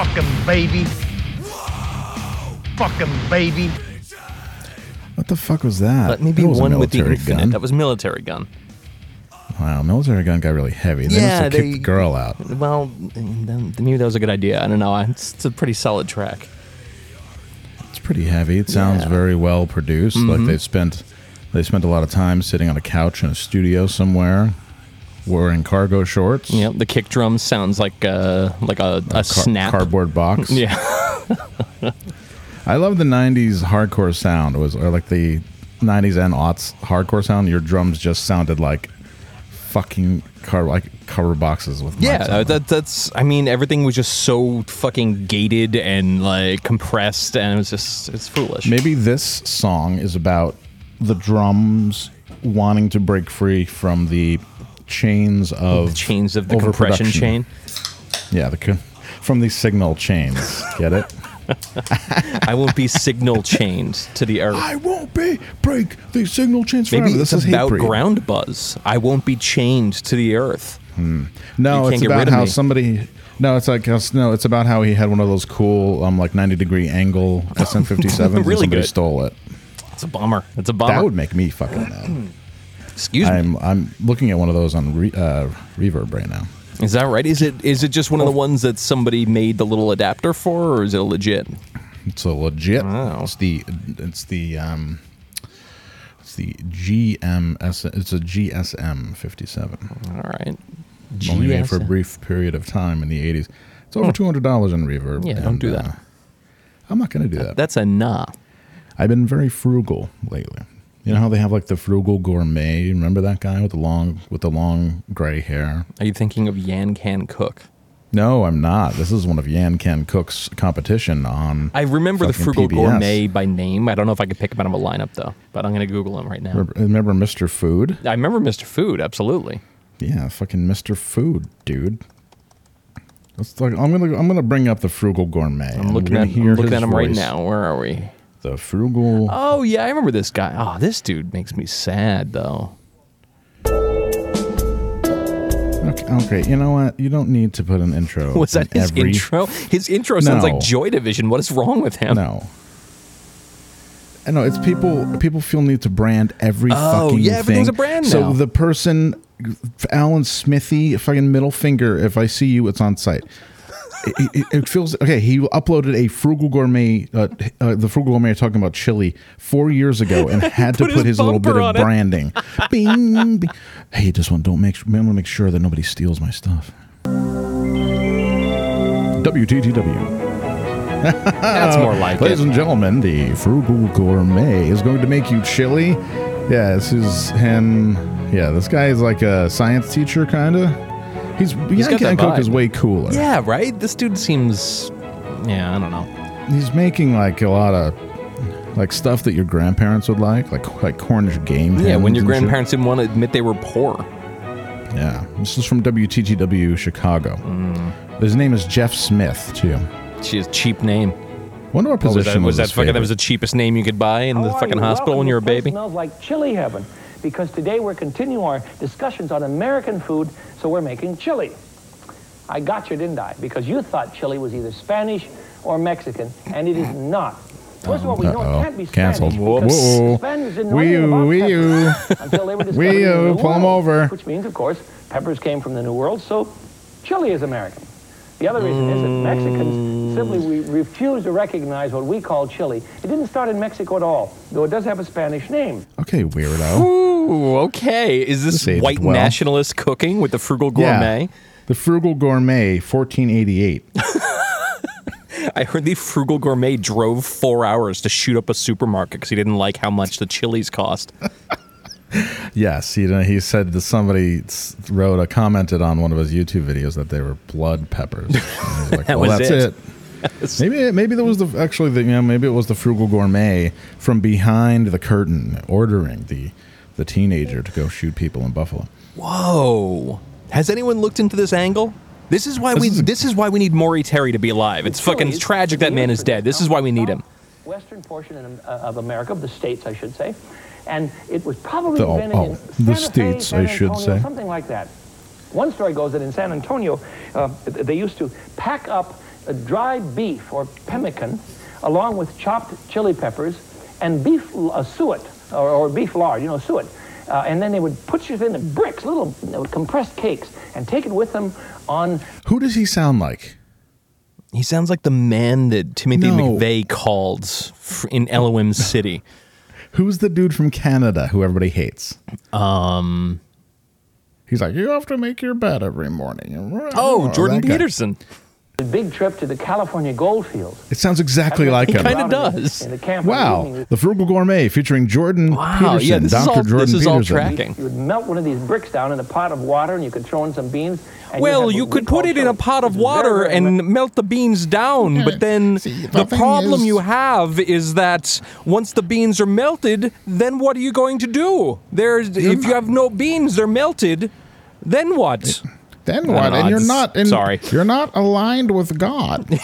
I Fucking baby. Fucking baby. What the fuck was that? Let me be That was a one with the military infinite. gun. That was Militarie Gun. Wow, Militarie Gun got really heavy. They Yeah, must have they- kicked the girl out. Well, then maybe that was a good idea. I don't know. It's, it's a pretty solid track. It's pretty heavy. It sounds Yeah. Mm-hmm. very well produced. Like they've spent they spent a lot of time sitting on a couch in a studio somewhere, wearing cargo shorts. Know, the kick drum sounds like uh, like a, a car- snap. cardboard box. Yeah, I love the '90s hardcore sound. It was or like the '90s and aughts hardcore sound. Your drums just sounded like fucking car like cover boxes with yeah. mics on them. That, that's. I mean, everything was just so fucking gated and like compressed, and it was just it's foolish. Maybe this song is about the drums wanting to break free from the chains of the chains of the compression chain. Yeah, the from these signal chains. Get it? I won't be signal chained to the earth. I won't be break the signal chains forever. Maybe this it's is about ground buzz. I won't be chained to the earth. No, it's about how me. somebody. No, it's like no, it's about how he had one of those cool, um, like ninety degree angle SM57s and somebody good. stole it. It's a bummer. It's a bummer. That would make me fucking mad. Excuse me. I'm I'm looking at one of those on re, uh, Reverb right now. Is that right? Is it is it just one of the ones that somebody made the little adapter for, or is it legit? It's a legit. Wow. It's the it's the um, it's the GMS. It's a GSM 57. All right. Only made for a brief period of time in the 80s. It's over two hundred dollars in Reverb. Yeah, don't do that. uh, I'm not going to do that. That's a nah. I've been very frugal lately. You know how they have like the frugal gourmet. Remember that guy with the long with the long gray hair? Are you thinking of Yan Can Cook? No, I'm not. This is one of Yan Can Cook's competition on. I remember the Frugal PBS. Gourmet by name. I don't know if I could pick him out of a lineup though, but I'm going to Google him right now. Remember, Mr. Food? I remember Mr. Food, absolutely. Yeah, fucking Mr. Food, dude. Let's talk, I'm gonna I'm gonna bring up the frugal gourmet. I'm looking at, I'm looking at him right now. Where are we? The frugal. Oh yeah, I remember this guy. Oh, this dude makes me sad though. Okay, okay, you know what? You don't need to put an intro. Was that in his every- intro? His intro sounds No. like Joy Division. What is wrong with him? No. I know it's people. People feel need to brand every Oh, fucking yeah, everything's a brand now. So the person, Alan Smithy, fucking middle finger. If I see you, it's on site. It, it, it feels okay. He uploaded a frugal gourmet, uh, uh, the frugal gourmet talking about chili four years ago, and had to Put put his his little bit of branding. bing, bing. Hey, just one. Don't make. I want to make sure that nobody steals my stuff. WTTW. That's more like Ladies it. and gentlemen, the Frugal Gourmet is going to make you chili. Yeah, this is him. Yeah, this guy is like a science teacher, kind of. He's, He's Yan got that Cook vibe. is way cooler. Yeah, right. This dude seems. Yeah, I don't know. He's making like a lot of like stuff that your grandparents would like, like like Cornish game. Yeah, when hens your and shit. grandparents didn't want to admit they were poor. Yeah, this is from WTTW Chicago. Hmm. His name is Jeff Smith too. She has cheap name. Wonder what What was position that? Was that his fucking? That was the cheapest name you could buy in the oh, How are fucking you? hospital Welcome. when you were a This baby. smells like chili heaven because today we're continuing our discussions on American food, so we're making chili. I got you, didn't I? Because you thought chili was either Spanish or Mexican, and it is not. First of all, we know Uh-oh. it can't be Canceled. Spanish Whoa. the didn't know Wee anything about wee peppers until they were discovered Wee in the New wee, pull 'em over. Which means, of course, peppers came from the New World, so chili is American. The other reason is that Mexicans mm. simply we refuse to recognize what we call chili. It didn't start in Mexico at all, though it does have a Spanish name. Okay, weirdo. Ooh, okay. Is this This aged white well. nationalist cooking with the frugal gourmet? Yeah. The Frugal Gourmet, 1488. I heard the frugal gourmet drove four hours to shoot up a supermarket because he didn't like how much the chilies cost. yes, you know, he said that somebody wrote a commented on one of his YouTube videos that they were blood peppers. Like, That well, was that's it. it. Maybe maybe there was the actually the you know maybe it was the frugal gourmet from behind the curtain ordering the the teenager to go shoot people in Buffalo. Whoa! Has anyone looked into this angle? This is why This we. is a- this is why we need Maury Terry to be alive. It's fucking Chilies, tragic that man is dead. This is why we need him. Western portion uh, of America, of the states, I should say, and it was probably The- oh, invented in oh, Santa the Fe, states, San I should Antonio, say. something like that. One story goes that in San Antonio, uh, they used to pack up a dry beef or pemmican along with chopped chili peppers and beef uh, suet or, or beef lard, you know, suet. Uh, and then they would put it in the bricks, little uh, compressed cakes, and take it with them on Who does he sound like? He sounds like the man that Timothy No. McVeigh called f- in Elohim City. Who's the dude from Canada who everybody hates? Um. He's like, you have to make your bed every morning. Oh, Jordan Peterson. guy. Peterson. a big trip to the California gold fields. It sounds exactly like He him. kinda does. In the camp in the Wow, the Frugal Gourmet featuring Jordan Wow, Peterson, yeah, this is Dr. all- Jordan this is all Peterson. tracking. You would melt one of these bricks down in a pot of water, and you could throw in some beans. Well, have you could put it in a pot of It's very, water very and melt the beans down, but hmm. then See, the the problem is- you have is that once the beans are melted, then what are you going to do? There's if you have no beans, they're melted. Then what? Then what? know, and you're not. In, sorry. you're not aligned with God. You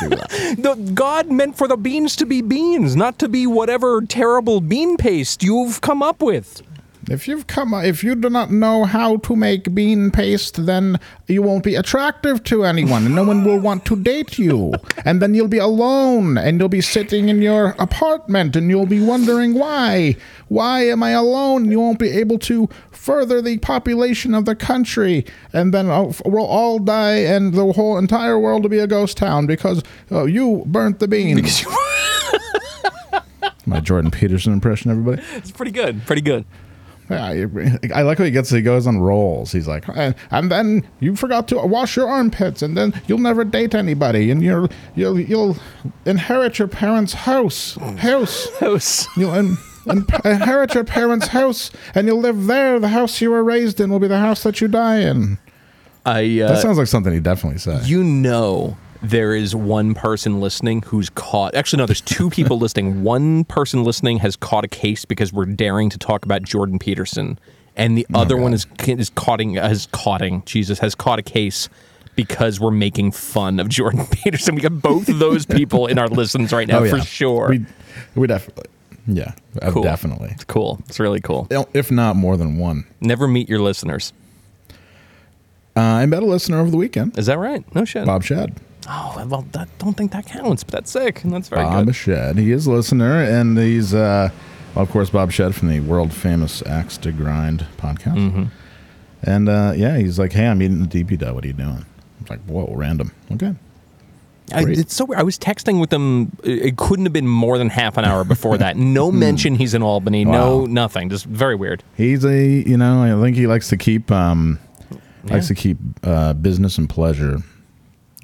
do that. The God meant for the beans to be beans, not to be whatever terrible bean paste you've come up with. If you've come, if you do not know how to make bean paste, then you won't be attractive to anyone, and no one will want to date you. And then you'll be alone, and you'll be sitting in your apartment, and you'll be wondering why. Why am I alone? You won't be able to further the population of the country, and then uh, we'll all die, and the whole entire world will be a ghost town because uh, you burnt the beans. My Jordan Peterson impression, everybody. It's pretty good. Pretty good. Yeah, I I like how he gets. He goes on rolls. He's like, and, and then you forgot to wash your armpits, and then you'll never date anybody, and you'll you'll you'll inherit your parents' house, house, house. You'll in, in, inherit your parents' house, and you'll live there. The house you were raised in will be the house that you die in. I uh, That sounds like something he definitely said. You know there is one person listening who's caught. Actually, no, there's two people listening. One person listening has caught a case because we're daring to talk about Jordan Peterson, and the Oh, other one is is caughting has caughting Jesus has caught a case because we're making fun of Jordan Peterson. We got both of those people in our listens right now Oh, yeah. for sure. We we definitely, yeah, uh, Cool. definitely. It's cool. It's really cool. If not more than one. Never meet your listeners. Uh, I met a listener over the weekend, Is that right? No shit. Bob Shad. Oh, well, I don't think that counts, but that's sick. and That's very good. Bob good. Shed. He is a listener, and he's, uh, well, of course, Bob Shed from the world famous Axe to Grind podcast. Mm-hmm. And uh, yeah, he's like, "Hey, I'm eating the DP dot. What are you doing?" I'm like, "Whoa, random." Okay. I, it's so weird. I was texting with him. It it couldn't have been more than half an hour before that. No mention he's in Albany. No nothing. Just very weird. He's a, you know, I think he likes to keep, um, likes to keep uh, business and pleasure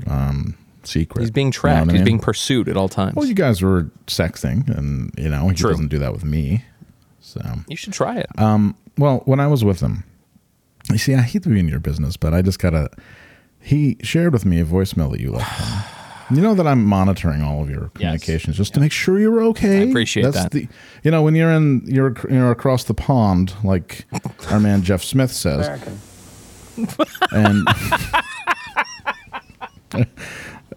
um, secret. He's being You know tracked. what I He's mean? being pursued at all times. Well, you guys were sexting, and you know he True. doesn't do that with me. So, you should try it. um, well, when I was with him, you see, I hate to be in your business, but I just gotta. He shared with me a voicemail that you left him. You know that I'm monitoring all of your communications just to make sure you're okay. I appreciate That's that. The, you know, when you're in, you're you're across the pond, like our man Jeff Smith says, American. and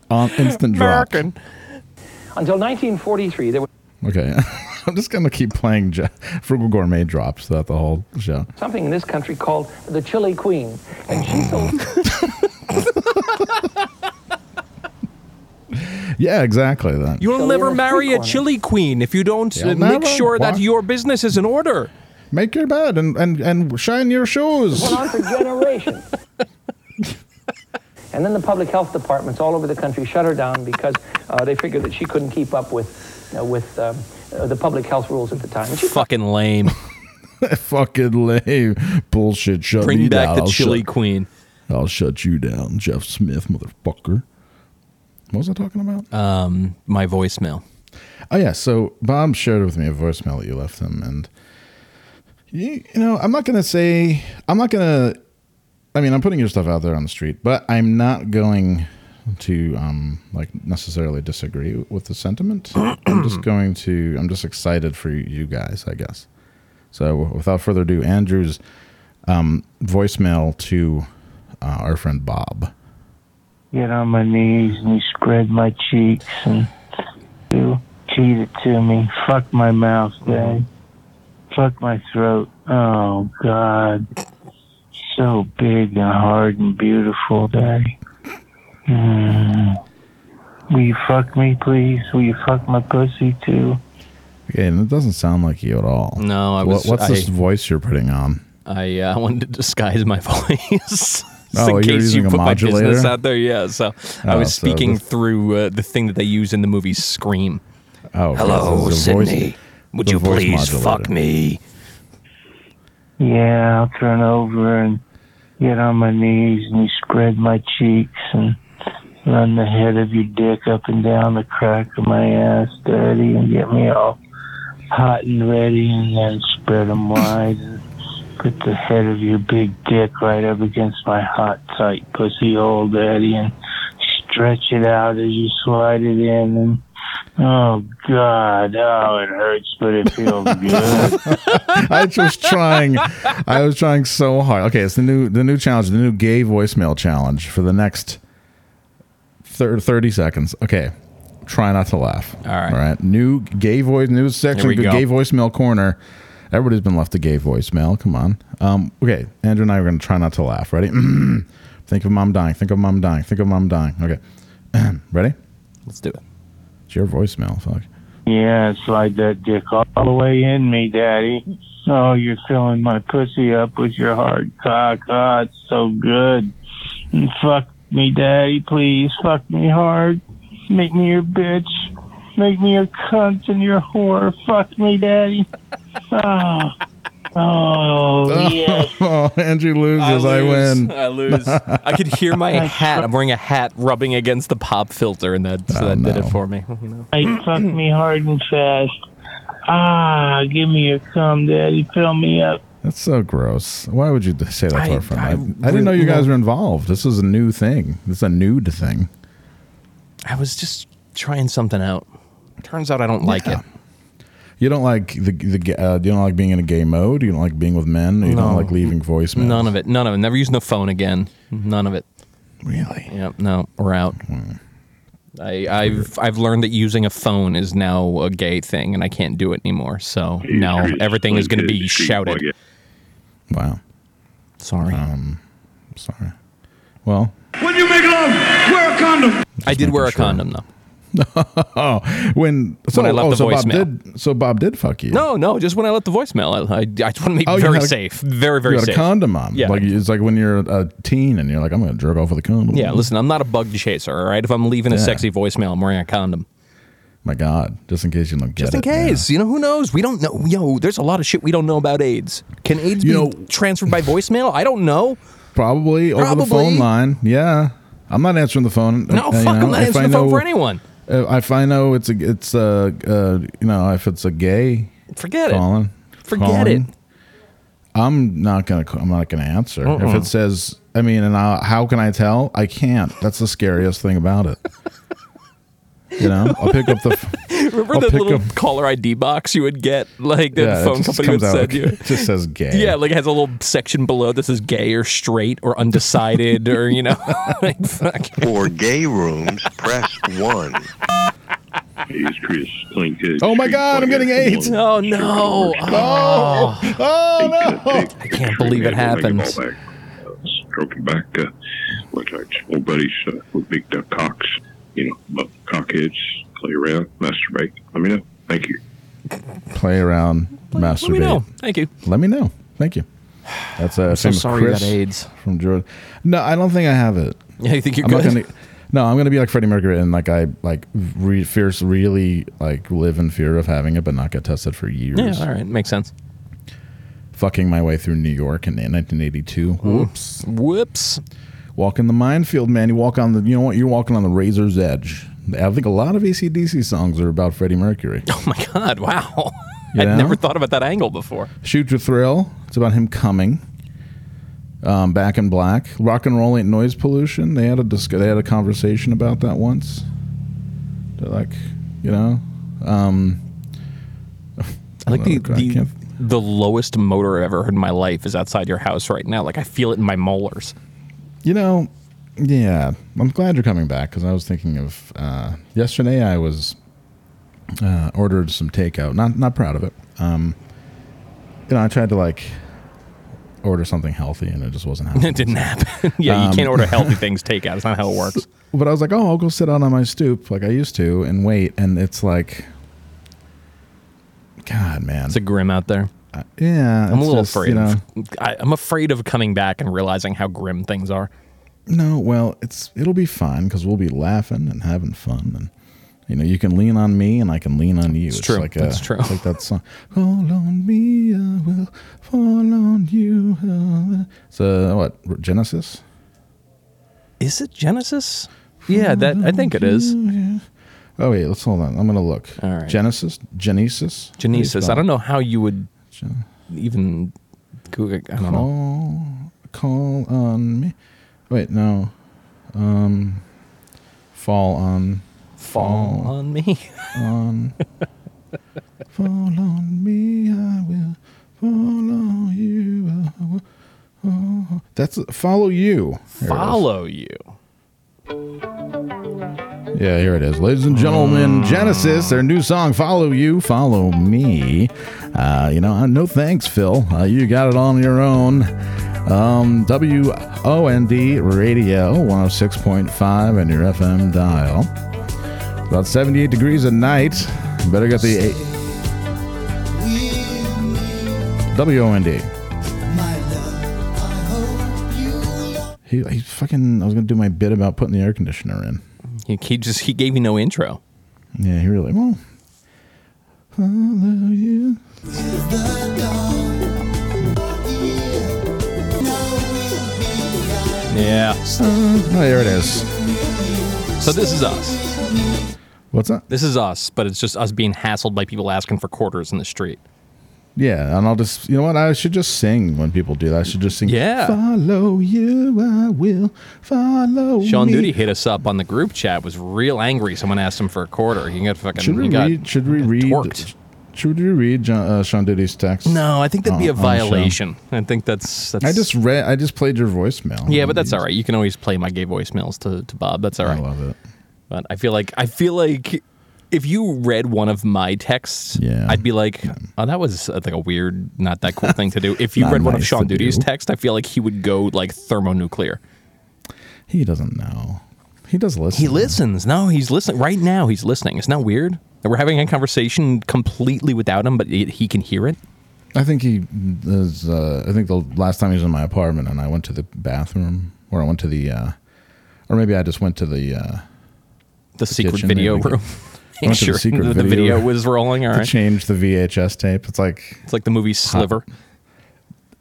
on instant drop. American. Until 1943, there was Okay, I'm just gonna keep playing Je- Frugal Gourmet drops throughout the whole show. something in this country called the Chili Queen, and she sold. Yeah, exactly. That You'll Chili never in a marry street a corner. chili queen if you don't You'll uh, make never? sure that Why? your business is in order. make your bed and and and shine your shoes. went on for generations. and then the public health departments all over the country shut her down because uh, they figured that she couldn't keep up with, uh, with um, uh, the public health rules at the time. And she Fucking lame. Fucking lame bullshit. Shut Bring me back down. the I'll chili shut- queen. I'll shut you down, Jeff Smith, motherfucker. What was I talking about? Um, my voicemail. oh yeah, so Bob shared with me a voicemail that you left him, and you, you know, I'm not gonna say, I'm not gonna. I mean, I'm putting your stuff out there on the street, but I'm not going to um like necessarily disagree with the sentiment. I'm just going to. I'm just excited for you guys, I guess. So without further ado, Andrew's um, voicemail to uh, our friend Bob. get on my knees and you spread my cheeks and you cheated to me. Fuck my mouth, Dad. Fuck my throat. Oh God. So big and hard and beautiful, Daddy. Mm. Will you fuck me, please? Will you fuck my pussy too? Okay, and it doesn't sound like you at all. No, I What- was- what's this voice you're putting on? I uh, wanted to disguise my voice. Oh, in you're case using you a put my business out there, yeah. So I Oh, was so speaking this- through uh, the thing that they use in the movie Scream. Oh, Hello, this voice- Sydney. Would you voice please fuck me? Yeah, I'll turn over and get on my knees and you spread my cheeks and run the head of your dick up and down the crack of my ass, Daddy, and get me all hot and ready and then spread 'em wide and put the head of your big dick right up against my hot, tight pussy hole, Daddy, and stretch it out as you slide it in and Oh God! Oh, it hurts, but it feels good. I was trying. I was trying so hard. Okay, it's the new the new challenge, the new gay voicemail challenge for the next thir- thirty seconds. Okay, try not to laugh. All right. all right. New gay voice New section. we go. Gay voicemail corner. Everybody's been left a gay voicemail. Come on. Um, okay, Andrew and I are going to try not to laugh. Ready? Think of mom dying. Think of mom dying. Think of mom dying. Okay, ready? Let's do it. Your voicemail. Fuck. Yeah, slide that dick all, the way in me, Daddy. Oh, you're filling my pussy up with your hard cock. Oh, it's so good. And fuck me, Daddy, please. Fuck me hard. Make me your bitch. Make me a cunt and your whore. Fuck me, Daddy. Oh, oh yes. Oh, Andrew loses. I, win. I lose. I could hear my hat. I'm wearing a hat rubbing against the pop filter, and that so Oh, that did it for me. You know? Hey, fuck me hard and fast. Ah, give me your cum, Daddy. Fill me up. That's so gross. Why would you say that to I- our friend? I, I I didn't know you guys were involved. This is a new thing. This is a nude thing. I was just trying something out. Turns out I don't like it. You don't like the the uh, you don't like being in a gay mode. You don't like being with men. You don't like leaving voicemails. None of it. None of it. Never using the phone again. None of it. Really? Yep. No, we're out. Hmm. I, I've I've learned that using a phone is now a gay thing, and I can't do it anymore. So now everything is going to be shouted. Wow. Sorry, Um, sorry. Well, When you make love, wear a condom. I did wear a sure. condom though. when so When I left oh, the so Bob voicemail. did so Bob did fuck you. No, no, just when I left the voicemail, I, I, I just want to make Oh, it very a- safe, very very you safe. a condom on. Yeah. like it's like when you're a teen and you're like, I'm gonna jerk off with a condom. Yeah, listen, I'm not a bug chaser. All right, if I'm leaving a sexy voicemail, I'm wearing a condom. My God, just in case you don't get Just in it, yeah. case, you know, who knows? We don't know. Yo, there's a lot of shit we don't know about AIDS. Can AIDS You be know- transferred by voicemail? I don't know. Probably, over the phone line. Yeah, I'm not answering the phone. No, Uh, fuck, you know, I'm not answering the phone for anyone. Uh, if I know it's a, it's a, uh, you know, if it's a gay Forget it. calling, Forget calling, it. I'm not gonna, I'm not gonna answer. If it says, I mean, and I, how can I tell? I can't. That's the scariest thing about it. You know, I'll pick up the. f- Remember I'll the little up- caller ID box you would get, like the yeah, it phone company would out send like- you? It just says gay. Yeah, like it has a little section below that says gay or straight or undecided or you know, like. For gay rooms, press 1. Hey, it's Chris. Playing good. Oh my God, I'm getting AIDS. Oh no! Oh, oh no! I can't believe it happened. Stroking back, uh, like our old buddies uh, with big duck cocks, you know, but cockheads, play around, masturbate. Let me know. Thank you. Play around, masturbate. Let me know. Thank you. Let me know. Thank you. That's uh, so famous sorry you got Chris AIDS. from Jordan. No, I don't think I have it. Yeah, you think you're I'm not good? gonna. No, I'm gonna be like Freddie Mercury and like I like re- fierce, really like live in fear of having it, but not get tested for years. yeah, all right, makes sense. Fucking my way through New York in 1982. Hmm. Whoops. Whoops. Walk in the minefield, man. You walk on the. You know what? You're walking on the razor's edge. I think a lot of ACDC songs are about Freddie Mercury. Oh my god! Wow. You I'd never thought about that angle before. Shoot to Thrill. It's about him coming. Um, Back in Black. Rock and Roll Ain't Noise Pollution. They had a disc- they had a conversation about that once. They're like, you know, um, I like the don't know, I the, the lowest motor I've ever heard in my life is outside your house right now. Like I feel it in my molars. You know, yeah. I'm glad you're coming back because I was thinking of uh, yesterday. I was uh, ordered some takeout. Not not proud of it. Um, you know, I tried to like order something healthy and it just wasn't happening. It didn't happen. yeah, you Um, can't order healthy things takeout. It's not how it works. But I was like, oh, I'll go sit out on my stoop like I used to and wait. And it's like, God, man. It's a grim out there. Uh, yeah. I'm a little just, afraid. You know, of, I, I'm afraid of coming back and realizing how grim things are. no, well, it's it'll be fine because we'll be laughing and having fun. And, you know, you can lean on me and I can lean on you. It's, true. Like a, That's true. It's like that song. Fall on me, I will fall on you. It's uh, what, Genesis? Is it Genesis? Yeah, that I think it is. Oh, wait, let's hold on. I'm going to look. All right. Genesis? Genesis? Genesis. I don't know how you would even. Google, I don't know. Call, call on me. Wait, no. Um, fall on, Fall on me. on, fall on me. I will follow you. I will follow- That's follow you. Here it is. Follow you. Yeah, here it is. Ladies and gentlemen, Genesis, their new song, Follow You, Follow Me. Uh, you know, uh, no thanks, Phil. Uh, you got it on your own. Um, WOND Radio 106.5 and your FM dial. About 78 degrees at night. Better get the. WOND. He, he fucking. I was gonna do my bit about putting the air conditioner in. He, he just he gave me no intro. Yeah, he really well. Follow you. Yeah. Oh, there it is. So this is us. What's that? This is us, but it's just us being hassled by people asking for quarters in the street. Yeah, and I'll just. You know what? I should just sing when people do that. I should just sing. Yeah. Follow you, I will follow. Sean me. Duty hit us up on the group chat. Was real angry. Someone asked him for a quarter. He got fucking. Should we read? Should we read? torqued. Should we read John, uh, Sean Duty's text? No, I think that'd be a the show? violation. I think that's that's. I just read. I just played your voicemail. Yeah, but that's all right. You can always play my gay voicemails to, to Bob. That's all right. I love it. But I feel like I feel like if you read one of my texts, Yeah. I'd be like, oh, that was uh, like a weird, not that cool thing to do. If you read one of Sean Duty's do. text, I feel like he would go like thermonuclear. He doesn't know. He does listen. He listens. No, he's listening right now. He's listening. It's not weird that we're having a conversation completely without him, but it, he can hear it. I think he is. Uh, I think the last time he was in my apartment and I went to the bathroom, or I went to the, uh, or maybe I just went to the uh, The secret video room. went to the sure, secret the, the video video was rolling. All to right, change the VHS tape. It's like it's like the movie Sliver.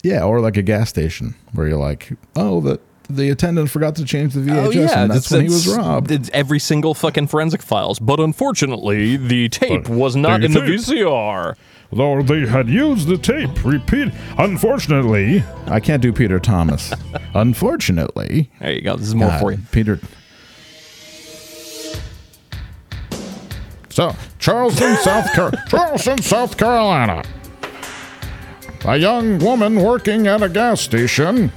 yeah, or like a gas station where you're like, oh, the the attendant forgot to change the VHS, Oh yeah, and that's when he was robbed. It's every single fucking forensic files, but unfortunately, the tape was not the in the VCR. Though they had used the tape, repeat. Unfortunately, I can't do Peter Thomas. Unfortunately, There you go. This is more God, for you. Peter. So, Charleston, South Car- Charleston, South Carolina. A young woman working at a gas station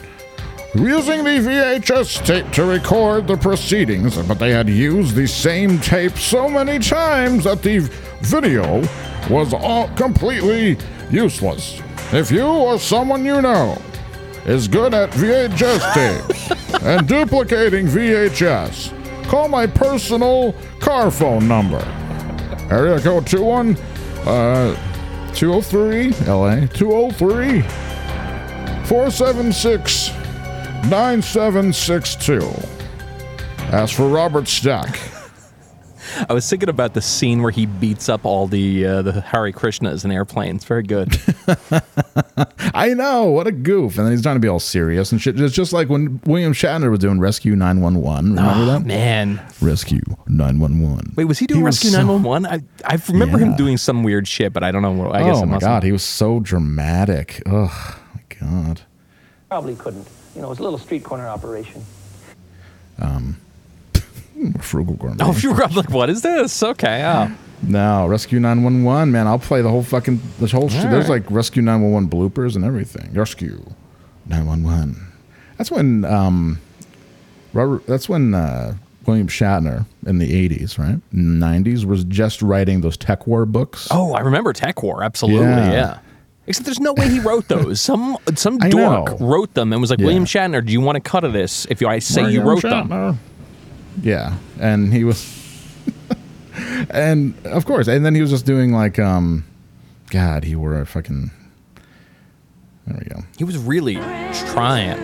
using the VHS tape to record the proceedings, but they had used the same tape so many times that the video was all completely useless. If you or someone you know is good at VHS tapes and duplicating VHS, call my personal car phone number. Area code 21 uh 203 LA 203 476 9762. Ask for Robert Stack. I was thinking about the scene where he beats up all the uh, the Hare Krishnas in airplanes. Very good. I know, what a goof. And then he's trying to be all serious and shit. It's just like when William Shatner was doing Rescue 911. Remember Oh, that? man. Rescue 911. Wait, was he doing He Rescue 911? I I remember him doing some weird shit, but I don't know what. I guess oh my must God, he was so dramatic. Oh my God. Probably couldn't. You know, it was a little street corner operation. Um, frugal gourmet. Oh, you were I'm like, what is this? Okay, oh. No, Rescue 911, man. I'll play the whole fucking, this whole shit. All There's like Rescue 911 bloopers and everything. Rescue 911. That's when, um, Robert, that's when, uh, William Shatner in the 80s, right? 90s was just writing those TekWar books. Oh, I remember TekWar. Absolutely, Yeah. yeah. Except there's no way he wrote those. Some some dork wrote them and was like, Yeah. William Shatner, do you want to cut of this? If you, I say you William wrote them. Shatner. Yeah, and he was, and of course, and then he was just doing like, um, God, he wore a fucking. There we go. He was really trying.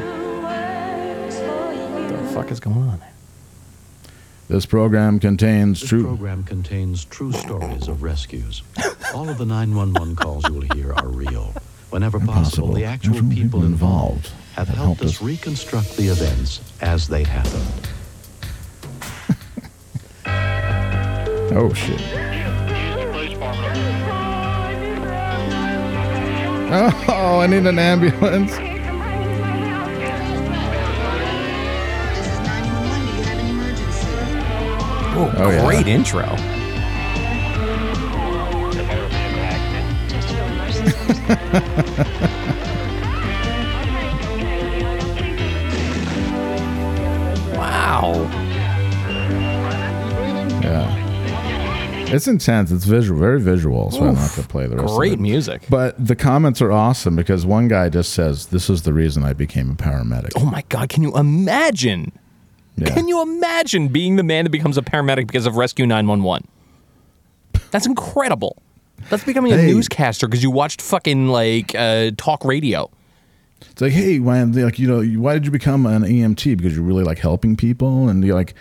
What the fuck is going on? This program contains This true. program contains true stories of rescues. All of the 911 calls you will hear are real. Whenever possible, the actual people involved have helped us reconstruct the events as they happened. Oh shit. Oh, I need an ambulance. Oh, Oh, yeah. great intro. wow. It's intense. It's visual, very visual. So I'm not going to play the rest. of Great it. music. But the comments are awesome because one guy just says, "This is the reason I became a paramedic." Oh my God, can you imagine? Yeah. Can you imagine being the man that becomes a paramedic because of Rescue 911? That's incredible. That's becoming a newscaster because you watched fucking like uh, talk radio. It's like, hey, they like you know, why did you become an EMT? Because you really like helping people, and you're like,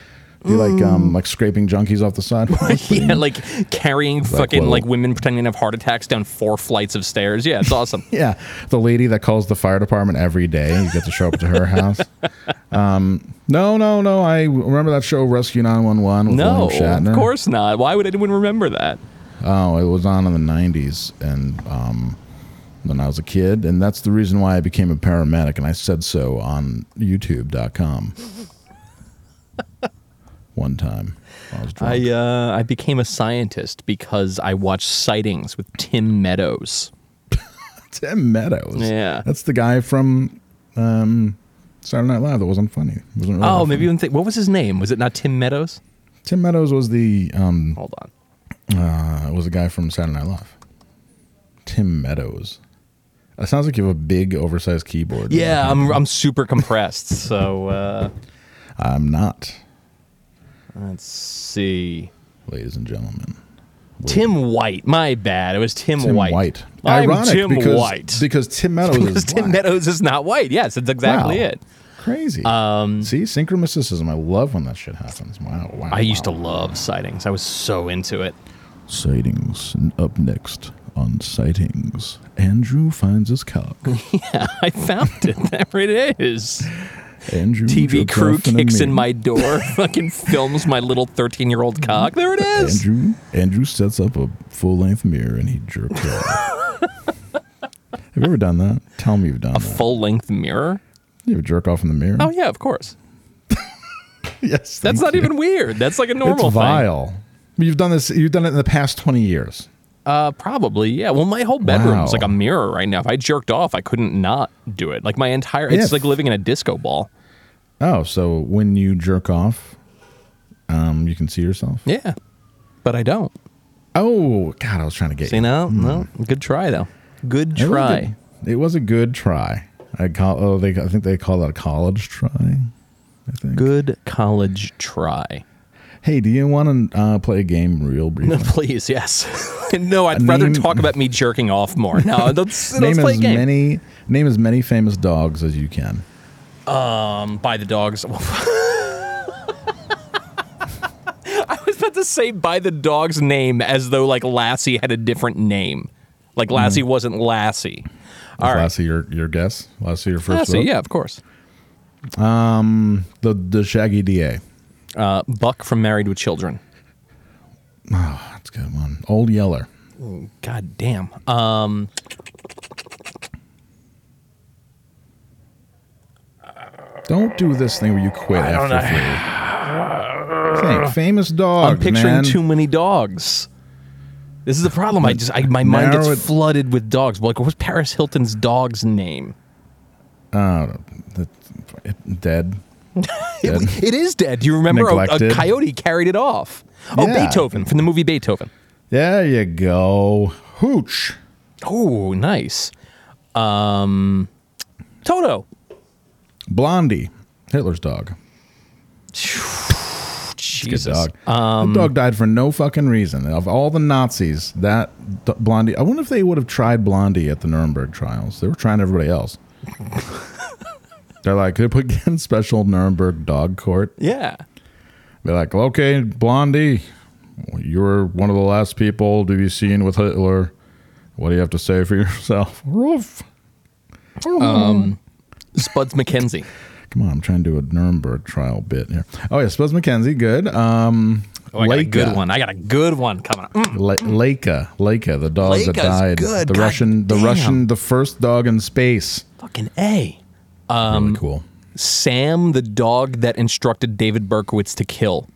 you like um like scraping junkies off the sidewalk. yeah, like carrying fucking like women pretending to have heart attacks down four flights of stairs. Yeah, it's awesome. yeah, the lady that calls the fire department every day. You get to show up to her house. Um, no, no, no. I remember that show Rescue Nine One One with no, William Shatner. of course not. Why would anyone remember that? Oh, it was on in the '90s, and um, when I was a kid, and that's the reason why I became a paramedic, and I said so on YouTube.com. One time, I. I uh, I became a scientist because I watched sightings with Tim Meadows. Tim Meadows. Yeah. that's the guy from um, Saturday Night Live that wasn't funny. Wasn't really Oh, maybe even think what was his name? Was it not Tim Meadows? Tim Meadows was the um, hold on. Uh, was a guy from Saturday Night Live. Tim Meadows. It sounds like you have a big, oversized keyboard. Yeah, I'm I'm super compressed. So uh, I'm not, let's see. ladies and gentlemen. Tim White. My bad. It was Tim, Tim White. White. I'm Ironic Tim because, White. Because Tim Meadows because is Tim black. Meadows is not white. Yes, that's exactly Wow. it. Crazy. Um, See, synchromysticism. I love when that shit happens. Wow, wow. I used to love sightings. I was so into it. Sightings. Up next on Sightings, Andrew finds his cock. yeah, I found it. There it is. Andrew TV crew off in a kicks in my door, fucking films my little 13 year old mm-hmm. cock. There it is. Andrew Andrew sets up a full length mirror and he jerks off. Have you ever done that? Tell me you've done A that. full length mirror? You ever jerk off in the mirror? Oh, yeah, of course. yes. That's not you. even weird. That's like a normal It's thing. vile. You've done this. You've done it in the past twenty years. Uh, probably, yeah. Well, my whole bedroom is Wow. like a mirror right now. If I jerked off, I couldn't not do it. Like my entire, it's Yeah. like living in a disco ball. Oh, so when you jerk off, um, you can see yourself. Yeah, but I don't. Oh God, I was trying to get See you. now, no, good try though. Good It was try. good. It was a good try. I call. Oh, they. I think they call that a college try. I think. Good college try. Hey, do you want to uh, play a game real briefly? Please, yes. no, I'd rather talk about me jerking off more. No, let's, let's name play a as game. many. Name as many famous dogs as you can. Um, by the dogs. I was about to say by the dog's name as though like Lassie had a different name. Like Lassie wasn't Lassie. All right. Lassie, your your guess. Lassie, your first. Lassie, vote? yeah, of course. Um, the the Shaggy Da. Uh, Buck from Married with Children. Oh, that's a good one. Old Yeller. God damn. Um, Don't do this thing where you quit I don't after three. Think, famous dogs. I'm picturing man. too many dogs. This is the problem. I just I, my mind gets it- flooded with dogs. Like, what's Paris Hilton's dog's name? Uh, the, dead. It, it is dead. Do you remember a, a coyote carried it off? Oh, Yeah. Beethoven from the movie Beethoven. There you go. Hooch. Oh, nice. Um, Toto. Blondie. Hitler's dog. Jesus. Good dog. Um, that dog died for no fucking reason. Of all the Nazis, that Blondie. I wonder if they would have tried Blondie at the Nuremberg trials. They were trying everybody else. They're like, they put in special Nuremberg dog court. Yeah. They're like, okay, Blondie, you were one of the last people to be seen with Hitler. What do you have to say for yourself? Roof. Um, Spuds MacKenzie. Come on, I'm trying to do a Nuremberg trial bit here. Oh yeah, Spuds MacKenzie, good. Um, Oh, I got a good one. I got a good one coming up. Mm. Le- Laika, Laika, the dog that died. good. The God Russian, the damn. Russian, the first dog in space. Fucking A. Um, really cool. Sam, the dog that instructed David Berkowitz to kill.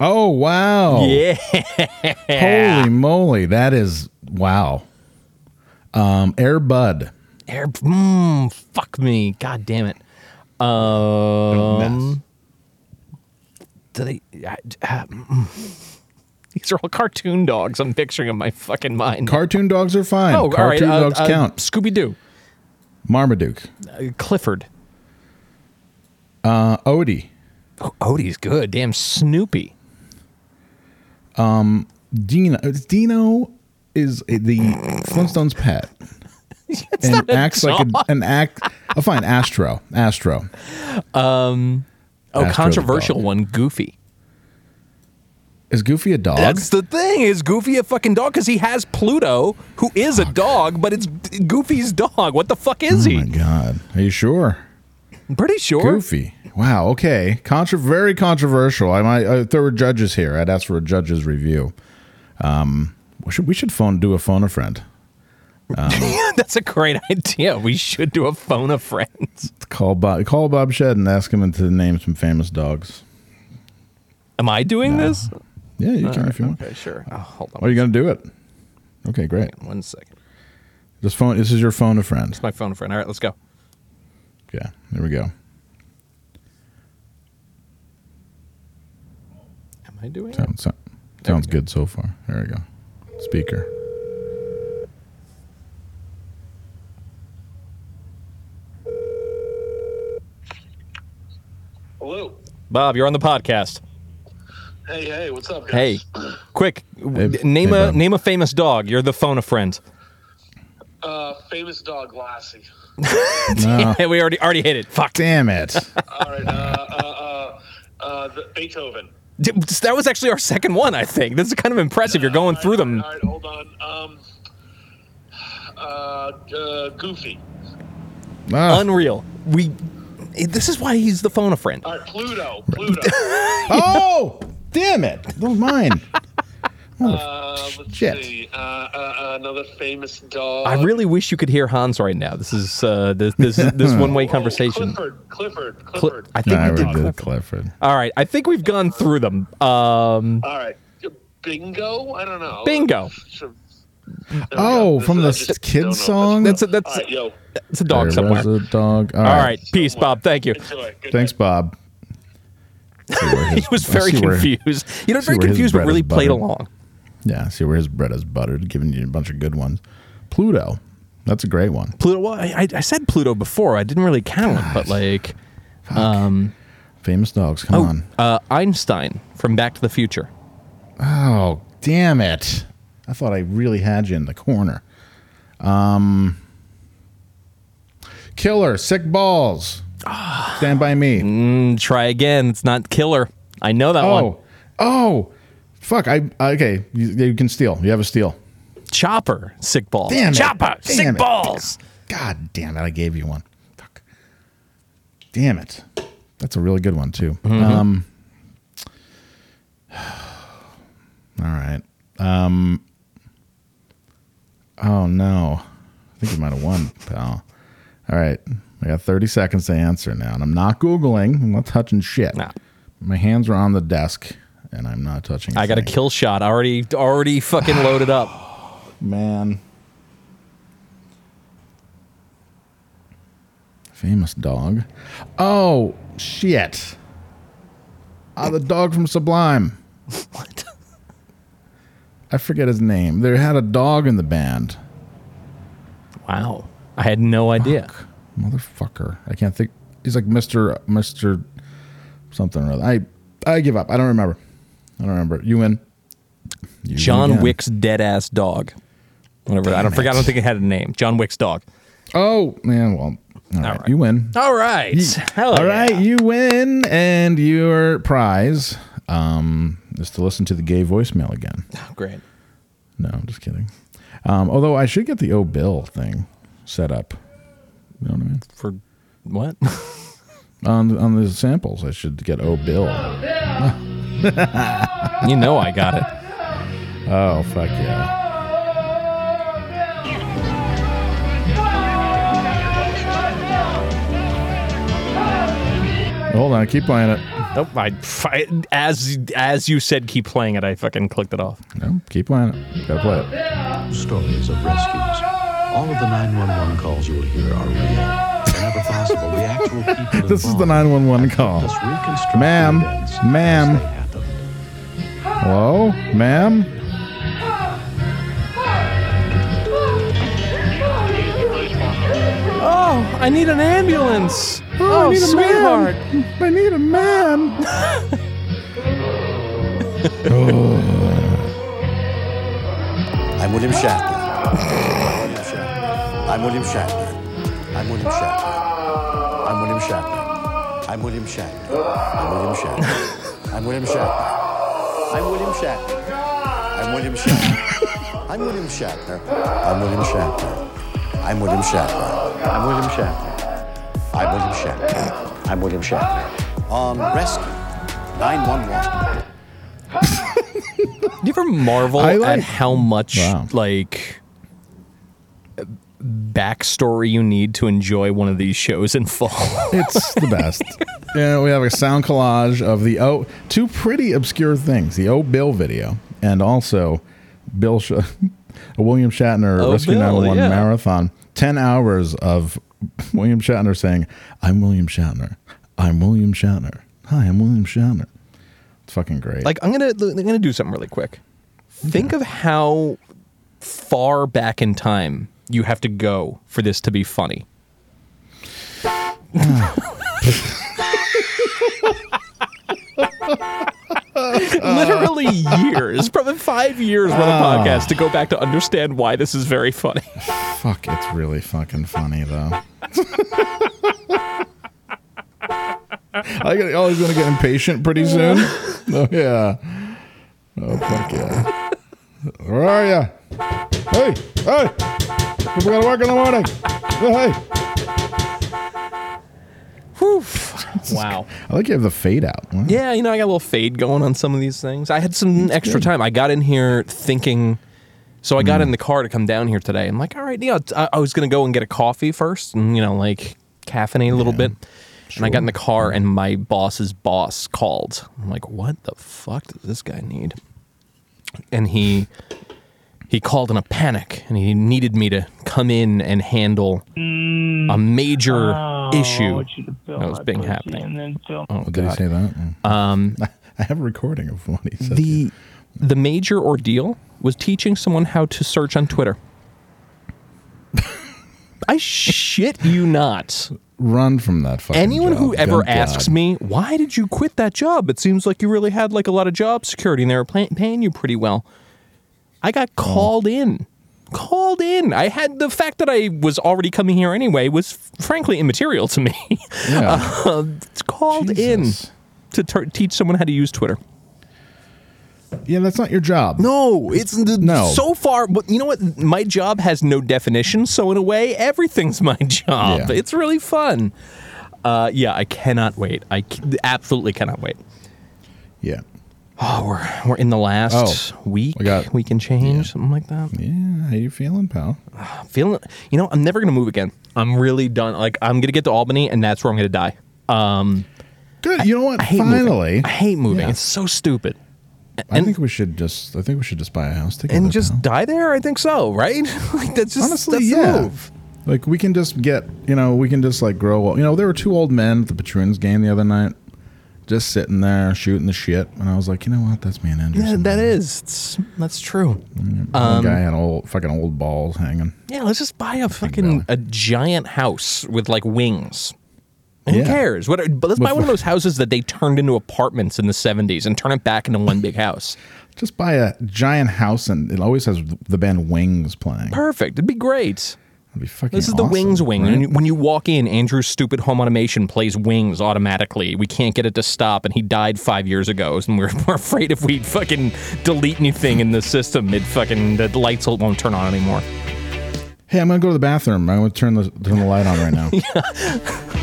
Oh wow! Yeah. Holy moly, that is wow. Um, Air Bud. Air, mm, fuck me. God damn it. Um, do they? Uh, uh, mm. these are all cartoon dogs. I'm picturing in my fucking mind. Cartoon dogs are fine. oh, all right. Cartoon uh, dogs uh, count. Scooby Doo. Marmaduke. Uh, Clifford. Uh, Odie. Oh, Odie's good. Damn, Snoopy. Um, Dino. Dino is the Flintstones' pet. and acts like a, an act. Oh, fine. Astro. Astro. Um, oh, Astro controversial one. Goofy. Is Goofy a dog? That's the thing. Is Goofy a fucking dog? Because he has Pluto, who is a dog, but it's Goofy's dog. What the fuck is oh he? my god. Are you sure? I'm pretty sure. Goofy. Wow. Okay. Contra- very controversial. I might. If there were judges here, I'd ask for a judge's review. Um, we should we should phone do a phone a friend. Um, That's a great idea. We should do a phone a friend. call Bob call Bob Shed and ask him to name some famous dogs. Am I doing this? Yeah, you All can right, if you want. Okay, sure. Oh, hold on. Are you gonna do it? Okay, great. One second. Just phone. This is your phone a friend. It's my phone a friend. All right, let's go. Yeah. There we go. Am I doing it? Sounds so- sounds good so far. There we go. Speaker. Hello. Bob, you're on the podcast. Hey, hey, what's up, guys? Hey, quick, Hey- name hey, a Bob. name a famous dog. You're the phone a friend. Uh, famous dog Lassie. No. we already already hit it. Fuck. Damn it. All right. Uh, uh, uh, uh, the Beethoven. That was actually our second one, I think. This is kind of impressive. You're going through them. All right, hold on. Um, uh, uh, Goofy. Ah. Unreal. We. This is why he's the phone a friend. All right, Pluto. Pluto. oh, damn it. That was mine. uh, let's shit. see. Uh, uh, uh, another famous dog. I really wish you could hear Hans right now. This is uh, this this this one way conversation. Clifford. Clifford. Cl- Clifford. I think Nah, we we did. did Clifford. Clifford. All right, I think we've gone through them. Um, All right. bingo. I don't know. Bingo. So- Oh, from the kids song. That's a, that's All right, yo. it's a dog There somewhere. was a dog. All right. peace, Bob. Thank you. Thanks, Bob. Where He was very see where- confused. You know, very confused, but really played along. Yeah, see where his bread is buttered, giving you a bunch of good ones. Pluto. That's a great one. Pluto. Well, I, I- said Pluto before. I didn't really count, but like, um, Famous dogs. Come oh, on. uh, Einstein from Back to the Future. Oh, damn it. I thought I really had you in the corner. Um Killer, sick balls. Stand by me. Mm, try again. It's not killer. I know that one. Oh. Oh. Fuck. I okay. You, you can steal. You have a steal. Chopper, sick balls. Damn it. Chopper, Damn sick it. balls. God damn it. I gave you one. Fuck. Damn it. That's a really good one too. Mhm. Um All right. Um Oh no. I think you might have won, pal. All right. I got 30 seconds to answer now. And I'm not Googling. I'm not touching shit. My hands are on the desk and I'm not touching I got a kill shot already. Already fucking loaded up. Man. Famous dog. Oh, shit. Ah, the dog from Sublime. what? I forget his name. They had a dog in the band. Wow. I had no idea. Motherfucker. I can't think. He's like Mr. Mr. something or other. I, I give up. I don't remember. I don't remember. You win. You John. Wick's dead ass dog. Whatever. I don't Damn forget. I don't think it had a name. John Wick's dog. Oh, man. Well, all right. You win. All right. Hell All yeah. right, you win, and your prize um, is to listen to the gay voicemail again. Oh, great. No, I'm just kidding. Um, although I should get the O Bill thing set up. You know what I mean? For what? on on the samples, I should get oh O oh, Bill. you know I got it. Oh fuck yeah! Hold on, keep playing it. Nope. I, I as as you said, keep playing it. I fucking clicked it off. No, keep playing it. Gotta play it. Stories of rescues. All of the 911 calls you will hear are real. Whenever possible, the actual people This is the 911 call. helped us reconstruct the Ma'am, ma'am. as they happened. Hello, ma'am. Oh, I need an ambulance. Oh, I oh, need a sweetheart. man. I need a man. Oh. I'm William Shatner. I'm William Shatner. I'm William Shatner. I'm William Shatner. I'm William Shatner. I'm William Shatner. I'm William Shatner. I'm William Shatner. I'm William Shatner. I'm William Shatner. I'm William Shatner. I'm William Shatner. I'm William Shatner. I'm William Shatner. I'm William Shatner. On rescue 911. Do you ever marvel I at like- how much Wow. like backstory you need to enjoy one of these shows in full? It's the best. yeah, we have a sound collage of the O two pretty obscure things: the O Bill video and also Bill Sh- a William Shatner Oh, Rescue Bill, 911 yeah. marathon. Ten hours of William Shatner saying, "I'm William Shatner. I'm William Shatner. Hi, I'm William Shatner." It's fucking great. like I'm gonna I'm gonna do something really quick. Think of how far back in time you have to go for this to be funny. Literally years, probably five years worth of Ah. podcast to go back to understand why this is very funny. Fuck, it's really fucking funny though. I get, oh, he's gonna get impatient pretty soon. Oh yeah. Oh fuck yeah. Where are ya? Hey, hey! People gotta work in the morning. Hey. Wow. I like you have the fade out. Wow. Yeah, you know, I got a little fade going on some of these things. I had some extra good. time. I got in here thinking. So I got mm. in the car to come down here today. I'm like, all right, yeah, I, I was gonna go and get a coffee first, and you know, like caffeinate a little bit. And I got in the car, and my boss's boss called. I'm like, what the fuck does this guy need? and he he called in a panic, and he needed me to come in and handle a major Oh, issue I want you to fill that was being pussy happening. and then fill- Oh, Did he say that? Um, I have a recording of what he said. the the major ordeal was teaching someone how to search on Twitter. I shit you not. Run from that fucking Anyone who ever Good asks God. me, why did you quit that job? It seems like you really had like a lot of job security and they were pay- paying you pretty well. I got Oh. called in. Called in. I had the fact that I was already coming here anyway was frankly immaterial to me. Yeah. Uh, it's called in to ter- teach someone how to use Twitter. Yeah, that's not your job. No, it's No. so far. But you know what? My job has no definition, so in a way, everything's my job. Yeah. It's really fun. Uh, yeah, I cannot wait. I c- absolutely cannot wait. Yeah. Oh, we're we're in the last Oh, week. we got- week and change, something like that. Yeah, how you feeling, pal? I'm feeling. You know, I'm never gonna move again. I'm really done. Like I'm gonna get to Albany, and that's where I'm gonna die. Um, Good. You know what? I hate Finally, moving. I hate moving. Yeah. It's so stupid. I think we should just. I think we should just buy a house together. And just pal. die there. I think so. Right? like that's just honestly, that's the yeah. move. Like we can just get. You know, we can just like grow. You know, there were two old men at the Patroons game the other night, just sitting there shooting the shit, and I was like, you know what? That's me and Andrew. Yeah, that is. It's, that's true. One Um, guy had old fucking old balls hanging. Yeah, let's just buy a fucking a giant house with like wings. Who Yeah. cares? What? But let's buy one of those houses that they turned into apartments in the '70s and turn it back into one big house. Just buy a giant house, and it always has the band Wings playing. Perfect. It'd be great. That'd be fucking. This is the Wings wing. right? When, you, when you walk in, Andrew's stupid home automation plays Wings automatically. We can't get it to stop, and he died five years ago. And we're, we're afraid if we fucking delete anything in the system, it fucking the lights won't turn on anymore. Hey, I'm gonna go to the bathroom. I'm gonna turn the turn the light on right now.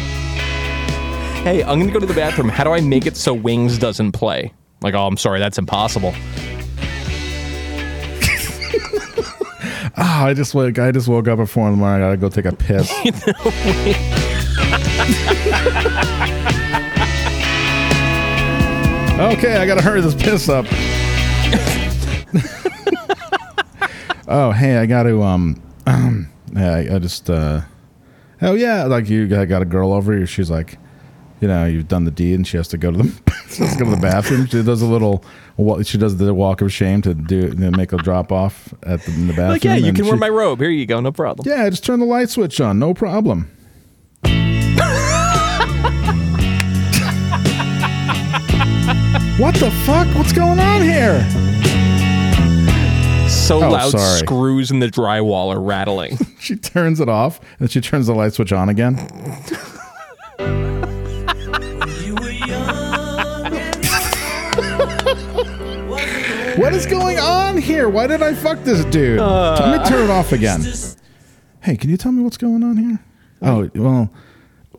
Hey, I'm gonna go to the bathroom. How do I make it so Wings doesn't play? Like, oh, I'm sorry, that's impossible. Ah, I just woke. I just woke up at four in the morning. I gotta go take a piss. okay, I gotta hurry this piss up. oh, hey, I gotta um, yeah, I, I just uh, oh yeah, like you got, got a girl over here. She's like, you know, you've done the deed, and she has to go to the she go to the bathroom. She does a little. She does the walk of shame to do to make a drop off at the, in the bathroom. like, yeah, you can wear my robe. Here you go, no problem. yeah, just turn the light switch on. No problem. what the fuck? What's going on here? So Oh, loud, sorry. screws in the drywall are rattling. She turns it off and she turns the light switch on again. what is going on here? Why did I fuck this dude? Uh. Let me turn it off again. Hey, can you tell me what's going on here? Oh, well,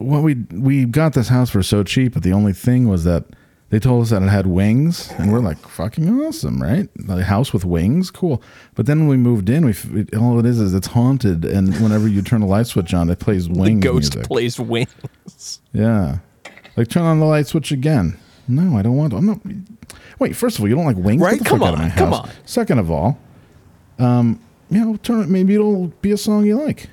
well, we we got this house for so cheap, but the only thing was that they told us that it had wings, and we're like, fucking awesome, right? A house with wings, cool. But then when we moved in, we it, all it is is it's haunted, and whenever you turn the light switch on, it plays wings. the ghost music. plays Wings. Yeah, like turn on the light switch again. No, I don't want. To I'm not. Wait, first of all, you don't like wings? Right? Get the Come fuck out of on, my come house. on. Second of all, um, you know, turn it. Maybe it'll be a song you like.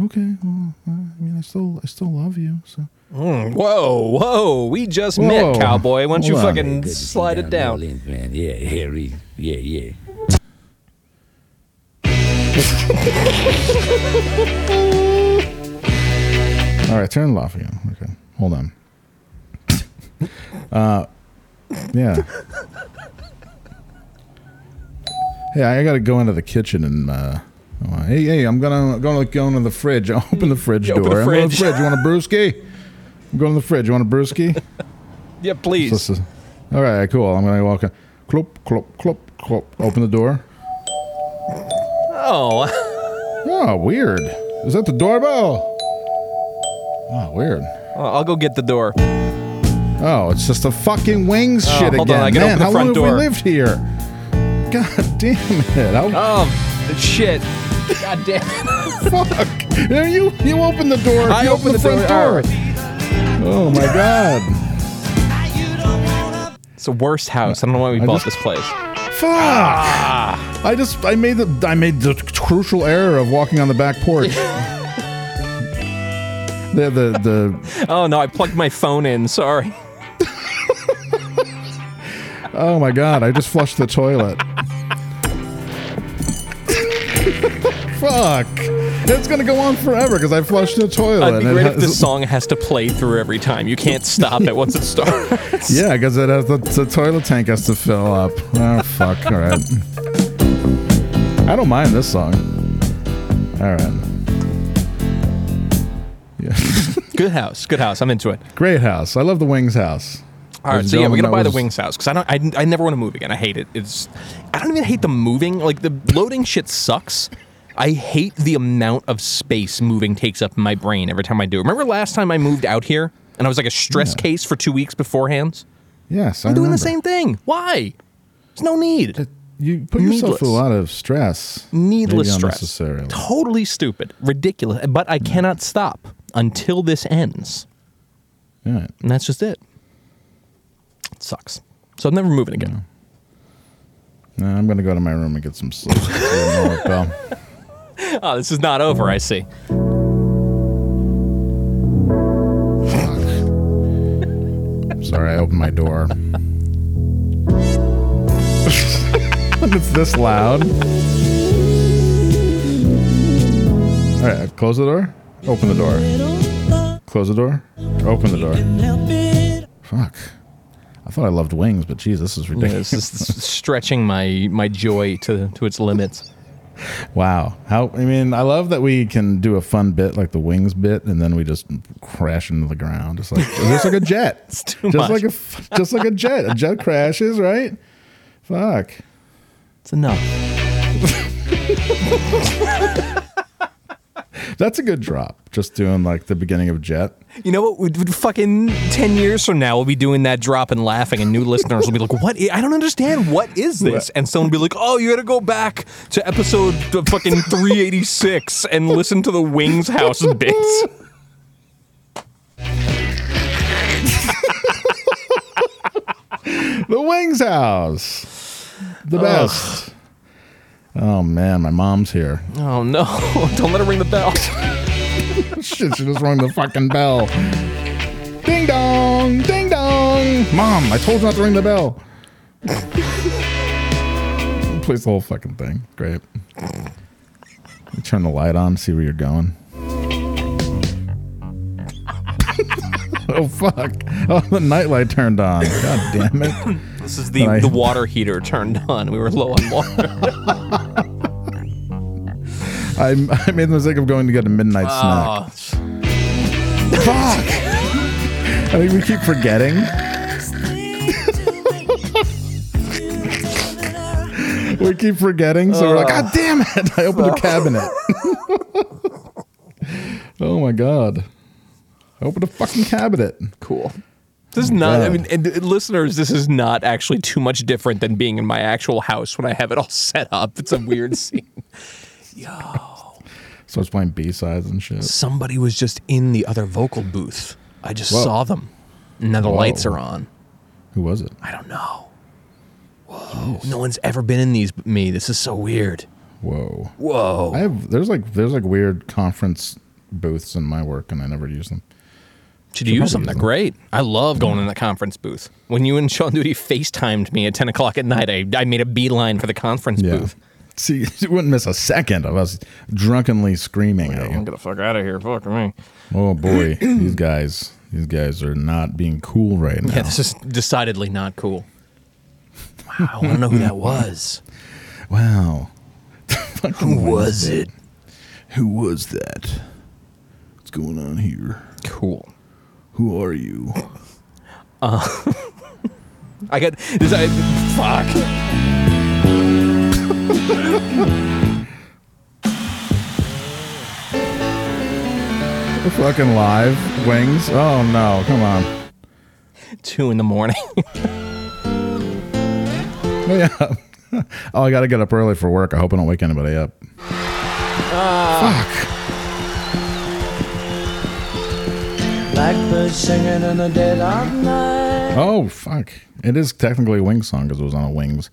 Okay, well, I mean, I still, I still love you. So Mm, whoa, whoa, we just Whoa. met, cowboy. Why don't you Hold fucking slide it down? man. Yeah, Harry. Yeah, yeah. All right, turn it off again. Okay, hold on. uh, yeah. Hey, I gotta go into the kitchen and. Uh, oh, hey, hey, I'm gonna gonna go into the fridge. Open the fridge door. open the I'm going to the fridge. fridge. You want a brewski? I'm going to the fridge. You want a brewski? Yeah, please. This is- all right, cool. I'm gonna walk in. Clop, clop, clop, clop. Open the door. Oh, Oh, weird. Is that the doorbell? Oh, weird. Uh, I'll go get the door. Oh, it's just a fucking wings Oh, shit hold on, again. I Man, open the how front long door. have we lived here? God damn it! How, Oh, shit. God damn it. fuck! Yeah, You you open the door. I you opened open the the front door. door. Oh my god! It's the worst house. I don't know why we I bought just- this place. Fuck! Ah. I just I made the I made the crucial error of walking on the back porch. the the the Oh no, I plugged my phone in. Sorry. Oh my god! I just flushed the toilet. Fuck! It's gonna go on forever because I flushed the toilet. It'd be and it great if this song has to play through every time. You can't stop it once it starts. Yeah, because it has the, the toilet tank has to fill up. Oh fuck! All right. I don't mind this song. All right. Yeah. Good house. Good house. I'm into it. Great house. I love the Wings house. All right, so yeah, we're gonna buy the Wings house because I don't. I, I never want to move again. I hate it. It's. I don't even hate the moving. Like the loading shit sucks. I hate the amount of space moving takes up in my brain every time I do. it. Remember last time I moved out here and I was like a stress case for two weeks beforehand. Yes, I'm I doing remember. the same thing. Why? There's no need. You put yourself through a Needless. lot of stress. Needless Maybe stress. unnecessarily. Totally stupid, ridiculous. But I cannot stop until this ends. Yeah. And that's just it. It sucks. So I'm never moving again. No, I'm gonna go to my room and get some sleep. Oh, this is not over, I see. Sorry, I opened my door. it's this loud. All right, close the door. Open the door. Close the door. Open the door. Fuck. I thought I loved wings, but geez, this is Yeah, ridiculous. this is stretching my my joy to to its limits. Wow. How I mean, I love that we can do a fun bit like the wings bit and then we just crash into the ground. It's like just like a jet. too just much. like a just like a jet. A jet crashes, right? Fuck. It's enough. That's a good drop. Just doing like the beginning of jet. You know what? We would fucking ten years from now, we'll be doing that drop and laughing, and new listeners will be like, "What? I I don't understand. What is this?" And someone will be like, "Oh, you got to go back to episode fucking three eighty six and listen to the Wings House bits." The Wings House. The Ugh. Oh man, my mom's here. Oh no! Don't let her ring the bell. Shit, she just rung the fucking bell. Ding dong, ding dong. Mom, I told you not to ring the bell. Plays the whole fucking thing. Great. Turn the light on, see where you're going. oh fuck! Oh, the nightlight turned on. God damn it! This is the I- the water heater turned on. We were low on water. I, I made the mistake of going to get a midnight Oh, snack. Fuck! I think we keep forgetting. we keep forgetting, so we're like, Ugh. God damn it! I opened a cabinet. oh my god! I opened a fucking cabinet. Cool. This is not. I mean, and, listeners, this is not actually too much different than being in my actual house when I have it all set up. It's a weird scene. Starts playing B sides and shit. Somebody was just in the other vocal booth. I just Whoa. saw them. And now the Whoa. lights are on. Who was it? I don't know. Whoa. No one's ever been in these but me. This is so weird. Whoa. Whoa. I have there's like there's like weird conference booths in my work, and I never use them. Should Should use probably them. They're great. I love going in the conference booth. When you and Sean Duty FaceTimed me at 10 o'clock at night, I, I made a beeline for the conference Yeah. booth. See, you wouldn't miss a second of us drunkenly screaming at you. get the fuck out of here. Fuck me. Oh boy, these guys, these guys are not being cool right now. Yeah, this is decidedly not cool. Wow, I want to know who that was. Wow. Who was it? Who was that? What's going on here? Cool. Who are you? Uh, I got this. I, fuck. We're fucking live wings. Oh no, come on. Two in the morning. Oh, yeah. oh, I got to get up early for work. I hope I don't wake anybody up. Fuck. Blackbird singing in the dead of night. Oh fuck! It is technically a Wings song because it was on a Wings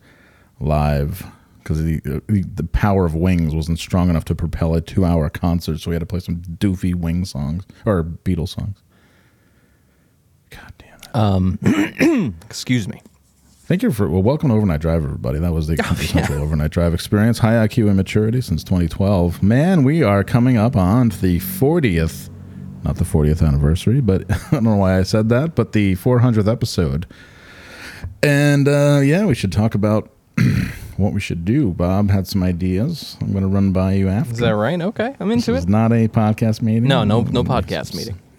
live. Because the, uh, the the power of Wings wasn't strong enough to propel a two-hour concert, so we had to play some doofy Wings songs or Beatles songs. God damn it! Um, excuse me. Thank you for well, welcome to Overnight Drive, everybody. That was the Oh, essential Overnight Drive experience. High IQ and maturity since 2012. Man, we are coming up on the 40th, not the 40th anniversary, but I don't know why I said that, but the 400th episode. And uh, yeah, we should talk about what we should do. Bob had some ideas. I'm going to run by you after. Is that right? Okay, I'm into This is it. not a podcast meeting. No, no, no podcast meeting.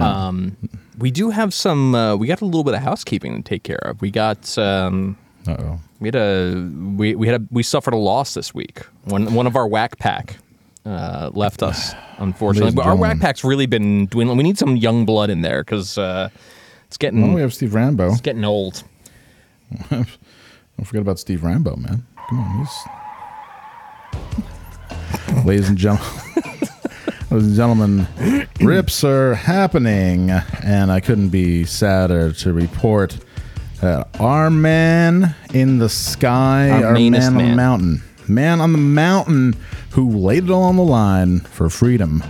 Um, we do have some. Uh, we got a little bit of housekeeping to take care of. We got. Um, Uh-oh. We had a. We we had a. We suffered a loss this week. One one of our whack pack uh, left us, unfortunately. But our whack pack's really been dwindling. We need some young blood in there because uh, it's getting. Oh, we have Steve Rambo. It's getting old. Don't forget about Steve Rambo, man. Come on, he's. Ladies and gentlemen, ladies and gentlemen, rips are happening, and I couldn't be sadder to report that our man in the sky, Our our, man on the mountain, man on the mountain who laid it all on the line for freedom.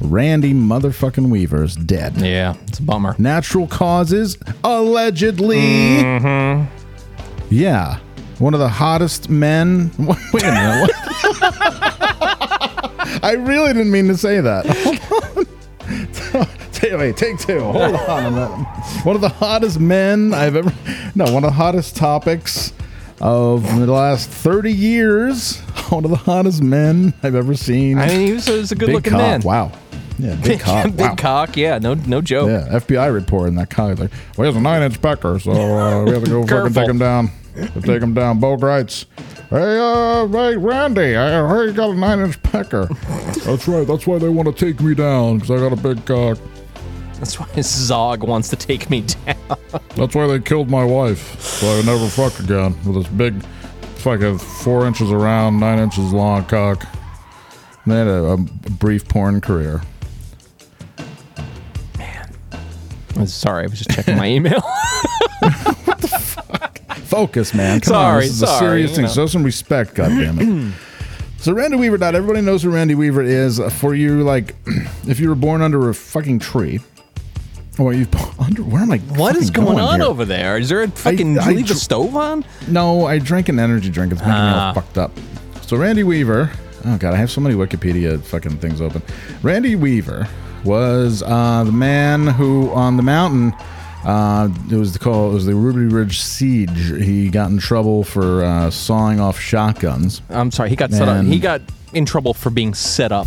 Randy motherfucking Weaver's dead. Yeah, it's a bummer. Natural causes, allegedly. Mm-hmm. Yeah. One of the hottest men. Wait a minute. I really didn't mean to say that. Take, wait, take two. Hold on a minute. One of the hottest men I've ever. No, one of the hottest topics of the last 30 years. One of the hottest men I've ever seen. I mean, he was, a- was a good Big looking cock. man. Wow. Yeah, big cock. big wow. cock. Yeah, no, no joke. Yeah, FBI report in that cock. Like, well, he has a nine inch pecker, so uh, we have to go fucking take him down. We'll take him down. Bo writes, Hey, uh, hey, Randy, I heard you got a nine inch pecker. that's right. That's why they want to take me down, because I got a big cock. That's why Zog wants to take me down. That's why they killed my wife, so I would never fuck again with this big, fucking four inches around, nine inches long cock. And they had a, a brief porn career. Man, I'm sorry, I was just checking my email. Focus, man. Come on. Sorry, This is a serious thing. know. Show some respect, goddammit. So Randy Weaver died. Everybody knows who Randy Weaver is. For you, like, if you were born under a fucking tree, or you under where am I? What is fucking going on here? over there? Is there a fucking? I you leave the stove on? No, I drank an energy drink. It's making me Ah. all fucked up. So Randy Weaver. Oh god, I have so many Wikipedia fucking things open. Randy Weaver was uh, the man who on the mountain. Uh, it was the call. It was the Ruby Ridge Siege. He got in trouble for uh, sawing off shotguns. I'm sorry, he got set up. He got in trouble for being set up.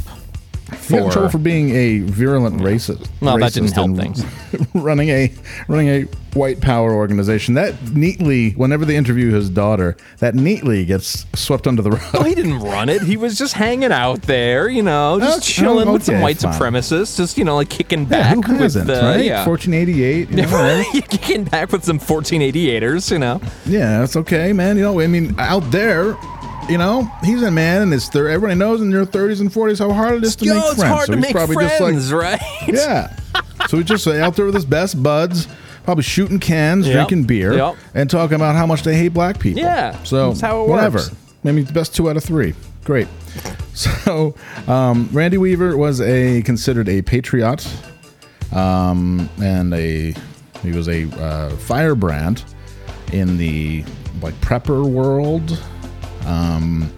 He got in trouble for being a virulent racist. Well, that didn't help things. running a running a white power organization that neatly, whenever they interview his daughter, that neatly gets swept under the rug. Oh, he didn't run it. He was just hanging out there, you know, just Okay, chilling with some white fine. supremacists, just you know, like kicking Yeah, back who hasn't, with the right? yeah, 1488. You know, kicking back with some 1488ers, you know. yeah, that's okay, man. You know, I mean, out there, you know, he's a man in his third. Everybody knows in your 30s and 40s how hard it is to Yo, make it's friends. hard so to he's make probably friends, just like, right? Yeah. so he's just out there with his best buds, probably shooting cans, Yep. drinking beer, Yep. and talking about how much they hate black people. Yeah, So that's how it whatever. works. Maybe the best two out of three. Great. So um, Randy Weaver was a considered a patriot, um, and a he was a uh, firebrand in the like prepper world. Um,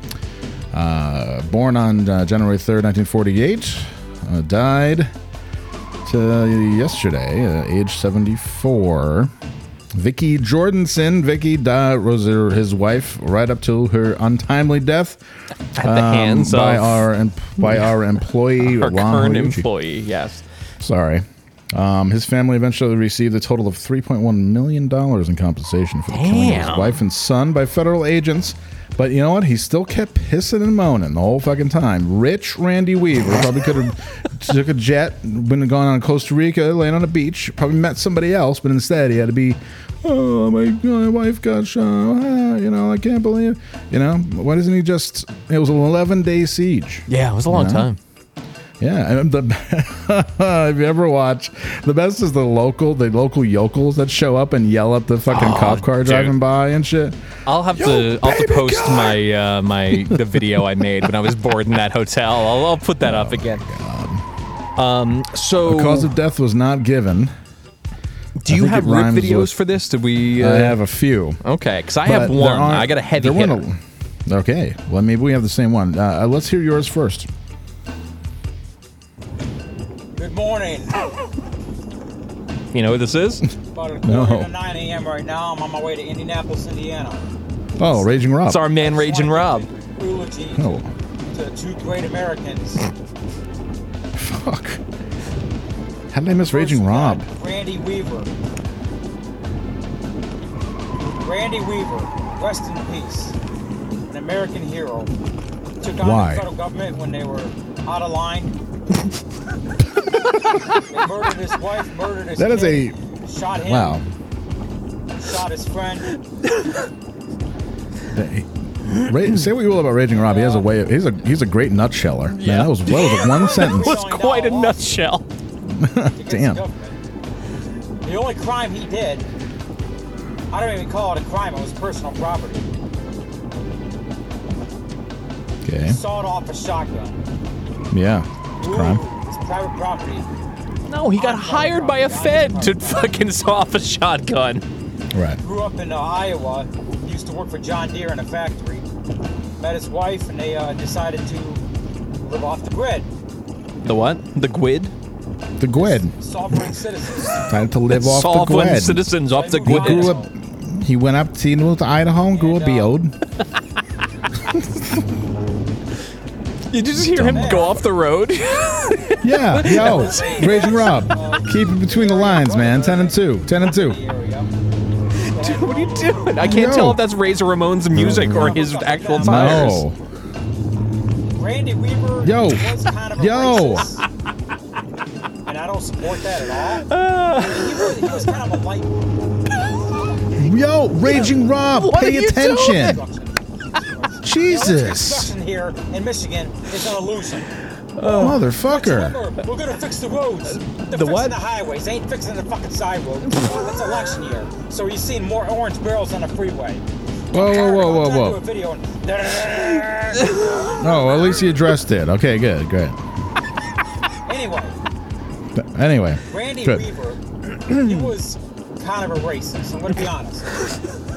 uh, born on uh, January 3rd, 1948, uh, died to yesterday, uh, age 74. Vicky Jordison, Vicky her, his wife right up to her untimely death At the hands by of- our by our employee Our Ron current Horiuchi. employee, yes. Sorry. Um, his family eventually received a total of $3.1 million in compensation for the killing of his wife and son by federal agents. But you know what? He still kept pissing and moaning the whole fucking time. Rich Randy Weaver probably could have took a jet, been gone on Costa Rica, laying on a beach, probably met somebody else, but instead he had to be, oh, my, my wife got shot. Ah, you know, I can't believe You know, why doesn't he just, it was an 11 day siege. Yeah, it was a you long know? time. Yeah, and the if you ever watch, the best is the local, the local yokels that show up and yell at the fucking Oh, cop car dude. driving by and shit. I'll have to I'll have to post my uh, my the video I made when I was bored in that hotel. I'll, I'll put that up again. Um. So The cause of death was not given. Do you have rip videos with- for this? Did we? Uh, I have a few. Okay, because I But have one. I got a heavy hitter. a- okay, well maybe we have the same one. Uh, let's hear yours first. Morning. You know who this is? About a No. quarter to 9 a.m. right now. I'm on my way to Indianapolis, Indiana. Oh, Raging Rob. It's our man, Raging Rob. Eulogy Oh, to two great Americans. fuck. How did I miss Raging Rob? Randy Weaver. Randy Weaver, rest in peace. An American hero. Took on Why? the federal government when they were out of line. They murdered his wife, murdered his That is kid, a shot him, wow. shot his friend. Ra- say what you will about Raging Rob. He has a way. Of, he's a he's a great nutsheller. Man, that was well was one sentence. That was quite a nutshell. Damn. The only crime he did, I don't even call it a crime, it was personal property. Okay. Sawed off a shotgun. Yeah. It's a crime. It's private property. No, he got hired by a Fed to fucking saw off a shotgun. Right. Grew up in uh, Iowa. Used to work for John Deere in a factory. Met his wife, and they uh, decided to live off the grid. The what? The GWID? The Gwed. Sovereign citizens. Tried to live off the Sovereign Gwed. citizens off the He GWID. grew up. He went up to, he moved to Idaho and grew a beard. Did you just hear him go off the road? Yeah, yo, Raging Rob. Keep it between the lines, man. 10 and 2. 10 and 2. Dude, what are you doing? I can't Yo. tell if that's Razor Ramon's music or his actual tires. No. Randy Weaver Yo. was kind of a Yo. racist. And I don't support that at all. Uh. he, was, he was kind of a light. Yo, Raging Rob, What are pay you attention. doing? Jesus. Construction here in Michigan is an illusion. Oh. Motherfucker. Remember, we're gonna fix the roads. They're The fixing what? the highways. They ain't fixing the fucking side roads. it's election year, so you're seeing more orange barrels on the freeway. Whoa, whoa, whoa, whoa, I'll do a whoa. video and Oh, at least he addressed it. Okay, good, great. anyway, Anyway, Randy good. Weaver, he was kind of a racist. I'm gonna be honest.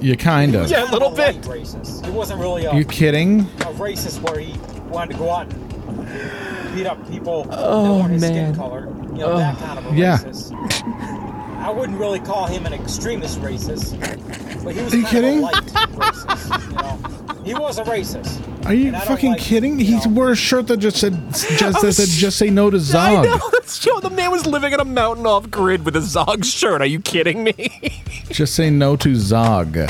You kind of. Yeah, a little bit. Racist. He wasn't really a, You kidding? a racist where he wanted to go out and beat up people Oh, that weren't his man. skin color. You know, that kind of a Yeah. racist. I wouldn't really call him an extremist racist, but he was Are you kind kidding? of a light racist. You know, he was a racist. Are you And I don't fucking like- kidding? He wore a shirt that just said just that said oh, just say no to Zog. I Zog. know. Yo, the man was living on a mountain off grid with a Zog shirt. Are you kidding me? Just say no to Zog.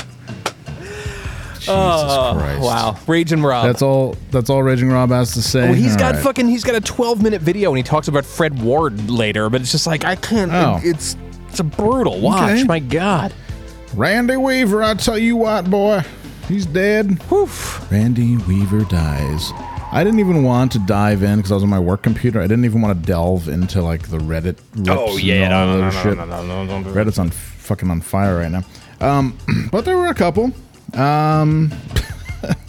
Jesus Oh, Christ. Wow, Raging Rob. That's all that's all Raging Rob has to say. Well, he's All got right. fucking. He's got a 12 minute video, and he talks about Fred Ward later. But it's just like I can't. Oh. It's it's a brutal watch. Okay. My God. Randy Weaver, I tell you what, boy. He's dead. Woof. Randy Weaver dies. I didn't even want to dive in because I was on my work computer. I didn't even want to delve into like the Reddit. Oh, yeah, no, no, no, shit. no, no, no, don't. Reddit's on fucking on fire right now. Um, but there were a couple. Um,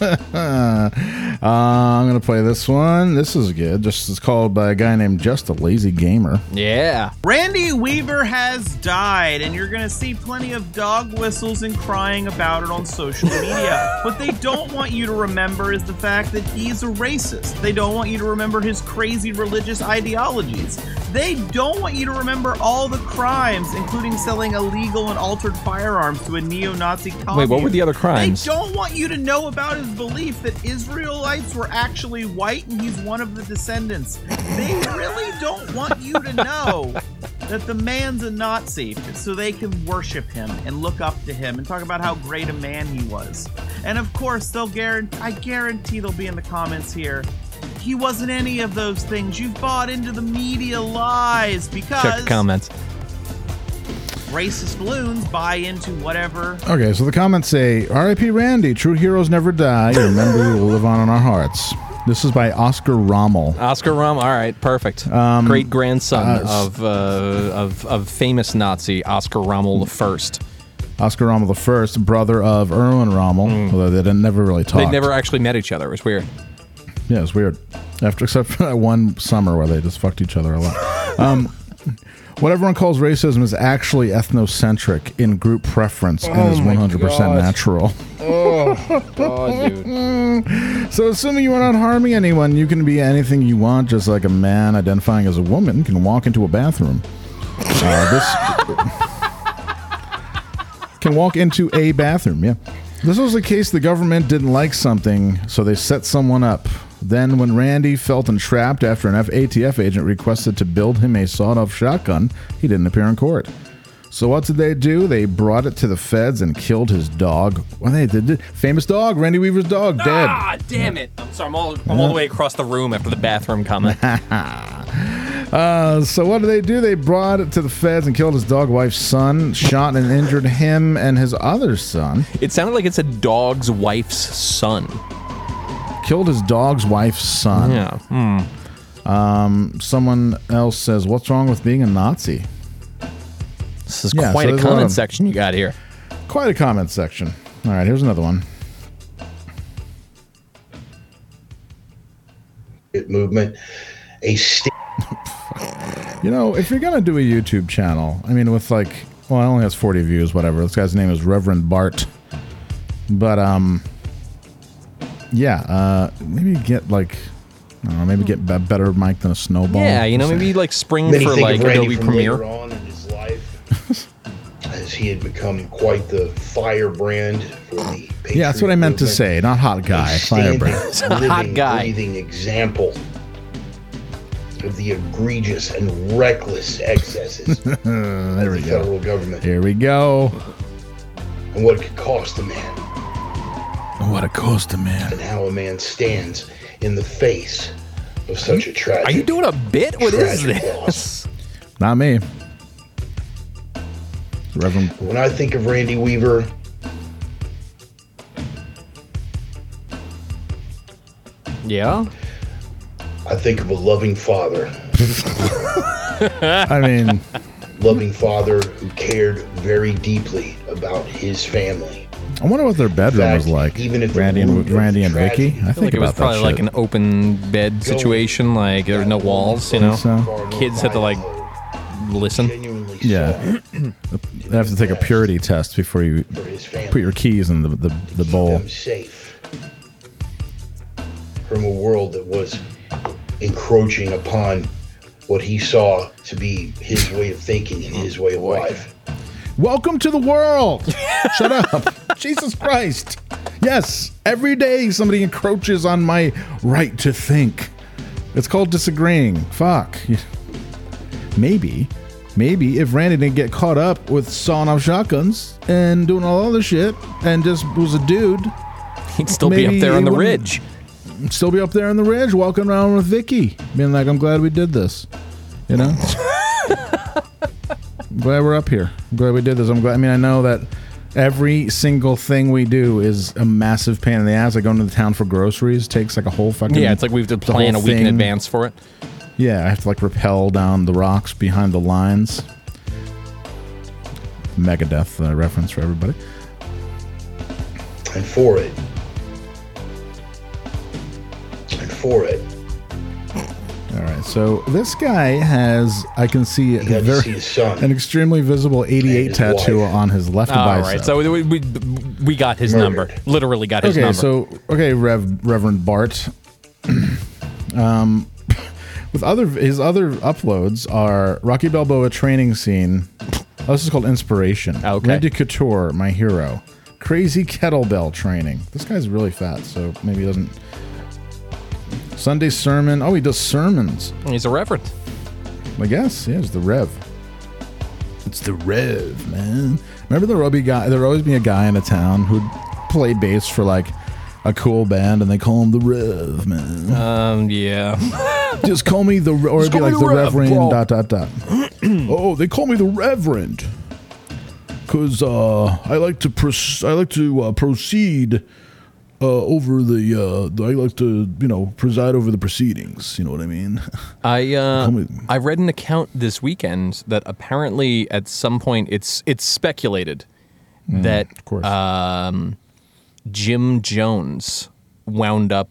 uh, I'm gonna play this one. This is good. Just it's called by a guy named Just a Lazy Gamer. Yeah. Randy Weaver has died, and you're going to see plenty of dog whistles and crying about it on social media. what they don't want you to remember is the fact that he's a racist. They don't want you to remember his crazy religious ideologies. They don't want you to remember all the crimes, including selling illegal and altered firearms to a neo Nazi commune. Wait, what were the other crimes? They don't want you to know about his belief that Israelites were actually white and he's one of the descendants. They really don't want you to know that the man's a Nazi so they can worship him and look up to him and talk about how great a man he was. And of course, they'll guarantee I guarantee they'll be in the comments here. He wasn't any of those things. You've bought into the media lies because Check the comments. racist balloons buy into whatever Okay, so the comments say, R.I.P. Randy, true heroes never die. Your memory will live on in our hearts. This is by Oscar Rommel. Oscar Rommel. All right, perfect. Um, Great grandson uh, of, uh, of of famous Nazi Oscar Rommel the first. Oscar Rommel the first, brother of Erwin Rommel, although they didn't never really talk. They never actually met each other. It was weird. Yeah, it's weird. After except for that one summer where they just fucked each other a lot. Um, what everyone calls racism is actually ethnocentric in group preference and is Oh 100% God. natural. Oh, God, dude. So, assuming you are not harming anyone, you can be anything you want, just like a man identifying as a woman can walk into a bathroom. Uh, this can walk into a bathroom, yeah. This was the case the government didn't like something, so they set someone up. Then, when Randy felt entrapped after an ATF agent requested to build him a sawed off shotgun, he didn't appear in court. So, what did they do? They brought it to the feds and killed his dog. Well, they did. Famous dog, Randy Weaver's dog, dead. Ah, damn it! I'm sorry. I'm all, I'm all the way across the room after the bathroom comment. Uh, so what did they do? They brought it to the feds and killed his dog wife's son, shot and injured him and his other son. It sounded like it's a dog's wife's son. Killed his dog's wife's son. Yeah. Hmm. Um, someone else says, "What's wrong with being a Nazi?" This is Yeah, quite so a there's lot comment of- section you got here. Quite a comment section. All right, here's another one. movement. A st- You know, if you're gonna do a YouTube channel, I mean, with like, well, it only has 40 views, whatever. This guy's name is Reverend Bart, but um, yeah, uh, maybe get like, I don't know, maybe get a better mic than a snowball. Yeah, you know, maybe like spring Many for like Randy Adobe Premiere. on in his life, as he had become quite the firebrand for the Yeah, that's what I meant to say. Not hot guy, standing, firebrand. living, breathing example of the egregious and reckless excesses of there we the go. federal government Here we go. and what it could cost a man Oh, what it cost a man. and how a man stands in the face of such a tragic. Are you doing a bit? What is tragic this? Not me. Reverend. When I think of Randy Weaver, Yeah. I think of a loving father. I mean, loving father who cared very deeply about his family. I wonder what their bedroom fact, was like. even if Randy and root Randy and Vicky. I, I feel think like it was about that probably like an open bed situation. Like there were no walls, you know. So? Kids had to like listen. Yeah, they have to take a purity test before you put your keys in the the, the bowl. safe from a world that was encroaching upon what he saw to be his way of thinking and his way of life. Welcome to the world. Shut up, Jesus Christ. Yes, every day somebody encroaches on my right to think. It's called disagreeing. Fuck. Maybe, maybe if Randy didn't get caught up with sawing off shotguns and doing all other shit and just was a dude, he'd still be up there on the ridge. Still be up there on the ridge, walking around with Vicky, being like, "I'm glad we did this," you know. I'm glad we're up here. I'm glad we did this. I'm glad. I mean, I know that every single thing we do is a massive pain in the ass. Like going to the town for groceries takes like a whole fucking. Yeah, it's like we have to plan a whole week in advance for it. Yeah, I have to like rappel down the rocks behind the lines. Megadeth uh, reference for everybody. And for it, and for it, All right, so this guy has, I can see, a very, see son. an extremely visible 88 tattoo wife. on his left All bicep. right, so we, we, we got his number. Literally got his okay, number. so okay, Rev, Reverend Bart. um, with other his other uploads are Rocky Balboa training scene. Oh, this is called Inspiration. Okay. Randy Couture, my hero. Crazy kettlebell training. This guy's really fat, so maybe he doesn't. Sunday sermon. Oh, he does sermons. He's a reverend. I guess. Yeah, it's the Rev. It's the Rev, man. Remember the Roby guy? There always be a guy in a town who'd play bass for like a cool band, and they call him the Rev, man. Um, yeah. Just call me the, or it'd be like the the Rev, Reverend. bro. Dot dot dot. oh, they call me the Reverend, cause uh, I like to pros- I like to uh, proceed uh, over the, uh, I like to, you know, preside over the proceedings. You know what I mean? I uh, I read an account this weekend that apparently at some point it's it's speculated Mm, that um, Jim Jones wound up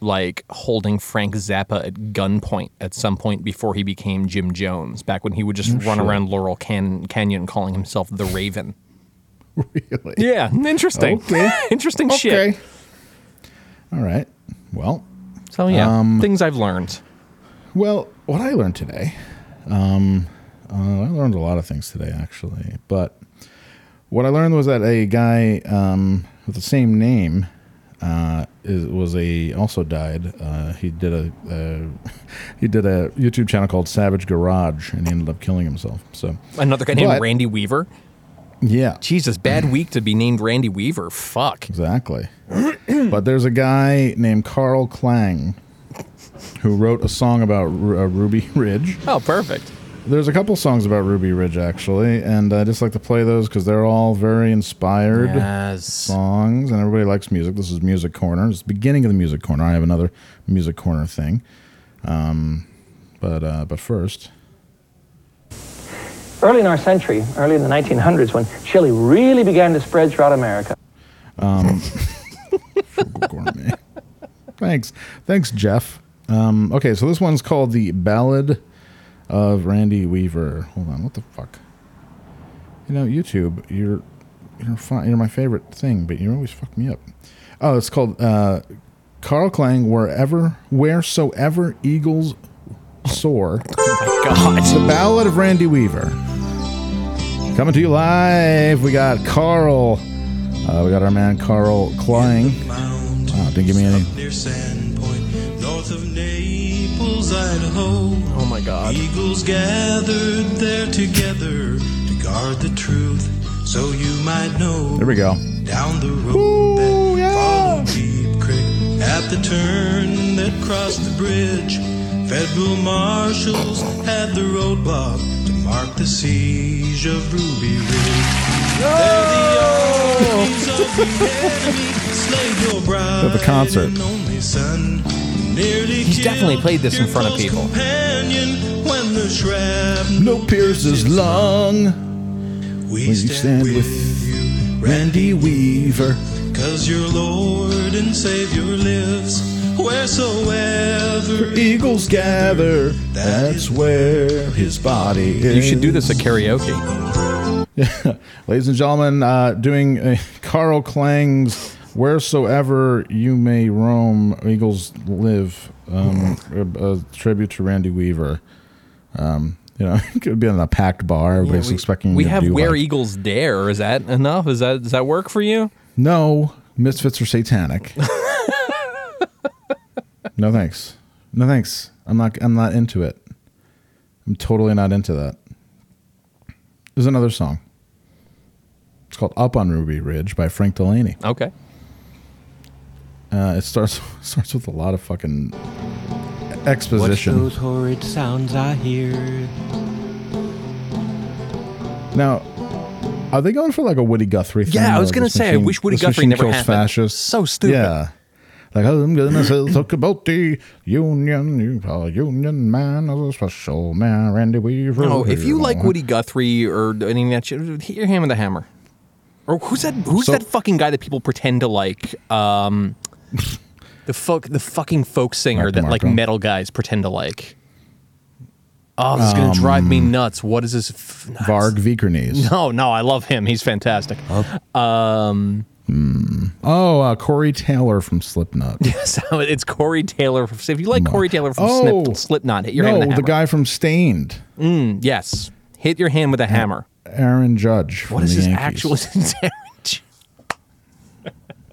like holding Frank Zappa at gunpoint at some point before he became Jim Jones. Back when he would just Oh, run shit. around Laurel Can- Canyon calling himself the Raven. really? Yeah, interesting. Okay. interesting shit. All right. Well. So yeah, um, things I've learned. Well, what I learned today, um, uh, I learned a lot of things today actually, but what I learned was that a guy um, with the same name uh, is, was a also died. Uh, he did a uh, he did a YouTube channel called Savage Garage, and he ended up killing himself. So Another guy named Randy Weaver. Yeah. Jesus, bad week to be named Randy Weaver. Fuck. Exactly. but there's a guy named Carl Klang who wrote a song about Ru- uh, Ruby Ridge. Oh, perfect. There's a couple songs about Ruby Ridge actually, and I just like to play those because they're all very inspired Yes. songs, and everybody likes music. This is Music Corner. It's the beginning of the Music Corner. I have another Music Corner thing, um, but uh, but first, Early in our century, early in the 1900s, when chili really began to spread throughout America, Um, gourmet. Thanks, thanks, Jeff. Um, okay, so this one's called the Ballad of Randy Weaver. Hold on, what the fuck? You know, YouTube, you're you're fine. You're my favorite thing, but you always fuck me up. Oh, it's called uh, Carl Klang. Wherever, wheresoever eagles soar. Oh my God. It's the Ballad of Randy Weaver. Coming to you live. We got Carl. Uh, we got our man Carl Klang. Wow, didn't give me any. near Sandpoint, north of Naples, Idaho. Oh my God. Eagles gathered there together to guard the truth, so you might know. There we go. Down the road that followed Deep Creek, at the turn that crossed the bridge, federal marshals had the roadblock to mark the siege of Ruby Ridge. There the armies of the enemy slayed your bride At the concert. and only son. Nearly He's definitely played this in front of people. when the No pierces lung. We When you stand with you, Randy Weaver. Cause your Lord and Savior lives wheresoever Eagles gather. That's where his body is. You should do this at karaoke. Ladies and gentlemen, uh, doing uh, Carl Klang's "Wheresoever You May Roam, Eagles Live," um, a, a tribute to Randy Weaver. Um, you know, it could be in a packed bar. Everybody's we, expecting. We you to have do, Where like, Eagles Dare. Is that enough? Is that does that work for you? No, misfits are satanic. No thanks. No thanks. I'm not. I'm not into it. I'm totally not into that. There's another song. It's called "Up on Ruby Ridge" by Frank Delaney. Okay. Uh, it starts starts with a lot of fucking exposition. What's those horrid sounds I hear? Now, are they going for like a Woody Guthrie thing? Yeah, I was where gonna this say, I wish Woody this Guthrie machine never kills happened. Fascists. So stupid. Yeah. Like I'm gonna say, talk about the union, you a union man, of a special man, Randy Weaver. No, if you like Woody Guthrie or any of that shit, hit your hand with a hammer. Or who's that? Who's So- that fucking guy that people pretend to like? Um, the folk, the fucking folk singer that like metal guys pretend to like. Oh, this is gonna drive me Um, nuts. What is this? F- Varg Vikernes. No, no, I love him. He's fantastic. Um, Oh, uh, Corey Taylor from Slipknot. so it's Corey Taylor. If you like Corey Taylor from Oh, Snip, Slipknot, hit your no, hand with a the guy from Staind, Mm, yes, hit your hand with a hammer. Aaron Judge. From What is the his Yankees. actual?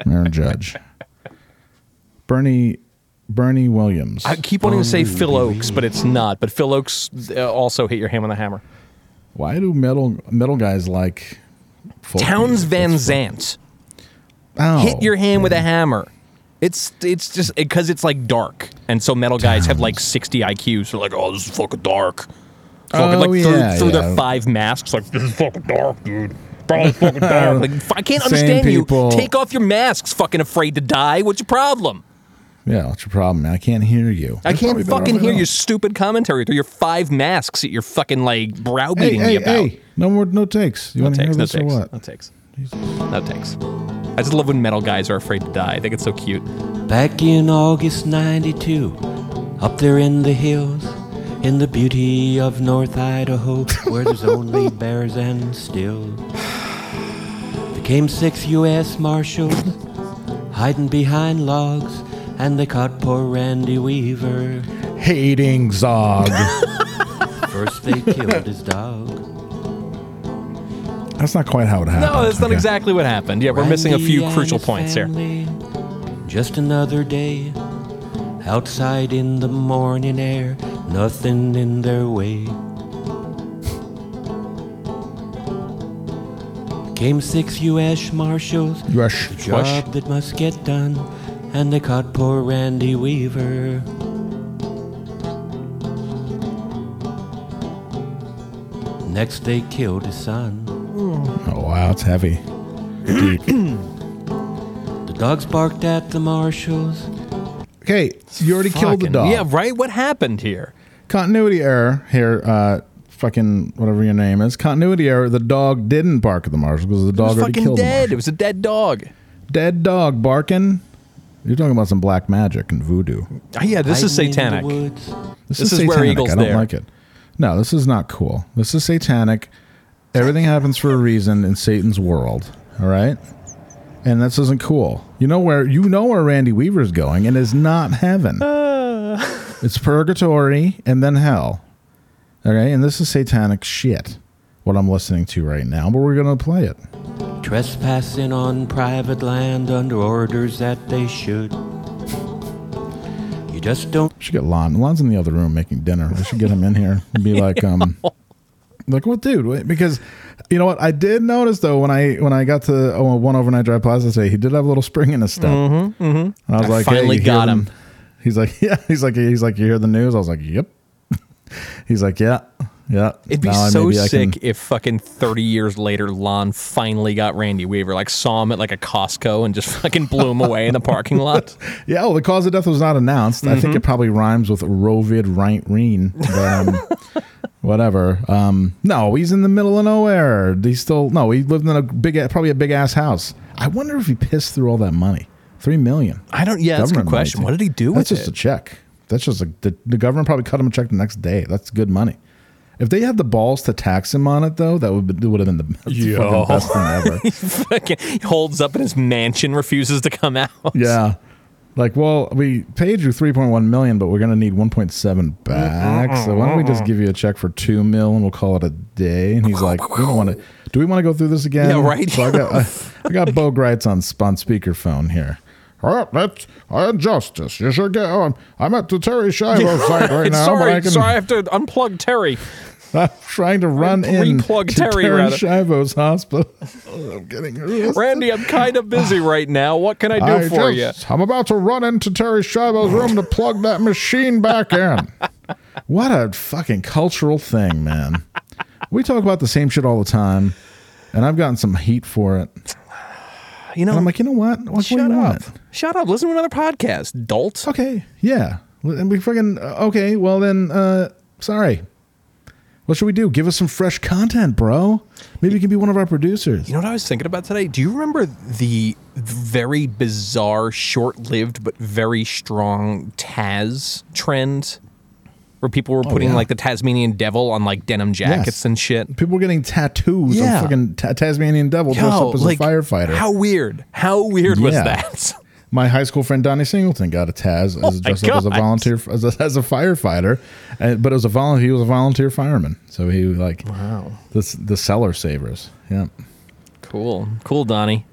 Aaron Judge. Bernie Bernie Williams. I keep wanting to say Phil Ochs, but it's not. But Phil Ochs uh, also hit your hand with a hammer. Why do metal metal guys like Townes? Van That's fu- Zandt. Oh, hit your hand with a oh. hammer. It's it's just because it's like dark, and so metal guys have like sixty IQs. They're like, oh, this is fucking dark. Fucking Oh, like through, yeah, through yeah. their five masks, like this is fucking dark, dude. probably fucking die. Like, I can't Same understand people. you. Take off your masks. Fucking afraid to die. What's your problem? Yeah, what's your problem, man? I can't hear you. I You're can't better fucking hear your stupid commentary through your five masks that you're fucking like Hey, browbeating hey, me about. hey! No more, no takes. You No want to hear takes, no this or takes, what? no takes. No takes. I just love when metal guys are afraid to die. I think it's so cute. Back in August 92, up there in the hills, in the beauty of North Idaho, where there's only bears and still. There came six U.S. Marshals hiding behind logs, and they caught poor Randy Weaver. Hating Zog. First they killed his dog. That's not quite how it happened. No, that's not okay. exactly what happened. Yeah, we're missing a few crucial points here. Just another day outside in the morning air, nothing in their way. Came six U.S. Marshals, Rush. the job that must get done, and they caught poor Randy Weaver. Next, they killed his son. Wow, it's heavy. Deep. The dogs barked at the marshals. Okay, you already killed the Fucking- dog. Yeah, right. What happened here? Continuity error here. Uh, fucking whatever your name is. Continuity error. The dog didn't bark at the marshal because the It dog was already fucking killed the dead. marshal. It was a dead dog. Dead dog barking. You're talking about some black magic and voodoo. Oh, yeah, this is Hiding in the satanic. woods. This, This is, is where satanic. Eagle's I don't there. like it. No, this is not cool. This is satanic. Everything happens for a reason in Satan's world. All right, and this isn't cool. You know where you know where Randy Weaver's going, and it's not heaven. it's purgatory and then hell. Okay, and this is satanic shit. What I'm listening to right now, but we're gonna play it. Trespassing on private land under orders that they should. You just don't. should get Lon. Lon's in the other room making dinner. I should get him in here and be like, um, like, what, dude? Wait, Because you know what? I did notice though when I when I got to oh, one overnight drive plaza today, he did have a little spring in his step. Mhm, mhm. And I was I like, hey, finally hear got him. He's like, yeah. He's like, he's like, you hear the news? I was like, yep. he's like, yeah, yeah. It'd be Now so I can- sick if fucking 30 years later Lon finally got Randy Weaver, like saw him at like a Costco and just fucking blew him away in the parking lot. Yeah, well, the cause of death was not announced. I think Mhm. it probably rhymes with Rovid right reen, but um, whatever. Um, no, he's in the middle of nowhere. He's still no. He lived in a big, probably a big ass house. I wonder if he pissed through all that money. Three million. I don't- yeah, that's a good question. money, What did he do with? That's with just it? a check. That's just a, the, the government probably cut him a check the next day. That's good money. If they had the balls to tax him on it, though, that would be, would have been the, the Yo. fucking best thing ever. he fucking holds up in his mansion, refuses to come out. Yeah. Like, well, we paid you 3.1 million, but we're going to need 1.7 back. So why don't we just give you a check for 2 mil and we'll call it a day? And he's like, we don't want to. Do we want to go through this again? Yeah, right. So I got I, I got Bo Gritz on on speakerphone here. Oh, that's uh, justice. You should get on. I'm at the Terri Schiavo site right now. sorry, but I can, sorry, I have to unplug Terry. I'm trying to run in to Terry, Terry hospital. I'm getting arrested. Randy, I'm kind of busy right now. What can I do I for just- I'm about to run into Terri Schiavo's room to plug that machine back in. What a fucking cultural thing, man. we talk about the same shit all the time, and I've gotten some heat for it. You know, And I'm like, you know what? What, what do you want? Shut up. Listen to another podcast, dolt. Okay, yeah. And we fucking okay. Well then, uh, sorry. What should we do? Give us some fresh content, bro. Maybe you can be one of our producers. You know what I was thinking about today? Do you remember the very bizarre, short-lived but very strong Taz trend, where people were Oh, putting yeah. like the Tasmanian devil on like denim jackets Yes. and shit? People were getting tattoos Yeah. of fucking ta- Tasmanian devil dressed up as like, a firefighter. How weird! How weird was that? My high school friend Donnie Singleton got a Taz Oh as my dressed up as a volunteer as a, as a firefighter, and, but it was a vol- He was a volunteer fireman, so he like wow the the cellar savers. Yeah, Cool, cool, Donnie.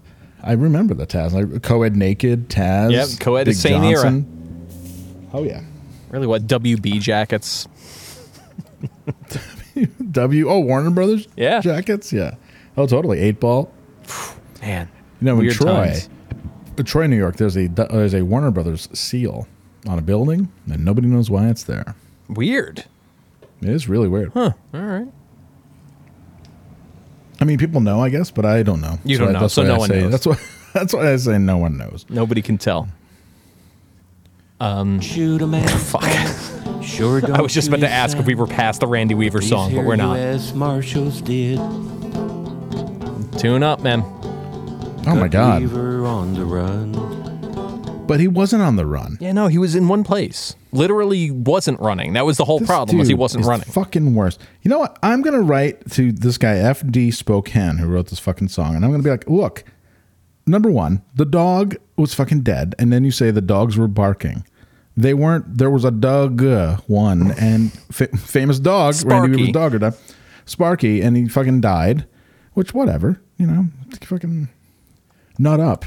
I remember the Taz, like co-ed naked Taz. Yep, co-ed Big same era. Johnson. Oh yeah, Really, what WB jackets? W. Oh Warner Brothers. Yeah. jackets. Yeah. Oh totally. Eight ball. Man, You know, weird Troy, times. In Troy, New York, there's a there's a Warner Brothers seal on a building, and nobody knows why it's there. Weird. It is really weird. Huh. All right. I mean, people know, I guess, but I don't know. You So don't I- know, so no I one say- knows. That's why. That's why I say no one knows. Nobody can tell. Um, Shoot a man. Fuck. Sure don't I was just about to ask if we were past the Randy Weaver song, but we're not. U.S. Marshals did. Tune up, man. Oh my God. Weaver on the run. But he wasn't on the run. Yeah, no, he was in one place. Literally wasn't running. That was the whole This problem. Was he dude wasn't is running. Fucking worse. You know what? I'm gonna write to this guy FD Spokane who wrote this fucking song, and I'm gonna be like, look, number one, the dog was fucking dead, and then you say the dogs were barking. They weren't. There was a dog uh, one and fa- famous dog Randy Weaver's Sparky. dog or died. Sparky, and he fucking died. Which whatever, you know, fucking nut up.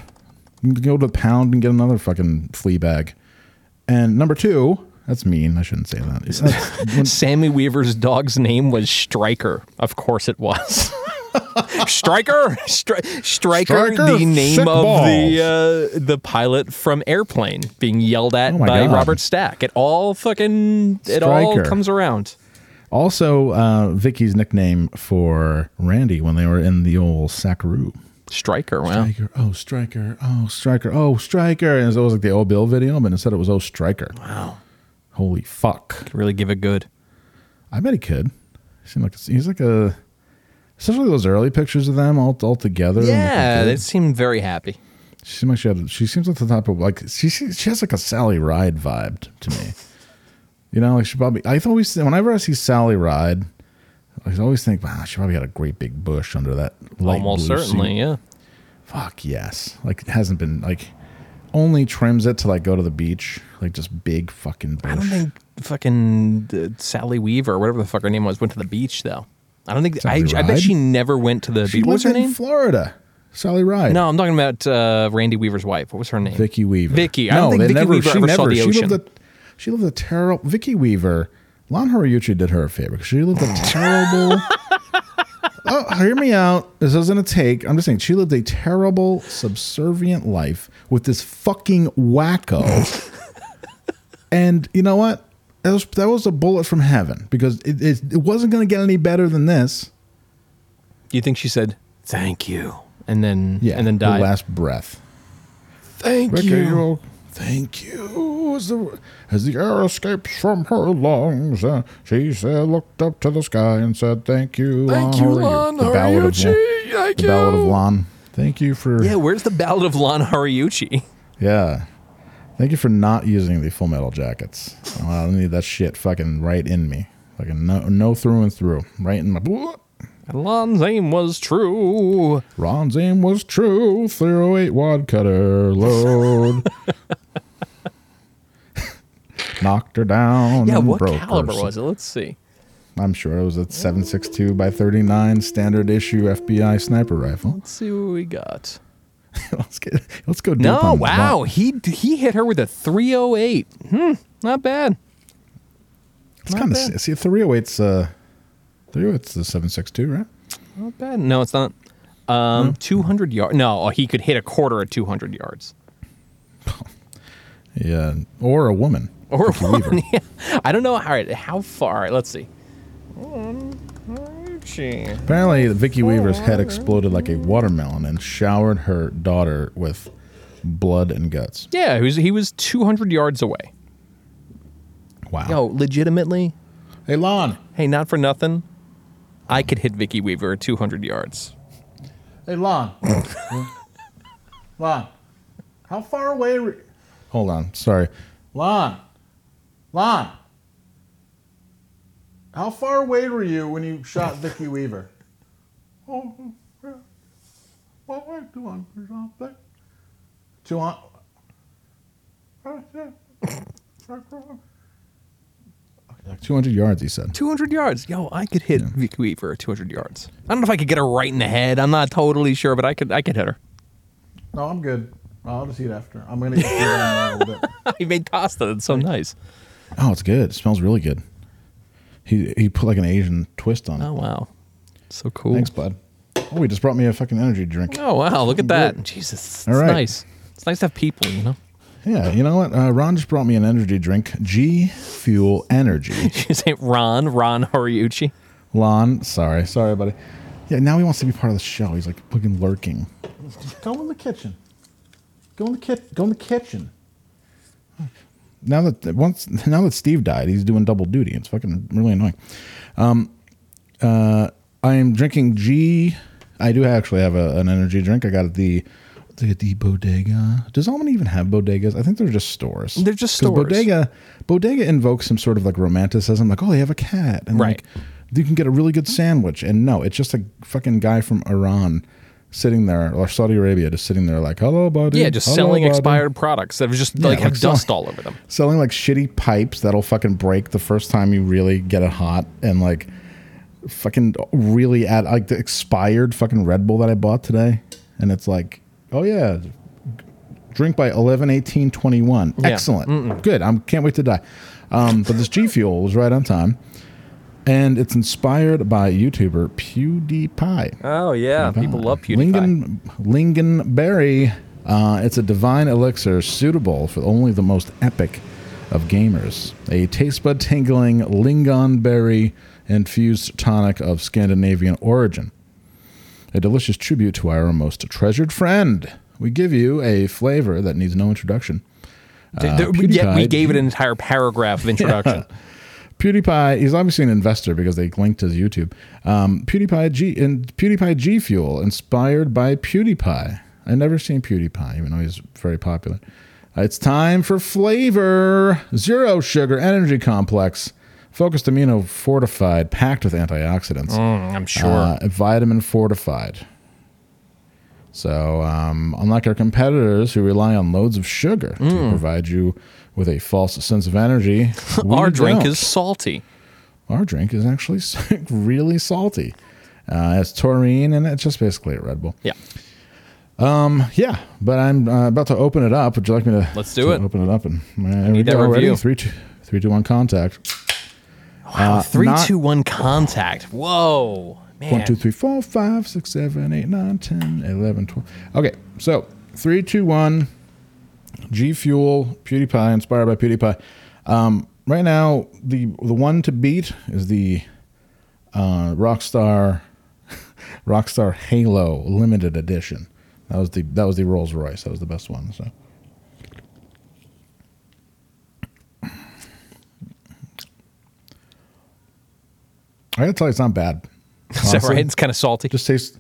Go to the pound and get another fucking flea bag. And number two, that's mean. I shouldn't say that. That's- Sammy Weaver's dog's name was Striker. Of course it was. Striker, Stri- Striker, Striker, the name of balls. the uh, the pilot from Airplane, being yelled at Oh by God. Robert Stack. It all fucking it all comes around. Also, uh, Vicky's nickname for Randy when they were in the old Sackaroo. Striker, wow. Striker, oh Striker, oh Striker, oh Striker, and it was like the old Bill video, but instead it was oh Striker. Wow, holy fuck! Could really give it good. I bet he could. He seemed like he's like a, especially those early pictures of them all all together. Yeah, they seemed very happy. She seems like she had. She seems like the type of like she she she has like a Sally Ride vibe to me. You know, like she probably. I always whenever I see Sally Ride, I always think, wow, she probably had a great big bush under that. Light Almost blue certainly, suit. yeah. Fuck yes, like it hasn't been like only trims it to like go to the beach, like just big fucking bush. I don't think fucking uh, Sally Weaver, or whatever the fuck her name was, went to the beach though. I don't think. I, Sally I bet Ride? she never went to the she beach. What was lived her in name? Florida. Sally Ride. No, I'm talking about uh, Randy Weaver's wife. What was her name? Vicky Weaver. Vicky. I no, don't think Vicky never. Weaver she ever never. saw the she ocean. lived a. She lived a terrible. Vicky Weaver. Lon Horiuchi did her a favor because she lived a terrible. oh, hear me out. This isn't a take. I'm just saying she lived a terrible, subservient life with this fucking wacko. and you know what? That was that was a bullet from heaven because it it, it wasn't going to get any better than this. Do you think she said thank you and then Yeah, and then her died? last breath. Thank Vicky, you. you'll- Thank you. As the, as the air escapes from her lungs, uh, she said, looked up to the sky and said, "Thank you, Thank you, Lon The ballad of Lon. Horiuchi. Thank the ballad of you. Lon. Thank you for Yeah, where's the Ballad of Lon Horiuchi? yeah. Thank you for not using the Full Metal Jackets. Oh, I need that shit fucking right in me, fucking no, no through and through, right in my. Lon's aim was true. Ron's aim was true. 308 wad cutter load. Knocked her down. Yeah, what caliber was it? Let's see. I'm sure it was a 762 by 39 standard issue FBI sniper rifle. Let's see what we got. let's get let's go deep No, wow, he he hit her with a 308. Hmm, not bad. It's kind of see 308's uh 308's the 762, right? Not bad. No, it's not. Um, 200 yards. No, he could hit a quarter at 200 yards. Yeah, or a woman. Or Weaver. Yeah. I don't know. All right, how far? All right, let's see. Apparently, Vicky Weaver's head exploded like a watermelon and showered her daughter with blood and guts. Yeah, he was, he was 200 yards away. Wow. Yo, legitimately. Hey, Lon. Hey, not for nothing. I could hit Vicky Weaver at 200 yards. Hey, Lon. Lon. How far away? Re- Hold on. Sorry. Lon. Lon. How far away were you when you shot Vicky Weaver? Oh, what way two hundred something? Two Like 200 yards, he said. 200 yards. Yo, I could hit Vicky Weaver at 200 yards. I don't know if I could get her right in the head. I'm not totally sure, but I could I could hit her. No, I'm good. I'll just eat after. I'm gonna get in there a little bit. he made pasta. That's so nice. Oh, it's good. It smells really good. He he put like an Asian twist on it. Oh wow, so cool. Thanks, bud. Oh, he just brought me a fucking energy drink. Oh wow, look at that. Good. Jesus, it's All right. nice. It's nice to have people, you know. Yeah, you know what? Uh, Ron just brought me an energy drink. G Fuel Energy. You say Ron, Ron Horiuchi. Lon, sorry, sorry, buddy. Yeah, now he wants to be part of the show. He's like fucking lurking. Go in the kitchen. Go in the kit. Go in the kitchen. Now that once now that Steve died, he's doing double duty. It's fucking really annoying. Um, uh, I am drinking G. I do actually have a, an energy drink. I got at the the, the bodega. Does Almond even have bodegas? I think they're just stores. They're just stores. Bodega bodega invokes some sort of like romanticism, like oh they have a cat, and Right. like you can get a really good sandwich. And no, it's just a fucking guy from Iran sitting there or Saudi Arabia just sitting there like hello buddy. Yeah, just Hello, selling buddy." expired products. That was just Yeah, like have like selling- dust all over them. selling like shitty pipes that'll fucking break the first time you really get it hot and like fucking really add like the expired fucking Red Bull that I bought today. And it's like oh yeah. Drink by 11 18 21 Yeah. excellent. Good. I can't wait to die. Um, but this G Fuel was right on time and it's inspired by YouTuber PewDiePie Oh yeah, people love PewDiePie. Lingon, Lingonberry. Uh, it's a divine elixir suitable for only the most epic of gamers. A taste bud tingling lingonberry infused tonic of Scandinavian origin. A delicious tribute to our most treasured friend. We give you a flavor that needs no introduction. Uh, yet we gave it an entire paragraph of introduction. PewDiePie, he's obviously an investor because they linked his YouTube. Um, PewDiePie G and PewDiePie G Fuel, inspired by PewDiePie. I never seen PewDiePie, even though he's very popular. Uh, It's time for flavor. Zero sugar energy complex, focused amino fortified, packed with antioxidants. Mm, I'm sure. Uh, vitamin fortified. So, um, unlike our competitors who rely on loads of sugar to Mm. provide you with a false sense of energy, Our drink don't. is salty. Our drink is actually really salty. Uh, it's taurine, and it's just basically a Red Bull. Yeah. Um. Yeah, but I'm uh, about to open it up. Would you like me to? Let's do to it. Open it up and uh, we need that go. Ready? review. Three, two, three, two, one. Contact. Wow, Uh, three, not- two, one, contact. Whoa, man. One, two, three, four, five, six, seven, eight, nine, 10, 11, 12. Okay, so three, two, one. G Fuel, PewDiePie, inspired by PewDiePie. Um, right now, the the one to beat is the uh, Rockstar Rockstar Halo Limited Edition. That was the that was the Rolls Royce. That was the best one. So. I gotta tell you, it's not bad. Is that honestly. right? It's kind of salty. Just tastes.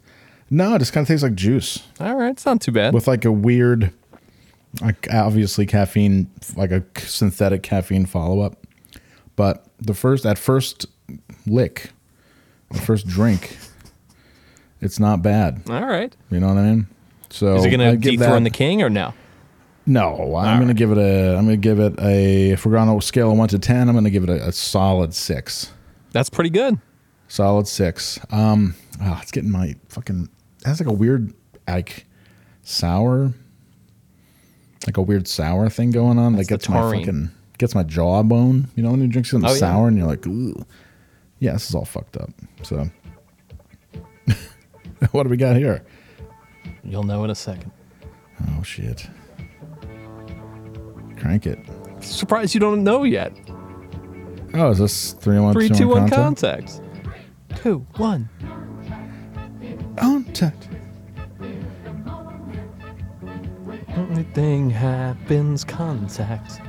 No, it just kind of tastes like juice. All right, it's not too bad. With like a weird, like obviously caffeine, like a synthetic caffeine follow up. But the first, at first lick, the first drink, it's not bad. All right. You know what I mean? So Is it going to dethrone that- the king or no? No, I'm going to give it a. I'm to give it a. If we're on a scale of one to ten, I'm going to give it a, a solid six. That's pretty good. Solid six. Um, oh, it's getting my fucking. That's like a weird like sour, like a weird sour thing going on. that That's gets my fucking gets my jawbone. You know when you drink something Oh, yeah. sour and you're like, ooh, yeah, this is all fucked up. So, what do we got here? You'll know in a second. Oh shit! Crank it. Surprised you don't know yet. Oh, is this three one Three, two two, one, contact? contact. Two, one. Contact. Anything happens, contact.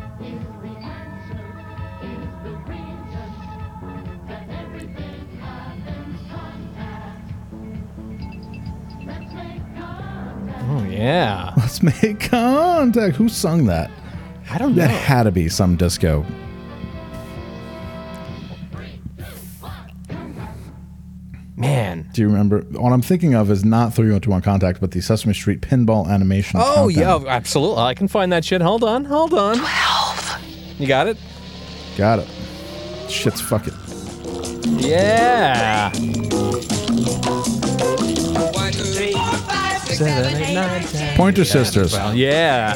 Oh yeah. Let's make contact. Who sung that? I don't know. That had to be some disco. Man. Do you remember? What I'm thinking of is not 30121 Contact, but the Sesame Street pinball animation. Oh countdown. yeah, absolutely. I can find that shit. Hold on, hold on. Twelve. You got it? Got it. Shit's fucking. Yeah. Seven, eight, nine, ten. Pointer Sisters. Well, yeah.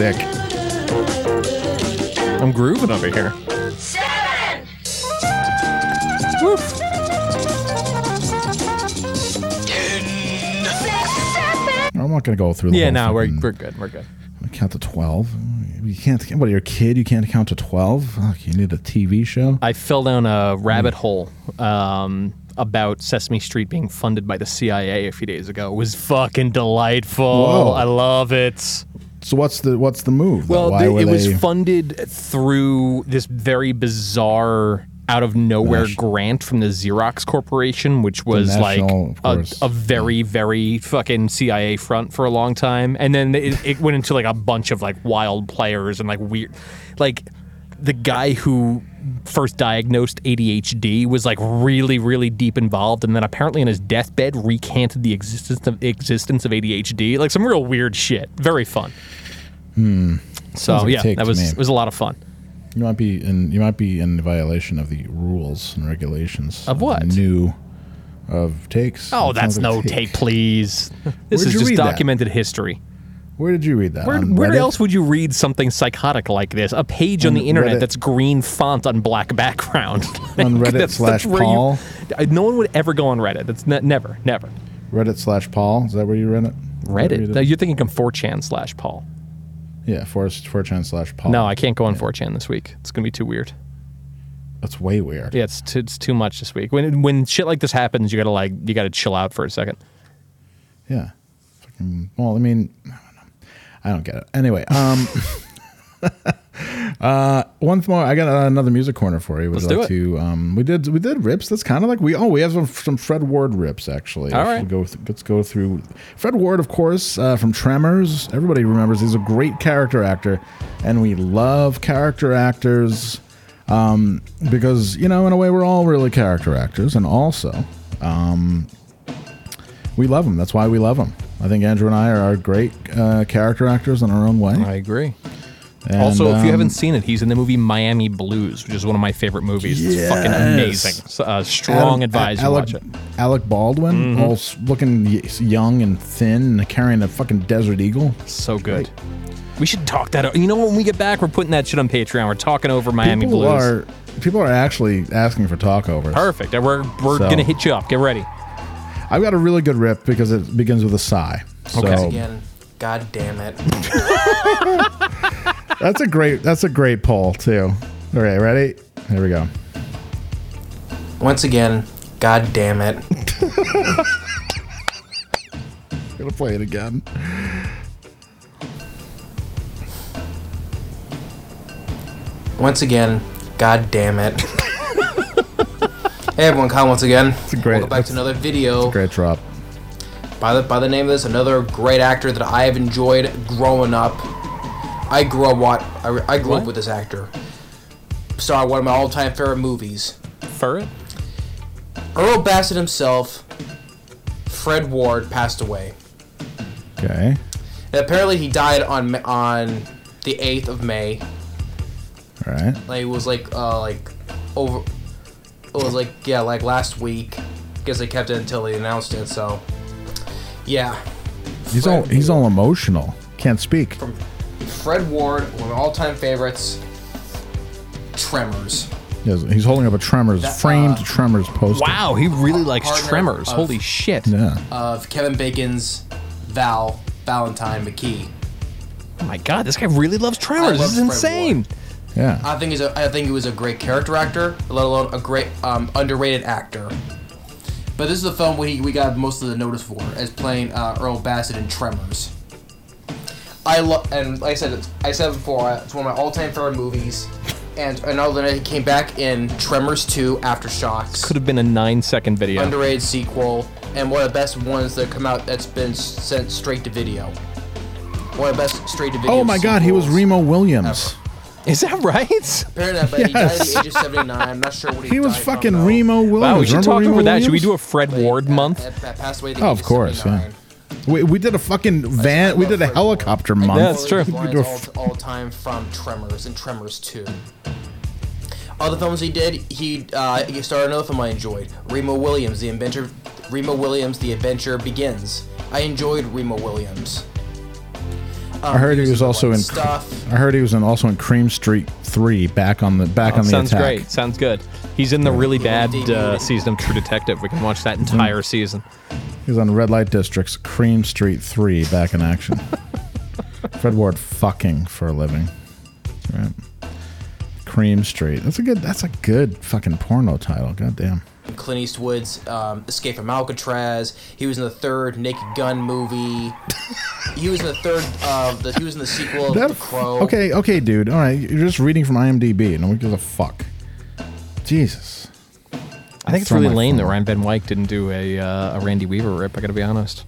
Sick. I'm grooving over here. Oh I'm not going to go through. the Yeah, whole no, we're, fucking- we're good. We're good. count to twelve. You can't. What? You're a kid. You can't count to twelve. Fuck, you need a TV show. I fell down a rabbit hole um, about Sesame Street being funded by the CIA a few days ago. It was fucking delightful. Whoa. I love it. So what's the what's the move? Well, Why they- it was funded through this very bizarre, out of nowhere Nat- grant from the Xerox Corporation, which was National, like a, a very, very fucking CIA front for a long time. And then it, it went into like a bunch of like wild players and like weird, like the guy who first diagnosed ADHD was like really, really deep involved, and then apparently in his deathbed recanted the existence of existence of ADHD. Like some real weird shit. Very fun. Hmm. So like yeah, that was it was a lot of fun. You might be in. You might be in violation of the rules and regulations Of what? New of takes. Oh, that's no a take. please. This Where'd is just read that? documented history. Where did you read that? Where, where else would you read something psychotic like this? A page on On the internet Reddit. that's green font on black background. On Reddit slash where you- Paul? I- no one would ever go on Reddit. That's ne- never, never. Reddit slash Paul. Is that where you read it? Read Reddit. it? You're thinking of 4chan slash Paul. Yeah, 4 4chan slash Paul. No, I can't go on 4chan this week. It's gonna be too weird. That's way weird. Yeah, it's too, it's too much this week. When when shit like this happens, you gotta like you gotta chill out for a second. Yeah. Fucking, well, I mean, I don't know. I don't get it. Anyway, um, uh, one more. I got another music corner for you. Would Let's you like do to? Um, we did we did rips. That's kind of like we. Oh, we have some, some Fred Ward rips actually. All Let's. Go th- let's go through Fred Ward, of course, uh, from Tremors. Everybody remembers he's a great character actor, and we love character actors. Um, because you know, in a way, we're all really character actors, and also, um, we love them. That's why we love them. I think Andrew and I are, great uh, character actors in our own way. I agree. And, also, if you um, haven't seen it, he's in the movie Miami Blues, which is one of my favorite movies. It's fucking amazing. So, uh, strong Adam- advise Alec. Alec Baldwin, Mhm. all looking young and thin, and carrying a fucking Desert Eagle. So good. We should talk that. o- You know, when we get back, we're putting that shit on Patreon. We're talking over Miami people Blues. are people are actually asking for talkovers. Perfect. We're we're So- gonna hit you up. Get ready. I've got a really good rip because it begins with a sigh. So Again, god damn it. that's a great that's a great poll too. All right, ready? Here we go. Once again, god damn it. Gonna play it again. Once again, god damn it. Hey everyone, Kyle once again. It's a great. Welcome back to another video. It's a great drop. By the by the name of this, another great actor that I have enjoyed growing up. I grew up what I, I grew What? up with this actor. Star one of my all-time favorite movies. Furret? Earl Bassett himself, Fred Ward, passed away. Okay. And apparently, he died on Ma- on the eighth of May. All right. Like it was like uh like over. It was like yeah like last week. Guess they kept it until they announced it. So yeah, He's all he's all emotional. Can't speak. From Fred Ward, one of my all-time favorites. Tremors. Yes, he's holding up a Tremors That, framed uh, Tremors poster. Wow, he really likes Tremors. of- Holy shit. Yeah. Of Kevin Bacon's Val Valentine McKee. Oh my god, this guy really loves Tremors. This is love Fred insane. Yeah. I think he's a, I think he was a great character actor, let alone a great um, underrated actor. But this is the film we, we got most of the notice for as playing uh, Earl Bassett in Tremors. I love and like I said, I said before, uh, it's one of my all-time favorite movies. And I know that he came back in Tremors 2 Aftershocks, Could have been a nine second video. underrated sequel, and one of the best ones that come out that's been sent straight to video. One of the best straight to video. Oh my God, he was Remo Williams. Is that right? Apparently, but he died at Yes. the age of 79. I'm not sure what he, He was died from, fucking though. Remo Williams. Wow, we should Remember talk Remo over that. Should we Williams? do a Fred Ward month? That, that passed away at the Oh, age of of course, 79. yeah. We, we did a fucking van. We did a helicopter month. Yeah, that's true. His We do a all, all time from Tremors and Tremors 2. Other films he did, he uh, he started another film I enjoyed. Remo Williams, The Adventure. Remo Williams, The Adventure Begins. I enjoyed Remo Williams. Um, I heard he was also in. stuff. I heard he was in also in Cream Street Three. Back on the back Oh, on the sounds attack. great. Sounds good. He's in the really bad uh, season of True Detective. We can watch that entire season. He's on Red Light District's Cream Street 3 back in action. Fred Ward fucking for a living. Right. Cream Street. That's a good that's a good fucking porno title. God damn. Clint Eastwood's um, Escape from Alcatraz. He was in the third Naked Gun movie. he was in the third. Uh, the, he was in the sequel of That- The Crow. Okay, okay, dude. All right, you're just reading from IMDb. And no one gives a fuck. Jesus. I think it's really my lame that. Ryan Van Wyck didn't do a uh, a Randy Weaver rip. I got to be honest.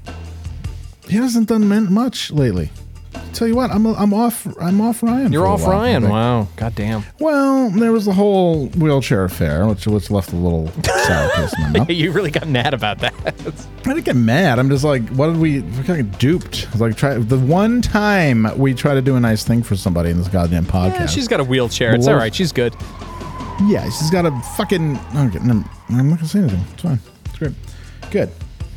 He hasn't done much lately. Tell you what, I'm I'm off. I'm off Ryan. You're off while, Ryan. Wow. God damn. Well, there was the whole wheelchair affair, which which left a little sour taste in my mouth. you really got mad about that. I didn't get mad. I'm just like, what did we? We kind of duped. Like try the one time we try to do a nice thing for somebody in this goddamn podcast. Yeah, she's got a wheelchair. It's all right. She's good. Yeah, she's got a fucking. Okay, I'm not gonna say anything. It's fine. It's great. Good.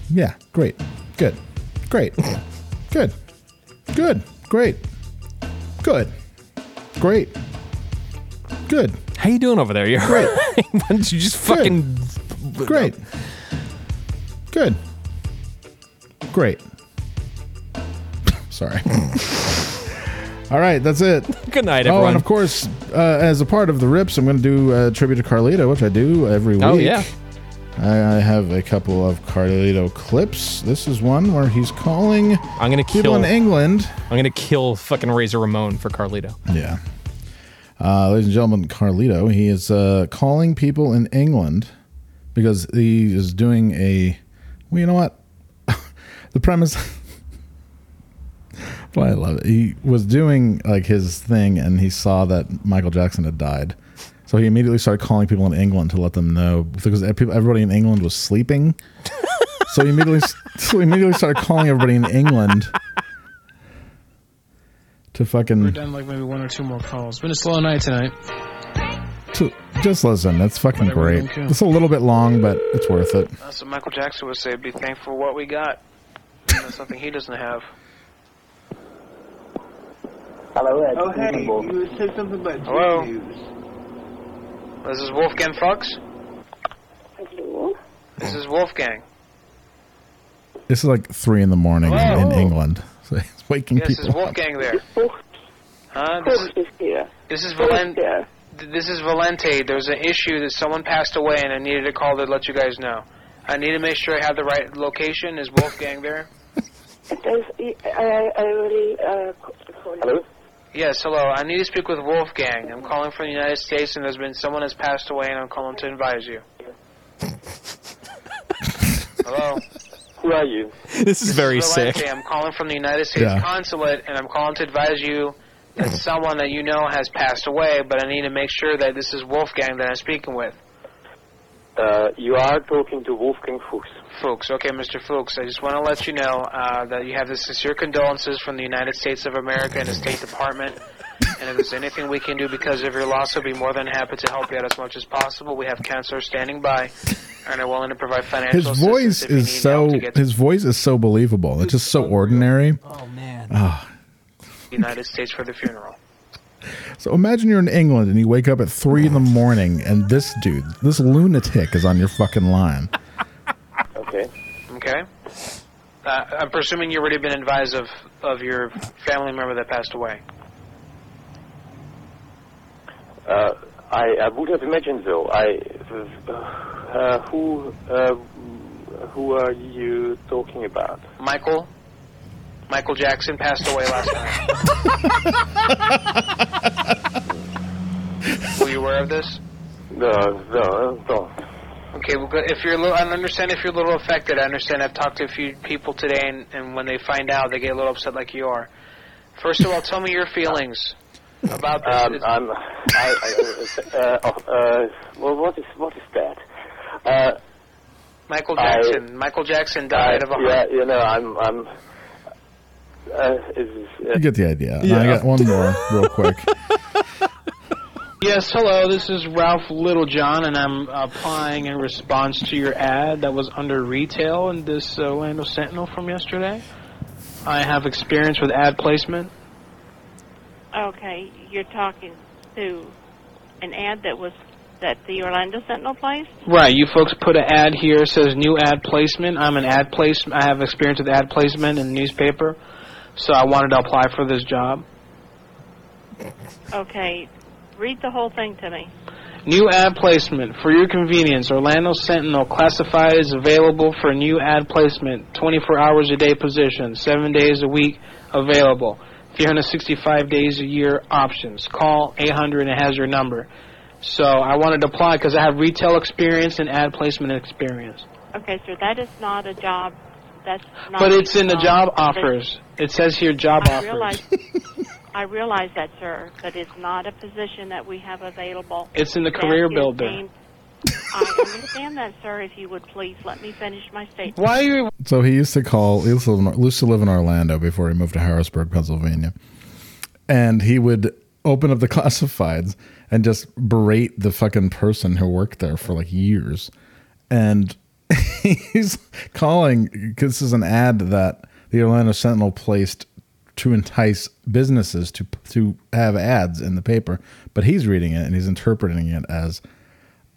Yeah. Great. Good. Great. Good. Good. Great. Good. Great. Good. How you doing over there? You're Great. Why don't you just fucking Great. Good. Great. Sorry. All right, that's it. Good night, everyone. Oh, and of course, uh, as a part of the rips, I'm going to do a tribute to Carlito, which I do every week. Oh, yeah. I, I have a couple of Carlito clips. This is one where he's calling I'm gonna people kill in England. I'm gonna kill fucking Razor Ramon for Carlito. Yeah. Uh, ladies and gentlemen, Carlito, he is uh, calling people in England because he is doing a. Well, you know what? the premise. well, I love it. He was doing like his thing, and he saw that Michael Jackson had died. So he immediately started calling people in England to let them know because everybody in England was sleeping. so he immediately, so he immediately started calling everybody in England to fucking We're done like maybe one or two more calls. Been a slow night tonight. To, just listen. That's fucking Whatever, great. It's a little bit long, but it's worth it. That's what Michael Jackson would say. Be thankful for what we got. That's something he doesn't have. Hello, Ed. Oh, hey, you said something about Hello? This is Wolfgang Fox. Hello? This is Wolfgang. This is like three in the morning in, in England. So he's waking Yes, this people is up. Wolfgang there. Huh? This is, this is Valente. This is Valente. There's an issue that someone passed away, and I needed to call to let you guys know. I need to make sure I have the right location. Is Wolfgang there? I, I really, uh, Hello? Yes, hello. I need to speak with Wolfgang. I'm calling from the United States, and there's been someone has passed away, and I'm calling to advise you. hello. Who are you? This is very Valente. sick. I'm calling from the United States Yeah. consulate, and I'm calling to advise you that someone that you know has passed away, but I need to make sure that this is Wolfgang that I'm speaking with. Uh, you are talking to Wolfgang Fuchs. Fuchs. Okay, Mr. Fuchs, I just want to let you know uh, that you have the sincere condolences from the United States of America and the State Department. And if there's anything we can do because of your loss, we'll be more than happy to help you out as much as possible. We have counselors standing by and are willing to provide financial His assistance voice if you is need so help to get his voice is so believable. It's just so ordinary. Oh man. the United States for the funeral. So imagine you're in England and you wake up at three in the morning and this dude, this lunatic, is on your fucking line. Okay. Okay? Uh, I'm presuming you've already been advised of, of your family member that passed away. Uh, I, I would have imagined so. I, uh, who, uh, who are you talking about? Michael? Michael Jackson passed away last night. Were you aware of this? No, no, no. Okay, well, if you're a little, I understand if you're a little affected. I understand. I've talked to a few people today, and, and when they find out, they get a little upset, like you are. First of all, tell me your feelings about this. Um, I'm, I, I, uh, uh, uh, well, what is, what is that? Uh, Michael I- Jackson. Michael Jackson died of a yeah, heart. you know, I'm, I'm, uh, is, uh, You get the idea. Yeah. I got one more real quick. Yes, hello. This is Ralph Littlejohn, and I'm applying in response to your ad that was under retail in this uh, Orlando Sentinel from yesterday. I have experience with ad placement. Okay, you're talking to an ad that was that the Orlando Sentinel placed? Right, you folks put an ad here it says new ad placement. I'm an ad placement. I have experience with ad placement in the newspaper, so I wanted to apply for this job. Okay, read the whole thing to me. New ad placement. For your convenience, Orlando Sentinel classified is available for new ad placement. 24 hours a day position, 7 days a week available. 365 days a year options. Call 800 and it has your number. So I wanted to apply because I have retail experience and ad placement experience. Okay, sir, that is not a job. That's not. But it's in the job that- offers. It says here job I offers. realize. I realize that, sir, but it's not a position that we have available. It's in the That career is builder. aimed- I understand that, sir. If you would please let me finish my statement. Why are you? So he used to call. He used to, live in, used to live in Orlando before he moved to Harrisburg, Pennsylvania, and he would open up the classifieds and just berate the fucking person who worked there for like years, and he's calling because this is an ad that the Orlando Sentinel placed to entice businesses to to have ads in the paper, but he's reading it and he's interpreting it as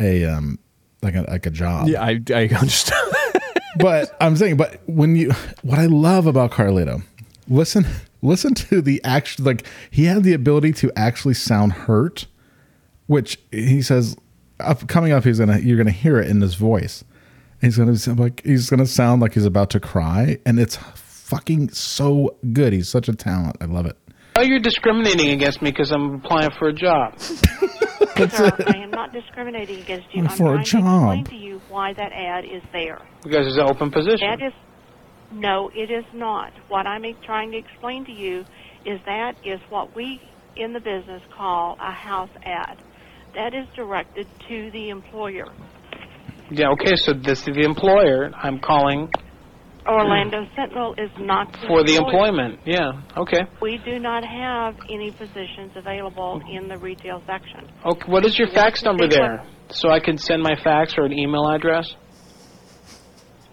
a um like a like a job. Yeah, I, I understand. but I'm saying, but when you, what I love about Carlito, listen, listen to the action. Like he had the ability to actually sound hurt, which he says, up coming up, he's gonna, you're gonna hear it in his voice. He's gonna sound like he's gonna sound like he's about to cry, and it's fucking so good. He's such a talent. I love it. Why you're discriminating against me because I'm applying for a job? sir, I am not discriminating against you. I'm For a trying to explain to you why that ad is there. Because it's an open position. That is no, it is not. What I'm trying to explain to you is that is what we in the business call a house ad. That is directed to the employer. Yeah, okay, so this is the employer. I'm calling Orlando Sentinel is not for the employer. employment. Yeah, okay. We do not have any positions available in the retail section. Okay, what is your fax number there? So I can send my fax or an email address?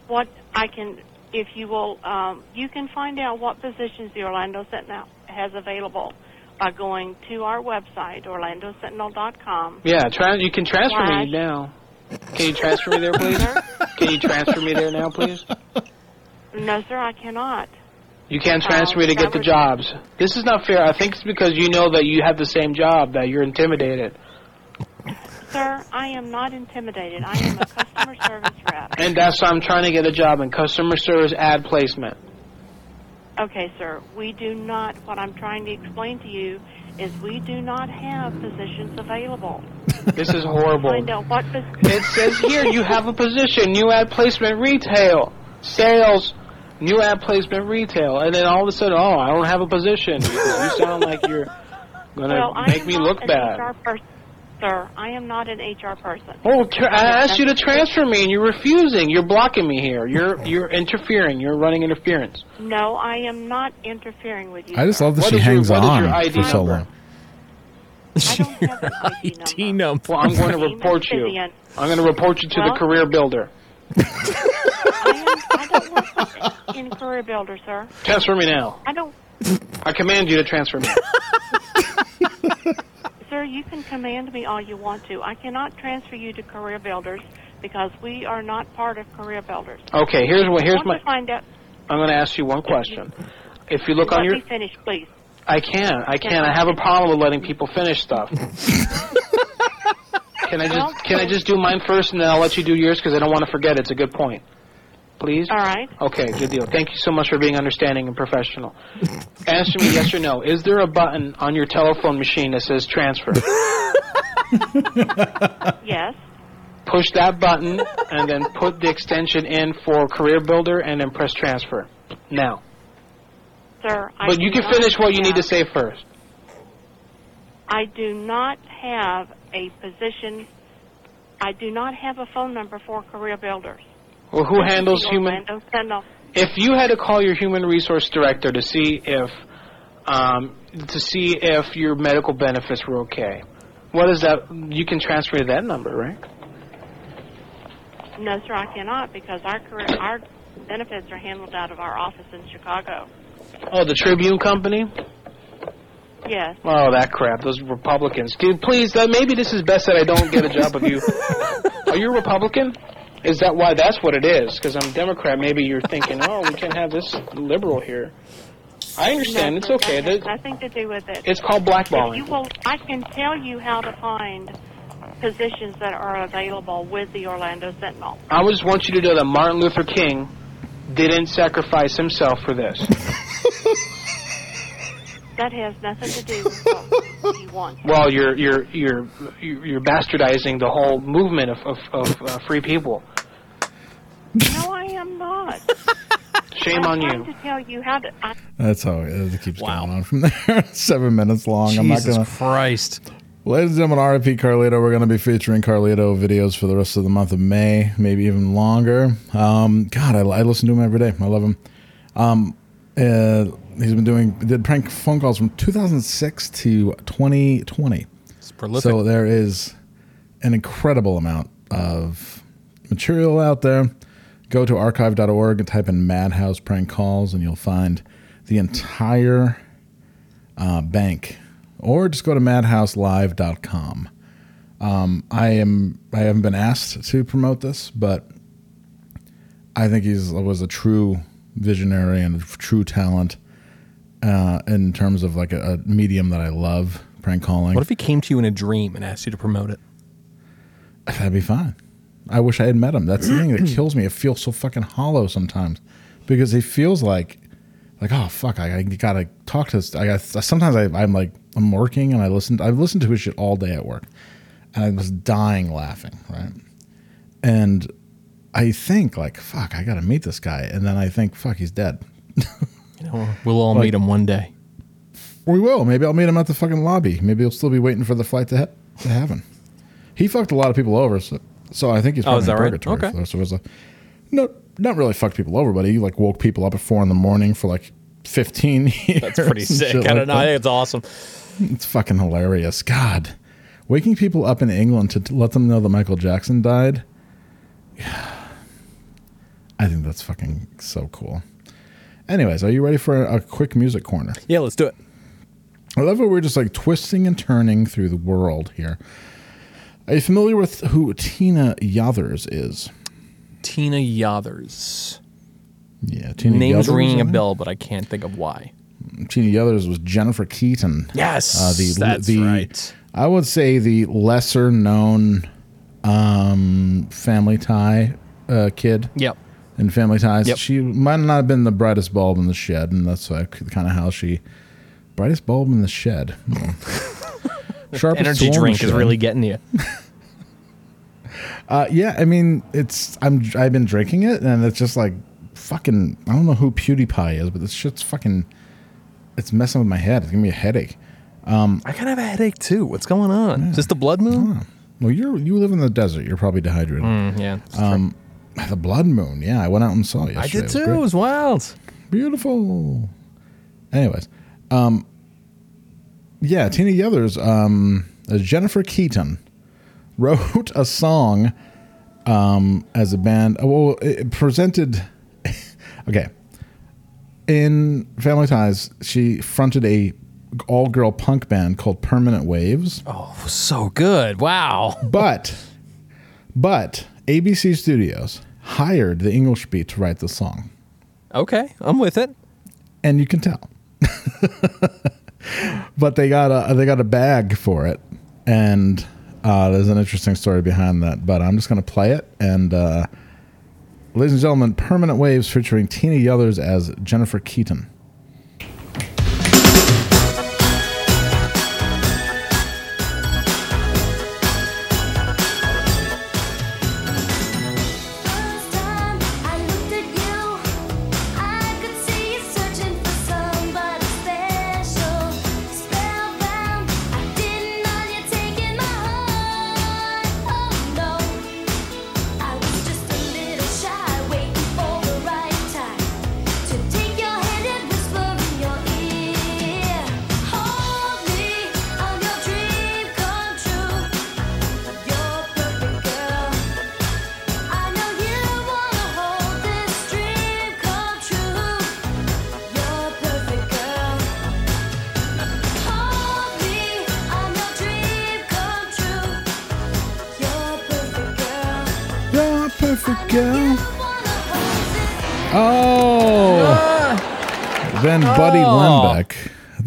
What I can, if you will, um, you can find out what positions the Orlando Sentinel has available by going to our website, orlandosentinel.com. Yeah, tra- you can transfer Slash- me now. Can you transfer me there, please? Can you transfer me there now, please? No, sir, I cannot. You can't uh, transfer me to get the jobs. This is not fair. I think it's because you know that you have the same job that you're intimidated. Sir, I am not intimidated. I am a customer service rep. And that's why I'm trying to get a job in customer service ad placement. Okay, sir. We do not, what I'm trying to explain to you is we do not have positions available. This is horrible. Find out what pos- It says here you have a position, new ad placement retail, sales, new ad placement retail, and then all of a sudden, oh, I don't have a position. You sound like you're gonna well, I make am me not look an bad. HR person. Sir, I am not an HR person. Oh, tra- I asked you to transfer me, and you're refusing. You're blocking me here. You're you're interfering. You're running interference. No, I am not interfering with you. I just sir. love that What she is your- hangs what is your on ID for so number? long. ID number. Well, I'm going to Name is report you. Vivian. I'm going to report you to Well- the career builder. I don't work in Career Builder, sir. Transfer me now. I don't, I command you to transfer me. sir. You can command me all you want to. I cannot transfer you to Career Builders because we are not part of Career Builders. Okay, here's what. Here's Want my. to find out. I'm going to ask you one question. If you look Let on your, me finish, please. I can. I can. I have a problem with letting people finish stuff. Can I just can I just do mine first and then I'll let you do yours because I don't want to forget. It's a good point. Please. All right. Okay, good deal. Thank you so much for being understanding and professional. Answer me yes or no. Is there a button on your telephone machine that says transfer? Yes. Push that button and then put the extension in for Career Builder and then press transfer. Now. Sir, I But you can finish what you need to say first. I do not have a position. I do not have a phone number for Career Builders. Well, who This handles human? Orlando If you had to call your human resource director to see if um, to see if your medical benefits were okay, what is that? You can transfer to that number, right? No, sir, I cannot because our career, our benefits are handled out of our office in Chicago. Oh, the Tribune Company. Yes. Oh, that crap. Those Republicans. Dude, please, uh, maybe this is best that I don't get a job with you. Are you a Republican? Is that why that's what it is? Because I'm a Democrat. Maybe you're thinking, oh, we can't have this liberal here. I understand. No, it's okay. That has nothing to do with it. It's called blackballing. If you will, I can tell you how to find positions that are available with the Orlando Sentinel. I just want you to know that Martin Luther King didn't sacrifice himself for this. That has nothing to do with what you want. Well, you're you're you're you're bastardizing the whole movement of of, of uh, free people. No, I am not. Shame I'm on trying you. to tell you how to. I, That's how it, it keeps going on from there. Seven minutes long. I'm not Jesus gonna. Christ. Ladies and gentlemen, RIP Carlito. We're going to be featuring Carlito videos for the rest of the month of May, maybe even longer. Um, God, I, I listen to him every day. I love him. Um, uh, he's been doing did prank phone calls from 2006 to 2020. It's prolific. So there is an incredible amount of material out there. Go to archive.org and type in Madhouse prank calls, and you'll find the entire uh, bank. Or just go to madhouselive.com. Um, I am I haven't been asked to promote this, but I think he was a true visionary and a true talent uh, in terms of like a, a medium that I love, prank calling. What if he came to you in a dream and asked you to promote it? That'd be fine. I wish I had met him. That's the thing that kills me. It feels so fucking hollow sometimes because it feels like, like oh fuck, I, I gotta talk to this. I got, sometimes I, I'm like I'm working and I listen. I've listened to his shit all day at work, and I was dying laughing. Right, and I think like fuck, I gotta meet this guy, and then I think fuck, he's dead. You know, we'll all Like- meet him one day. We will. Maybe I'll meet him at the fucking lobby. Maybe he'll still be waiting for the flight to, he- to heaven. He fucked a lot of people over, so, so I think he's Oh, probably is in that right? purgatory. Okay. for this. So it was a, no, not really fucked people over, but he like woke people up at four in the morning for like fifteen years. That's pretty sick. I don't know. I that. think it's awesome. It's fucking hilarious. God, waking people up in England to, let them know that Michael Jackson died. Yeah. I think that's fucking so cool. Anyways, are you ready for a, a quick music corner? Yeah, let's do it. I love how we're just like twisting and turning through the world here. Are you familiar with who Tina Yothers is? Tina Yothers. Yeah, Tina Name's Yothers, ringing a bell, but I can't think of why. Tina Yothers was Jennifer Keaton. Yes, uh, the that's the right. I would say the lesser known um, Family Tie uh, kid. Yep. In Family Ties, Yep. she might not have been the brightest bulb in the shed, and that's like kind of how she brightest bulb in the shed. Sharpest Energy drink is really getting you. Uh, yeah, I mean, it's I'm I've been drinking it, and it's just like fucking. I don't know who PewDiePie is, but this shit's fucking. It's messing with my head. It's giving me a headache. Um, I kind of have a headache too. What's going on? Is this the blood moon? well, you're you live in the desert. You're probably dehydrated. Mm, yeah, Um, the blood moon. Yeah, I went out and saw it I did was too. great. It was wild. Beautiful. Anyways, um, yeah, Tina Yothers, um, uh, Jennifer Keaton wrote a song um, as a band. uh, Well, it presented. okay, in Family Ties, she fronted a all-girl punk band called Permanent Waves. Oh, so good! Wow. But, but ABC Studios hired the English Beat to write the song Okay, I'm with it. and you can tell. but they got a they got a bag for it, and uh, there's an interesting story behind that. But I'm just gonna play it, and uh, ladies and gentlemen, Permanent Waves featuring Tina Yothers as Jennifer Keaton.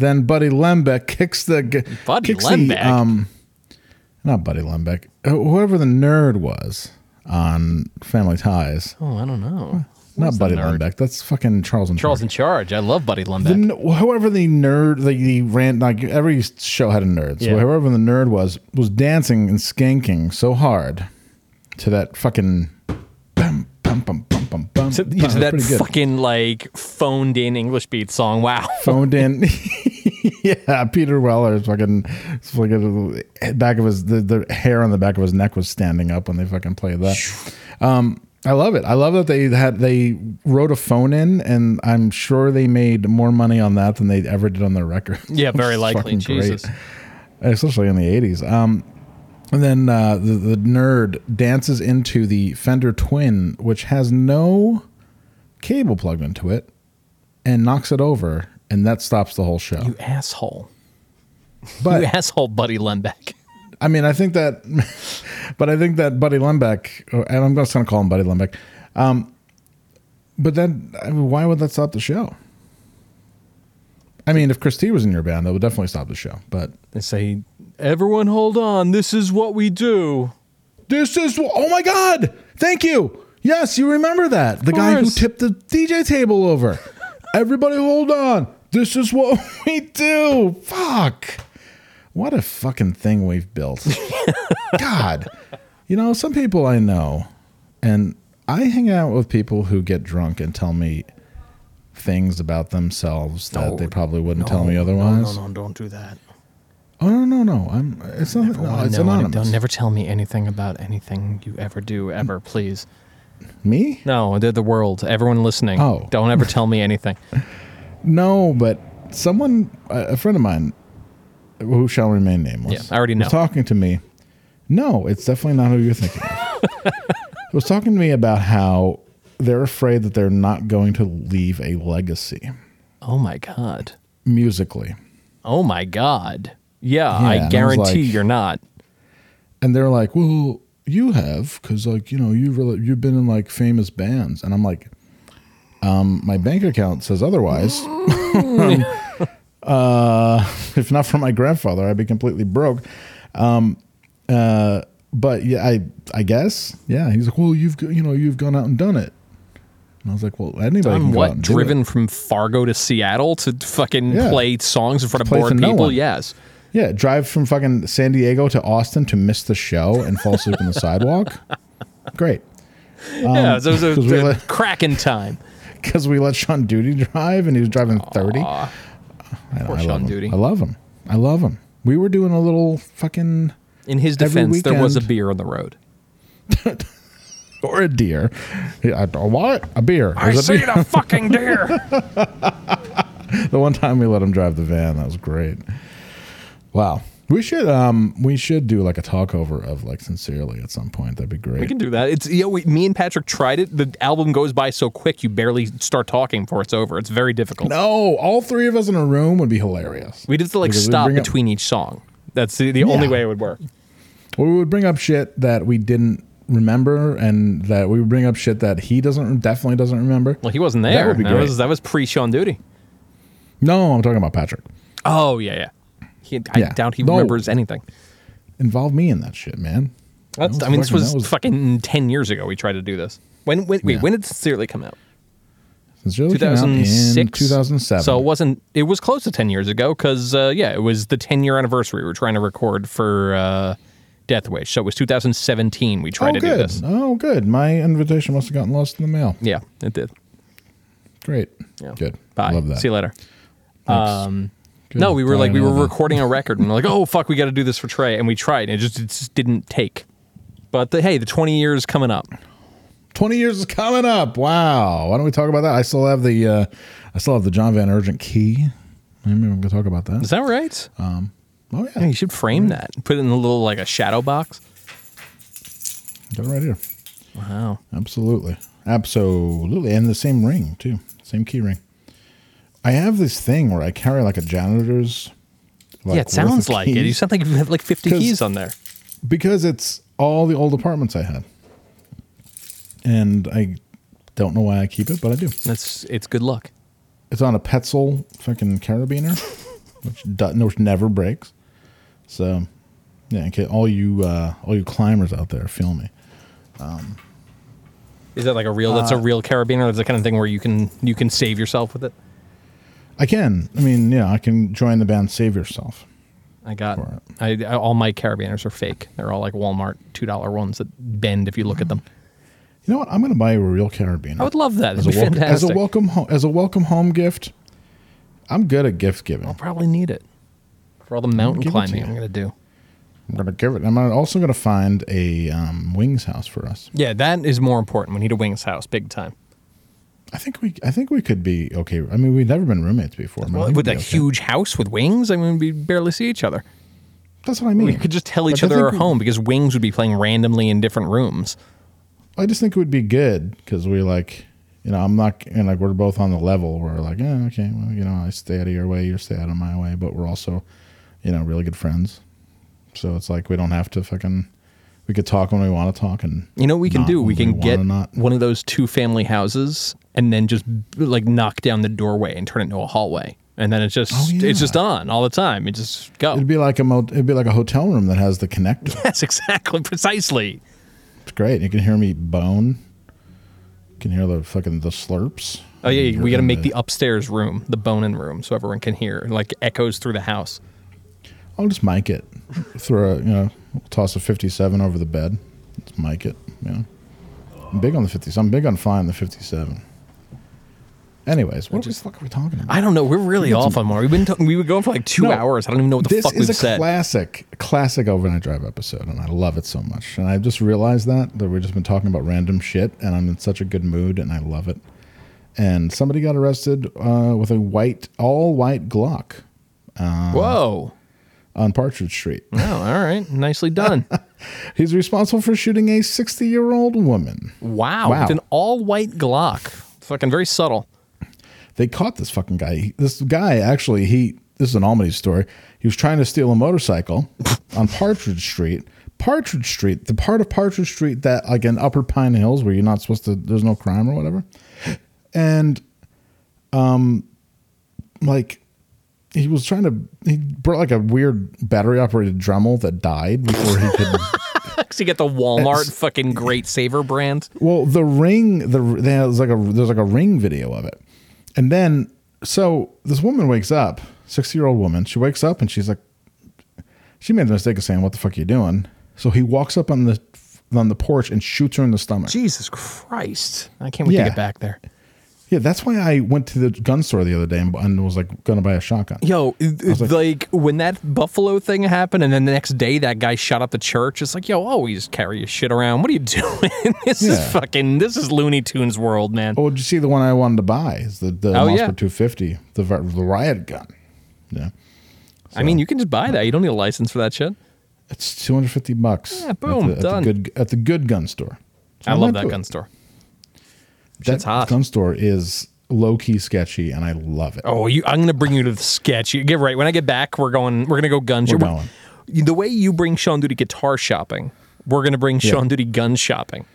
Then Buddy Lembeck kicks the Buddy kicks Lembeck? The, um, not Buddy Lembeck. uh, Whoever the nerd was on Family Ties. Oh, I don't know. Not Who's the Buddy nerd? Lembeck. That's fucking Charles and Charge. Charles in Charge. I love Buddy the, Lembeck. n- whoever the nerd, the, the ran like every show had a nerd. So Yeah. whoever the nerd was was dancing and skanking so hard to that fucking bum bum bum to, bum. to that fucking like phoned in English beat song. Wow. phoned in. yeah, Peter Weller's fucking, fucking back of his the, the hair on the back of his neck was standing up when they fucking played that. Um, I love it. I love that they had they wrote a phone in, and I'm sure they made more money on that than they ever did on their record. Yeah, very likely. fucking great. Jesus. especially in the 80s. Um, and then uh, the, the nerd dances into the Fender Twin, which has no cable plugged into it, and knocks it over, and that stops the whole show. You asshole. But you asshole, Buddy Lembeck. I mean, I think that, but I think that Buddy Lembeck, or- and I'm just going to call him Buddy Lembeck. Um, but then, I mean, why would that stop the show? I mean, if Christy was in your band, that would definitely stop the show. But They say, everyone hold on. This is what we do. This is what oh my god! Thank you. Yes, you remember that the guy who tipped the DJ table over. Everybody, hold on. This is what we do. Fuck. What a fucking thing we've built. God. You know, some people I know, and I hang out with people who get drunk and tell me things about themselves that No, they probably wouldn't tell me otherwise. No, no, no, don't do that. Oh no, no, no. I'm. It's not. Never No, it's know anonymous. Don't never tell me anything about anything you ever do, ever, please. Me? No, the, the world. Everyone listening. Oh. Don't ever tell me anything. No, but someone, a a friend of mine, who shall remain nameless, Yeah, I already know. was talking to me. No, it's definitely not who you're thinking of. was talking to me about how they're afraid that they're not going to leave a legacy Oh my god. musically, Oh my god. Yeah, Yeah, and I I was guarantee like- you're not. and they're like, "Well, you have, because like you know you've really, you've been in like famous bands," and I'm like, um, "My bank account says otherwise." uh, if not for my grandfather, I'd be completely broke. Um, uh, but yeah, I I guess yeah. He's like, well, you've you know you've gone out and done it. And I was like, well, anybody can Done go out what? Driven from Fargo to Seattle to fucking Yeah. play songs in front of Play bored no people? one. Yes. Yeah, drive from fucking San Diego to Austin to miss the show and fall asleep on the sidewalk. Great. yeah, um, so it was a, 'cause we a let- cracking time. because we let Sean Duty drive and he was driving 30. I, know, I Sean love him. Duty. I love him. I love him. We were doing a little fucking In his Every defense, there was a weekend. beer on the road. or a deer. Yeah, a what? A beer. I It was a seen deer. a fucking deer. the one time we let him drive the van, that was great. Wow. We should um we should do like a talk over of like sincerely at some point. That'd be great. We can do that. It's you know, we, me and Patrick tried it. The album goes by so quick, you barely start talking before it's over. It's very difficult. no, all three of us in a room would be hilarious. We just like Because we stop bring up- between each song. That's the, the only way it would work. Or we would bring up shit that we didn't remember and that we would bring up shit that he doesn't definitely doesn't remember. Well, he wasn't there. That would be That great. was that was pre Sean Duty. No, I'm talking about Patrick. Oh yeah, yeah. He, I Yeah. doubt he No. remembers anything. Involve me in that shit, man. That's, That I mean, this was, was- fucking ten years ago. We tried to do this. When? when wait, when did Sincerely come out? Sincerely came out in 2006, 2007. So it wasn't. It was close to ten years ago because uh, yeah, it was the ten year anniversary. We were trying to record for uh, Death Wish. So it was 2017. We tried oh, to good. do this. Oh, good. My invitation must have gotten lost in the mail. Yeah, it did. Great. Yeah. Good. Bye. Love that. See you later. Um, no, we were like we were recording a record, and we're like, oh fuck, we got to do this for Trey, and we tried, and it just, it just didn't take. But the, hey, the 20 years coming up. 20 years is coming up. Wow. Why don't we talk about that? I still have the uh, I still have the John Van Urgent key. Maybe we can talk about that. Is that right? Um, oh yeah. Yeah, you should frame that. Put it in a little like a shadow box. Got it right here. Wow. Absolutely. Absolutely. And the same ring, too. Same key ring. I have this thing where I carry like a janitor's. like, yeah, it sounds like it. You keys sound like you have like 50 'Cause- keys on there. Because it's all the old apartments I had. and I don't know why I keep it, but I do. That's it's good luck. It's on a Petzl fucking carabiner, which do, which never breaks. So, yeah, case all you uh, all you climbers out there, feel me. Um, Is that like a real? That's a Uh, real carabiner. That's the kind of thing where you can you can save yourself with it. I can. I mean, yeah, I can join the band Save Yourself. I got. I, I all my carabiners are fake. They're all like Walmart two dollar ones that bend if you look at them. You know what? I'm going to buy a real carabiner. I would love that. as a, welcome, as a welcome home as a welcome home gift. I'm good at gift giving. I'll probably need it for all the mountain give it to climbing you. I'm gonna do. I'm gonna give it. I'm also gonna find a um, wings house for us. Yeah, that is more important. We need a wings house, big time. I think we. I think we could be okay. I mean, we've never been roommates before. but I Well, think with we'd a be okay. huge house with wings, I mean, we barely see each other. That's what I mean. We could just tell each Like, I other our think we- home because wings would be playing randomly in different rooms. I just think it would be good because we like, you know, I'm not, and like we're both on the level. Where we're like, yeah, okay, well, you know, I stay out of your way, you stay out of my way, but we're also, you know, really good friends. So it's like we don't have to fucking. We could talk when we want to talk, and You know what we can do? We can wanna get one of those two family houses and then just like knock down the doorway and turn it into a hallway. And then it's just Oh, yeah. it's just on all the time. it just go. It'd be like a mo- it'd be like a hotel room that has the connector. Yes, exactly, precisely. It's great. You can hear me bone. You can hear the fucking the slurps. Oh yeah, we got to in make the upstairs room, the bone-in room, so everyone can hear. Like echoes through the house. I'll just mic it. Throw a you know, toss a fifty-seven over the bed. Let's mic it. You know, I'm big on the fifty. I'm big on flying the fifty-seven. Anyways, what the fuck are we talking about? I don't know. We're really off on more. We've been talking, we were going for like two No, hours. I don't even know what the this fuck is we've a said. classic, classic overnight drive episode, and I love it so much. And I've just realized that that we've just been talking about random shit, and I'm in such a good mood, and I love it. And somebody got arrested uh, with a white, all white Glock. Uh, Whoa! On Partridge Street. Oh, all right, nicely done. He's responsible for shooting a 60 year old woman. Wow, Wow. with an all-white Glock. Fucking very subtle. They caught this fucking guy. He- This guy actually, he this is an Almighty story. He was trying to steal a motorcycle on Partridge Street. Partridge Street, the part of Partridge Street that like in Upper Pine Hills where you're not supposed to there's no crime or whatever. And um like he was trying to he brought like a weird battery operated Dremel that died before he could you get the Walmart It's- fucking Great Saver brand. Well, the ring, the there's like a there's like a ring video of it, and then so this woman wakes up, sixty year old woman. She wakes up and she's like, she made the mistake of saying, "What the fuck are you doing?" So he walks up on the on the porch and shoots her in the stomach. Jesus Christ! I can't wait Yeah. to get back there. Yeah, that's why I went to the gun store the other day and, and was like going to buy a shotgun. Yo, like, like- when that Buffalo thing happened, and then the next day that guy shot up the church. It's like, yo, oh, always carry your shit around. What are you doing? this is fucking. This is Looney Tunes world, man. Oh, did you see the one I wanted to buy? Is the the Oh, yeah. 250, the the riot gun. Yeah, I mean, you can just buy that. You don't need a license for that shit. it's 250 bucks. Yeah, boom, at the, done. At the good at the good gun store. So I love that gun it. gun store. That gun store is low key sketchy, and I love it. Oh, you, I'm gonna bring you to the sketch. You get right when I get back. We're going. We're gonna go gun. We're going. The way you bring Sean Duty guitar shopping, we're gonna bring Yeah. Sean Duty gun shopping,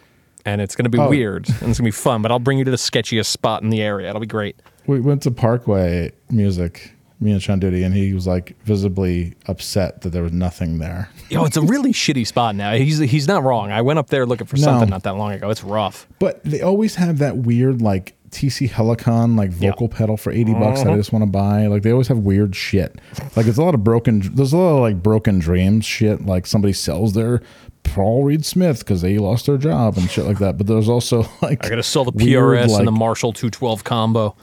and it's gonna be Oh. weird and it's gonna be fun. But I'll bring you to the sketchiest spot in the area. It'll be great. We went to Parkway Music, me and Sean Duty, and he was like visibly upset that there was nothing there. Yo, it's a really shitty spot now. He's he's not wrong. I went up there looking for No. something not that long ago. It's rough. But they always have that weird like TC Helicon like vocal pedal for 80 bucks that I Mhm. just want to buy. Like they always have weird shit. Like it's a lot of broken there's a lot of like broken dreams shit like somebody sells their Paul Reed Smith because they lost their job and shit like that. But there's also like I gotta sell the weird, PRS and the Marshall 212 combo.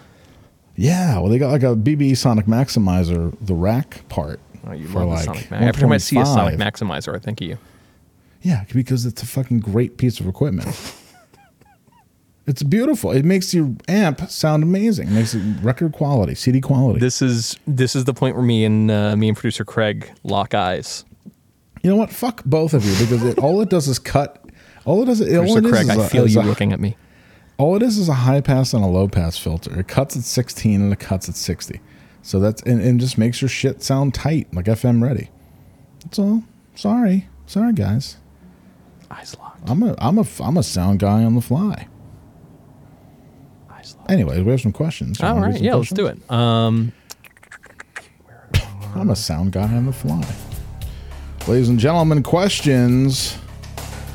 Yeah, well they got like a BB Sonic Maximizer, the rack part. Oh, you for like the Sonic Max. Every time I see a Sonic Maximizer, I think of you. Yeah, because it's a fucking great piece of equipment. it's beautiful. It makes your amp sound amazing. It makes it record quality, CD quality. This is this is the point where me and uh, me and producer Craig lock eyes. You know what? Fuck both of you because it, all it does is cut. All it does, it, all Producer it is Craig, is I feel is you a- looking at me. All it is is a high pass and a low pass filter. It cuts at 16 and it cuts at 60. So that's and, and just makes your shit sound tight, like FM ready. That's all. Sorry, sorry guys. Eyes locked. I'm a I'm a I'm a sound guy on the fly. Eyes locked. Anyway, we have some questions. All wanna yeah, let's do it. Um, I'm a sound guy on the fly. Ladies and gentlemen, questions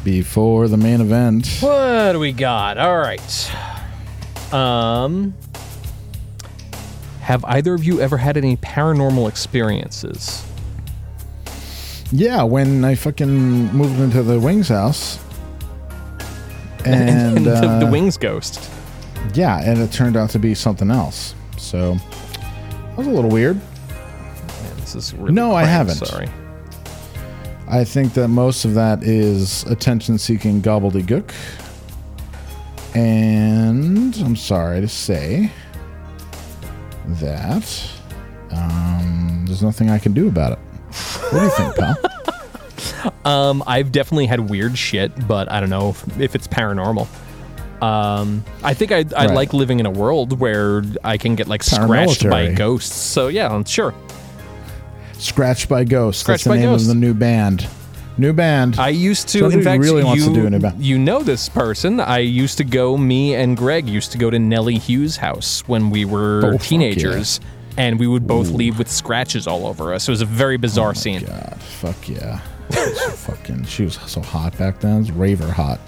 before the main event. what do we got? All right. Um, have either of you ever had any paranormal experiences? Yeah, when I fucking moved into the Wings house. And, the, the uh, wings ghost. Yeah, and it turned out to be something else. So that was a little weird. this is really no, I haven't. Sorry. I think that most of that is attention seeking gobbledygook. And I'm sorry to say that um, there's nothing I can do about it. What do you think, pal? Um, I've definitely had weird shit, but I don't know if, if it's paranormal. Um, I think I, I Right. like living in a world where I can get like scratched by ghosts. So yeah, sure. Scratched by Ghosts. Scratched That's the by name Ghosts. of the new band. New band. I used to. Somebody in fact, really wants you, to do a new band. you know this person. I used to go. Me and Greg used to go to Nellie Hughes' house when we were Oh, fuck teenagers, and we would both leave with scratches all over us. It was a very bizarre oh scene. Oh God, fuck yeah. She's so fucking, she was so hot back then. It was raver hot.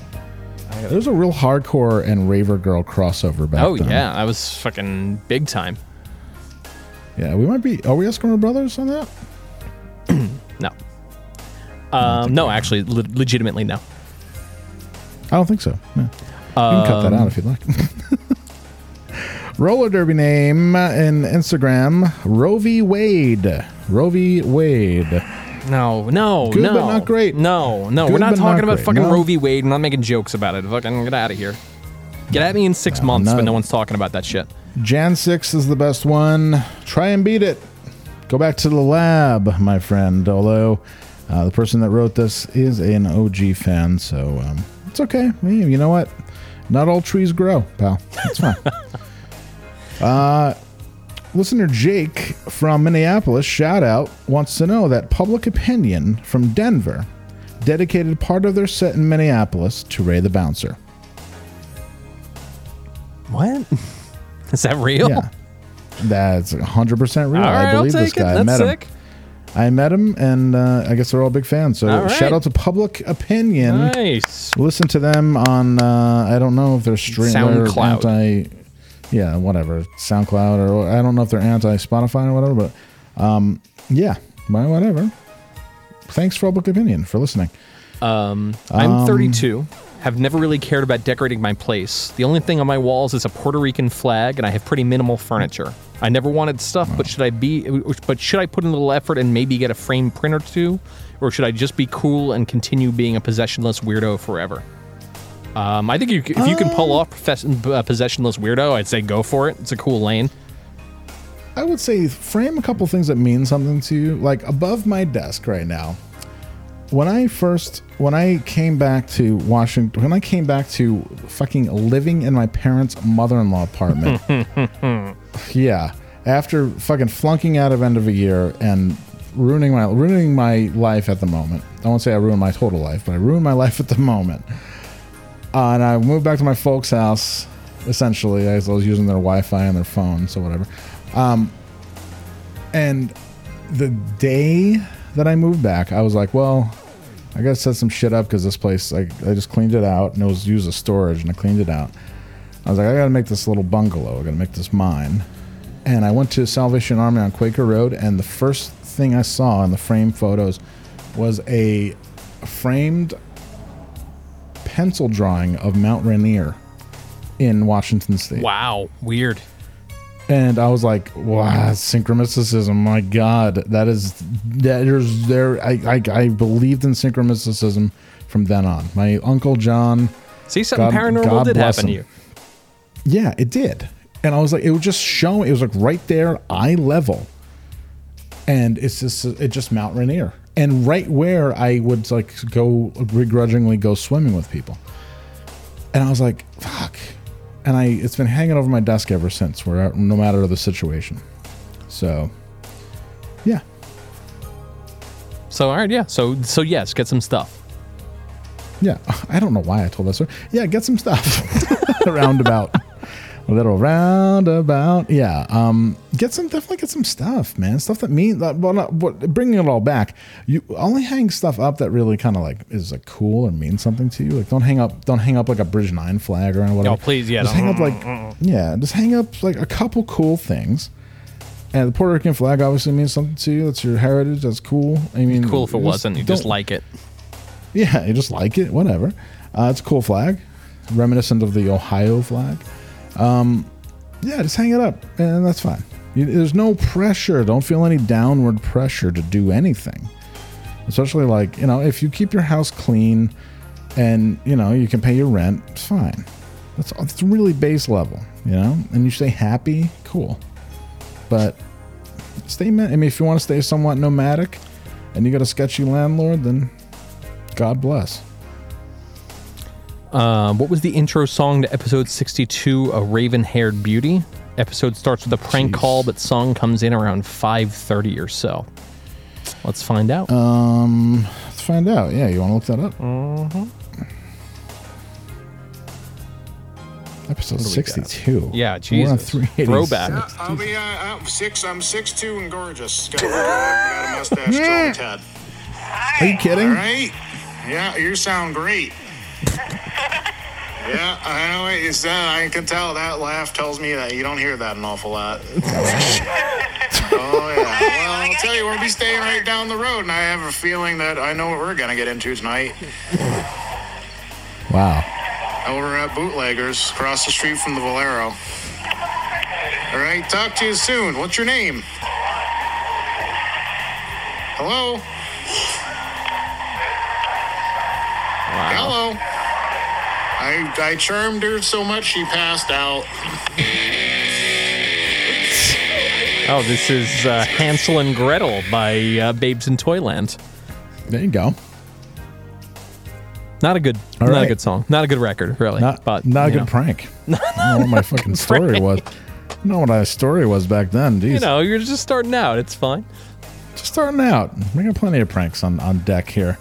There was a real hardcore and raver girl crossover back then. Oh then. yeah, I was fucking big time. Yeah, we might be. Are we Eskimo brothers on that? No. Um, no, actually, le- legitimately no. I don't think so. Yeah. You can cut that out if you'd like. Roller derby name and Instagram Rovi Wade. Rovi Wade. No, no, Good, no. but not great. No, no. Good, we're not but not talking about great. fucking No. Roe v. Wade. We're not making jokes about it. Fucking get out of here. Get at me in six months, no. but no one's talking about that shit. Jan 6 is the best one. Try and beat it. Go back to the lab, my friend. Although uh, the person that wrote this is an OG fan, so um, it's okay. You know what? Not all trees grow, pal. It's fine. uh, listener Jake from Minneapolis, shout out, wants to know that Public Opinion from Denver dedicated part of their set in Minneapolis to Ray the Bouncer. What? Is that real? Yeah. That's 100% real. All right, I I'll believe this take it. guy. I met sick. him. I met him, and uh, I guess they're all big fans. So right. shout out to Public Opinion. Nice. Listen to them on. Uh, I don't know if they're stream they're SoundCloud. anti. Yeah, whatever. SoundCloud or I don't know if they're anti Spotify or whatever, but um, yeah, well, whatever. Thanks, for Public Opinion, for listening. Um, I'm Um, 32. Have never really cared about decorating my place. The only thing on my walls is a Puerto Rican flag, and I have pretty minimal furniture. I never wanted stuff, but should I be? But should I put in a little effort and maybe get a frame print or two, or should I just be cool and continue being a possessionless weirdo forever? Um, I think you, if you can pull off profess- uh, possessionless weirdo, I'd say go for it. It's a cool lane. I would say frame a couple things that mean something to you. Like above my desk right now, when I first, when I came back to Washington, when I came back to fucking living in my parents' mother in law apartment, yeah, after fucking flunking out of end of a year and ruining my ruining my life at the moment. I won't say I ruined my total life, but I ruined my life at the moment. Uh, and I moved back to my folks' house. Essentially, as I was using their Wi-Fi and their phone, so whatever. Um, and the day that I moved back, I was like, well, I gotta set some shit up because this place, I, I just cleaned it out and it was used as storage, and I cleaned it out. I was like, I gotta make this little bungalow. I gotta make this mine. And I went to Salvation Army on Quaker Road, and the first thing I saw in the frame photos was a framed pencil drawing of Mount Rainier in Washington State. Wow, weird. And I was like, wow, synchromysticism. My God, that is, that there's there. I, I, I believed in synchromysticism from then on. My uncle John. See, something paranormal did bless happen to you. Yeah, it did. And I was like, it was just showing. It was like right there, eye level. And it's just, it just Mount Rainier, and right where I would like go begrudgingly go swimming with people. And I was like, fuck. And I, it's been hanging over my desk ever since, where no matter the situation. So, yeah. So all right, yeah. So so yes, get some stuff. Yeah, I don't know why I told that story. Yeah, get some stuff. roundabout. A little roundabout. Yeah. Um. Get some. Definitely get some stuff, man. Stuff that means. That, well, not. But bringing it all back. You only hang stuff up that really kind of like is like cool or means something to you. Like don't hang up. Don't hang up like a Bridge Nine flag or whatever. Oh, please, yeah, Just hang up like. Yeah. Just hang up like a couple cool things. And the Puerto Rican flag obviously means something to you. That's your heritage. That's cool. I mean, Cool if it wasn't. You just like it. yeah, you just like it, whatever. Uh, it's a cool flag, reminiscent of the Ohio flag. Um, yeah, just hang it up, and that's fine. You, there's no pressure. Don't feel any downward pressure to do anything. Especially like you know, if you keep your house clean, and you know you can pay your rent, it's fine. That's it's really base level, you know. And you stay happy, cool. But stay. I mean, if you want to stay somewhat nomadic, and you got a sketchy landlord, then God bless. Um, what was the intro song to episode 62, A Raven Haired Beauty? Episode starts with a prank call, but song comes in around 5.30 or so. Let's find out. Um, let's find out. Yeah, you want to look that up? Mm-hmm. Episode What do we got? sixty-two. Yeah, We're on Jesus. 386. Throwback. I'll be uh, I'm six. I'm six two and gorgeous. Got a, got a mustache, Joe Ted. Are you kidding? All right. Yeah, you sound great. Yeah, I know what you said. I can tell that laugh tells me that you don't hear that an awful lot. oh yeah. Well, I'll tell you, we'll be staying right down the road, and I have a feeling that I know what we're gonna get into tonight. Wow. Over at Bootleggers, across the street from the Valero. All right, talk to you soon. What's your name? Hello? Hello? I, I charmed her so much she passed out. Oh, this is uh, Hansel and Gretel by uh, Babes in Toyland. There you go. Not a good, All not a good song. Not a good record, really. Not, but not a good know. prank. I don't know what my fucking story was. I don't know what my story was back then. Jeez. You know, you're just starting out. It's fine. Just starting out. We got plenty of pranks on, on deck here.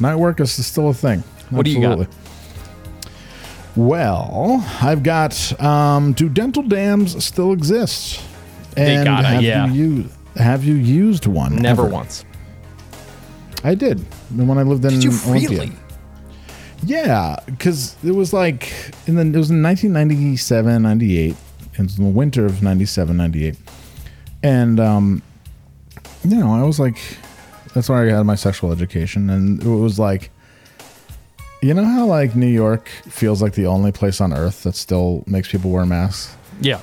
Night work is still a thing. What do you got? Well, I've got. Um, do dental dams still exist? They And gotta, have yeah. You used, have you used one? Never ever? once. I did when I lived in Did you Olympia. really? Yeah, because it was like in the it was in 1997, 98. It was in the winter of 97, 98. And um, you know, I was like, that's where I had my sexual education, and it was like, you know how like New York feels like the only place on earth that still makes people wear masks. Yeah.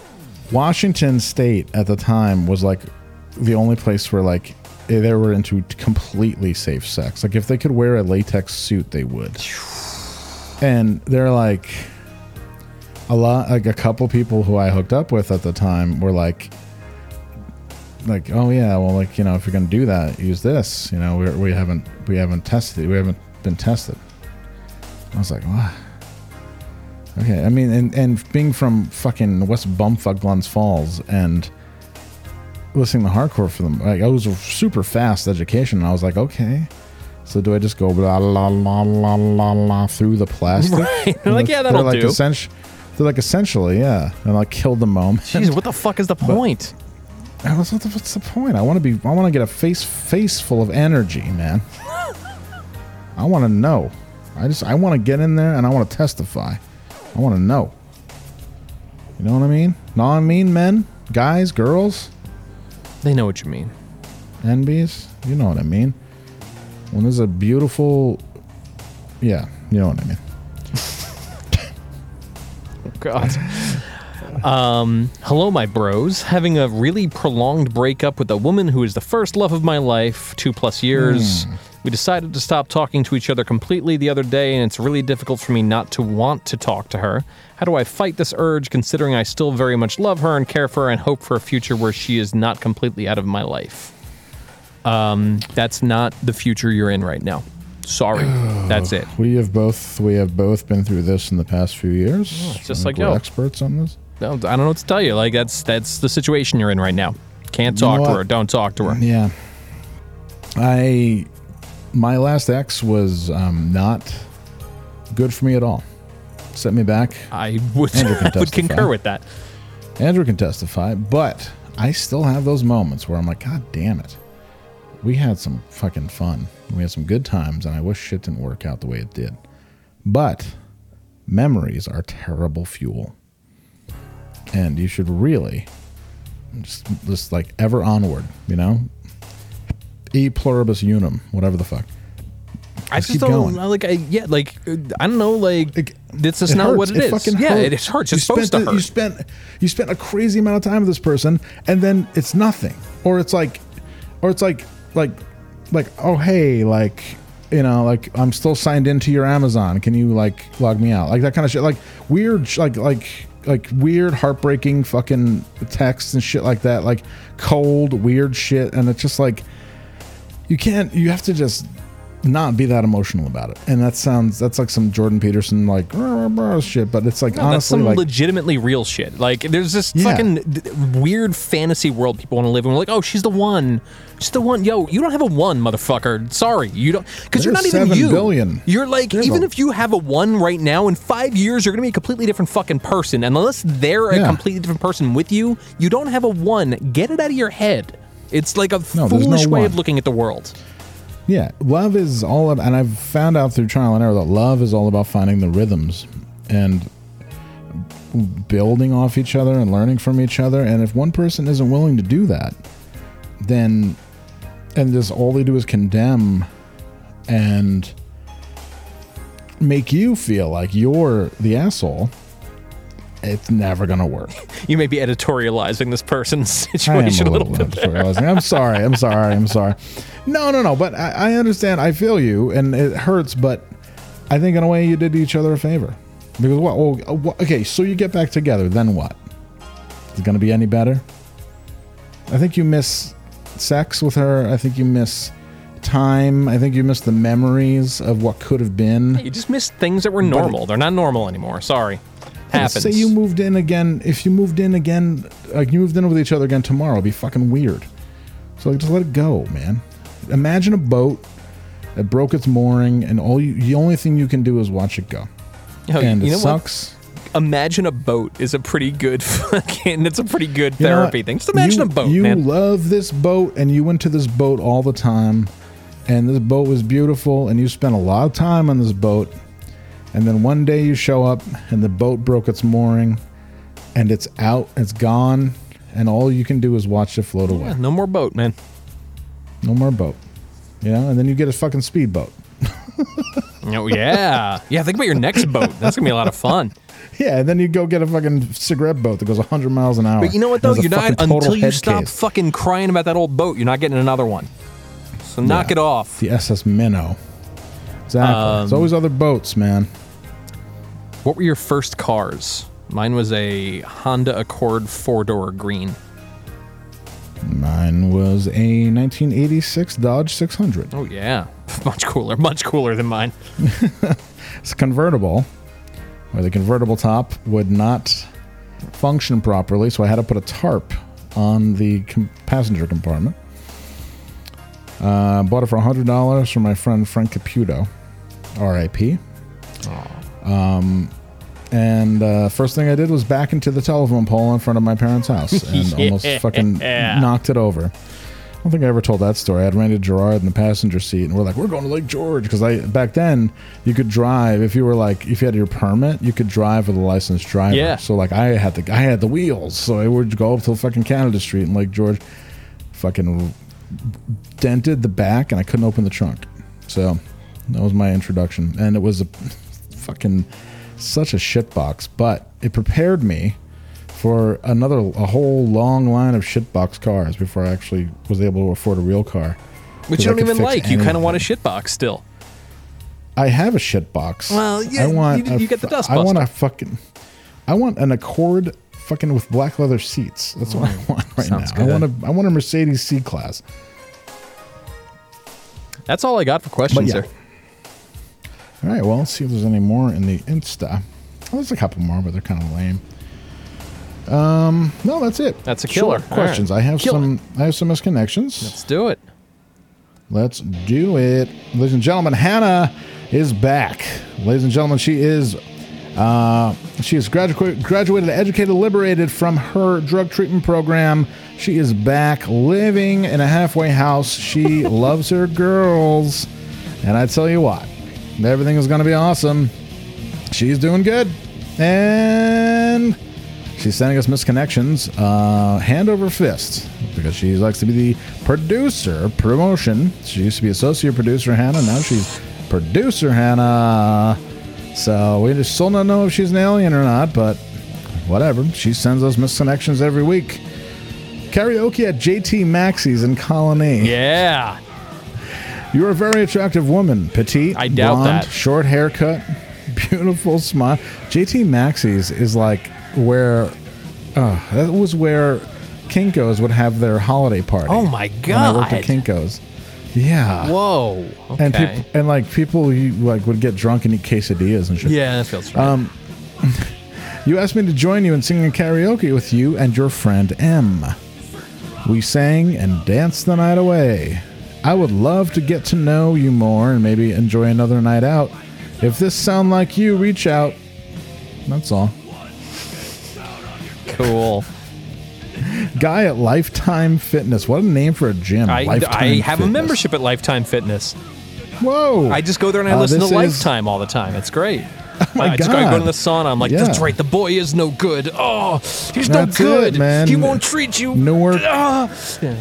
Washington State at the time was like the only place where like eh, they were into completely safe sex. Like if they could wear a latex suit, they would. And they're like a lot like a couple people who I hooked up with at the time were like like oh yeah well like you know if you're gonna do that use this you know we we haven't we haven't tested we haven't been tested I was like what Okay, I mean, and, and being from fucking West Bumfuck Glens Falls and listening to hardcore for them, like, it was a super fast education. And I was like, okay, so do I just go blah, la, la, la, la, la through the plastic? Right. They're- like, yeah, that'll they're like do. essen- they're like, essentially, yeah. And like, kill the moment. Jeez, what the fuck is the point? I was, what the, what's the point? I want to be, I want to get a face, face full of energy, man. I want to know. I just, I want to get in there and I want to testify. I want to know. You know what I mean? Non-mean men, guys, girls, They know what you mean. NBs. You know what I mean. When there's a beautiful, yeah, you know what I mean. God. Um, hello, my bros. Having a really prolonged breakup with a woman who is the first love of my life, two plus years. We decided to stop talking to each other completely the other day, and it's really difficult for me not to want to talk to her. How do I fight this urge, considering I still very much love her and care for her and hope for a future where she is not completely out of my life? Um, that's not the future you're in right now. Sorry. That's it. We have both we have both been through this in the past few years. it's just I like, we're yo. experts on this. No, I don't know what to tell you. Like that's that's the situation you're in right now. Can't You know talk to what? her. Don't talk to her. Yeah. I my last ex was um, not good for me at all. Set me back. I would, I would concur with that. Andrew can testify, but I still have those moments where I'm like, God damn it. We had some fucking fun. We had some good times, and I wish shit didn't work out the way it did. But memories are terrible fuel. And you should really just, just like ever onward, you know? E pluribus unum, whatever the fuck. I Just just don't going. like. I, yeah, like uh, I don't know. Like this is It not hurts. what it is. fucking yeah, hurts. it is hurts. You supposed spent to hurt. You spent you spent a crazy amount of time with this person, and then it's nothing, or it's like, or it's like like like oh hey like you know like I'm still signed into your Amazon. Can you like log me out? Like that kind of shit. Like weird like like like weird heartbreaking fucking texts and shit like that. Like cold weird shit, and it's just like you can't. You have to just not be that emotional about it. And that sounds that's like some Jordan Peterson like "Rah, rah, rah," shit, but it's like No, that's honestly some like legitimately real shit. Like, there's this Yeah. fucking weird fantasy world people want to live in. We're like, oh, she's the one. She's the one. Yo, you don't have a one, motherfucker. Sorry, you don't. Because you're not even you. billion. You're like, There's even a- if you have a one right now, in five years, you're gonna be a completely different fucking person. And unless they're a completely different person with you, you don't have a one. Get it out of your head. It's like a No, foolish no way one. of looking at the world. Yeah, love is all of, and I've found out through trial and error that love is all about finding the rhythms and building off each other and learning from each other. And if one person isn't willing to do that, then and just all they do is condemn and make you feel like you're the asshole. It's never gonna work. You may be editorializing this person's I am situation a little, bit. editorializing. I'm sorry. I'm sorry. I'm sorry. No, no, no. But I, I understand. I feel you, and it hurts. But I think in a way you did each other a favor. Because what? Well, uh, okay, so you get back together. Then what? Is it going to be any better? I think you miss sex with her. I think you miss time. I think you miss the memories of what could have been. You just miss things that were normal. They're not normal anymore. Sorry. Happens. Say you moved in again. If you moved in again, like you moved in with each other again tomorrow, it'd be fucking weird. So like, just let it go, man. Imagine a boat that broke its mooring, and all you, the only thing you can do is watch it go. Yo, and you it sucks. what? Imagine a boat is a pretty good fucking. It's a pretty good You therapy thing. Just imagine you, a boat, You man. love this boat, and you went to this boat all the time, and this boat was beautiful, and you spent a lot of time on this boat, and then one day you show up, and the boat broke its mooring, and it's out, it's gone, and all you can do is watch it float away. Yeah, no more boat, man. No more boat. You know, and then you get a fucking speedboat. Oh yeah, yeah. Think about your next boat. That's gonna be a lot of fun. Yeah, and then you go get a fucking cigarette boat that goes 100 miles an hour. But you know what though? You're not until you stop case. fucking crying about that old boat. You're not getting another one. So knock Yeah. it off. The SS Minnow. Exactly. There's Um, always other boats, man. What were your first cars? Mine was a Honda Accord four door green. Mine was a 1986 Dodge 600. Oh yeah, much cooler, much cooler than mine. It's convertible, where the convertible top would not function properly, so I had to put a tarp on the com- passenger compartment. Uh, bought it for $100 from my friend Frank Caputo, RIP. Um, and uh, first thing I did was back into the telephone pole in front of my parents' house and almost fucking knocked it over. I don't think I ever told that story. I had Randy Gerard in the passenger seat, and we're like, "We're going to Lake George," because I back then you could drive if you were like if you had your permit, you could drive with a licensed driver. Yeah. So like I had the I had the wheels, so I would go up to fucking Canada Street in Lake George, fucking dented the back, and I couldn't open the trunk. So that was my introduction, and it was a fucking such a shitbox, but it prepared me for another a whole long line of shitbox cars before I actually was able to afford a real car. Which you don't even like. You kind of want a shitbox still. I have a shitbox. Well, yeah, I want you- a you get the dust I want a fucking. I want an Accord fucking with black leather seats. That's what I want right now. Mm, sounds I want a I want a Mercedes C class. That's all I got for questions, yeah. sir. All right, well, let's see if there's any more in the Insta. Oh, there's a couple more, but they're kind of lame. Um, no, that's it. That's a killer. All questions. right. I have some. I have some misconnections. Let's do it. Let's do it. Ladies and gentlemen, Hannah is back. Ladies and gentlemen, she is uh, she is graduated, graduated, educated, liberated from her drug treatment program. She is back living in a halfway house. She loves her girls. And I tell you what, everything is going to be awesome. She's doing good. And she's sending us misconnections uh, hand over fist because she likes to be the producer promotion. She used to be associate producer Hannah. Now she's producer Hannah. So we just still don't know if she's an alien or not, but whatever. She sends us misconnections every week. Karaoke at JT Maxie's in Colonie. Yeah. You're a very attractive woman. Petite, I doubt blonde, that. short haircut, beautiful smile. JT Maxie's is like where uh, that was where Kinko's would have their holiday party. Oh my When I worked at Kinko's. Yeah. Whoa. And Okay. people and like people you like would get drunk and eat quesadillas and shit. Yeah, that feels right. Um, you asked me to join you in singing karaoke with you and your friend M. We sang and danced the night away. I would love to get to know you more and maybe enjoy another night out. If this sound like you, reach out. That's all. Cool. Guy at Lifetime Fitness. What a name for a gym. I, Lifetime I have a membership at Lifetime Fitness. Whoa. I just go there and I Uh, listen to is- Lifetime all the time. It's great. my I just go, I go to the sauna. I'm like, Yeah. that's right. The boy is no good. Oh, he's That's no it, good. man. He won't treat you. No work. Ah. Yeah.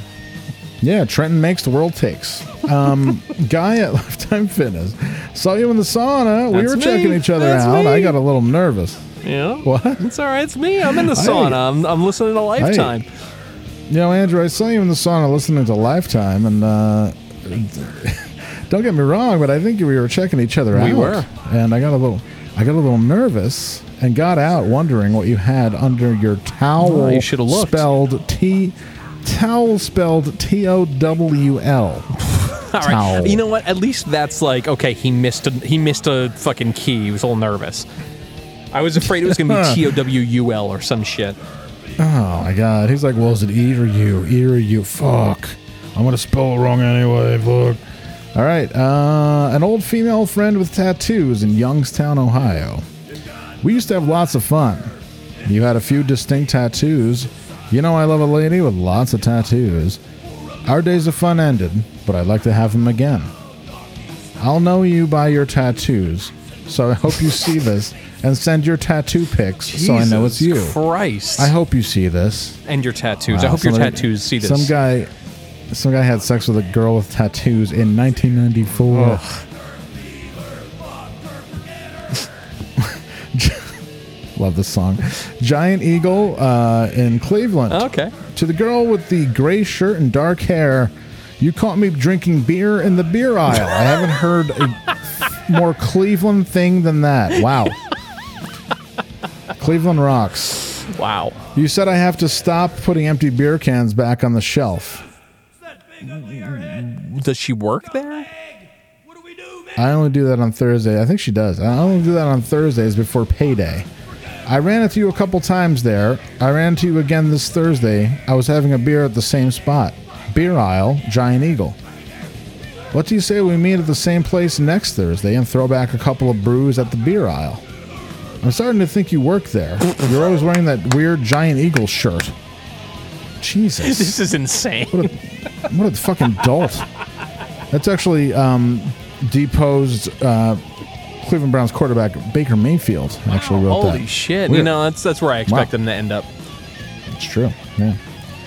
Yeah, Trenton makes the world takes. Um, guy at Lifetime Fitness saw you in the sauna. we were me. checking each other That's out. me. I got a little nervous. Yeah. What? It's all right. It's me. I'm in the Hey. sauna. I'm, I'm listening to Lifetime. You know, Andrew, I saw you in the sauna listening to Lifetime, and uh, don't get me wrong, but I think we were checking each other We out. We were. and I got a little, I got a little nervous, and got out wondering what you had under your towel. Oh, you should've looked. Spelled T, towel spelled T O W L. All right. Towel. You know what? At least that's like okay. He missed a he missed a fucking key. He was a little nervous. I was afraid it was gonna be T O W U L or some shit. Oh my god. He's like, well, is it E or U? E or U? Fuck. I'm gonna spell it wrong anyway. Fuck. All right. Uh, an old female friend with tattoos in Youngstown, Ohio. We used to have lots of fun. You had a few distinct tattoos. You know, I love a lady with lots of tattoos. Our days of fun ended, but I'd like to have them again. I'll know you by your tattoos, so I hope you see this and send your tattoo pics so I know it's you. Christ. I hope you see this. And your tattoos. I Wow, hope your tattoos see this. Some guy, some guy had sex with a girl with tattoos in 1994. Love this song. Giant Eagle uh, in Cleveland. Okay. To the girl with the gray shirt and dark hair, you caught me drinking beer in the beer aisle. I haven't heard a more Cleveland thing than that. Wow. Cleveland rocks. Wow. You said I have to stop putting empty beer cans back on the shelf. Does she work there? I only do that on Thursday. I think she does. I only do that on Thursdays before payday. I ran into you a couple times there. I ran into you again this Thursday. I was having a beer at the same spot. Beer aisle, Giant Eagle. What do you say we meet at the same place next Thursday and throw back a couple of brews at the beer aisle? I'm starting to think you work there. You're always wearing that weird Giant Eagle shirt. Jesus. This is insane. What a, what a fucking dolt. That's actually um, deposed uh, Cleveland Browns quarterback Baker Mayfield actually wrote that. Holy shit. Weird. You know, that's that's where I expect Wow. them to end up. It's true. Yeah.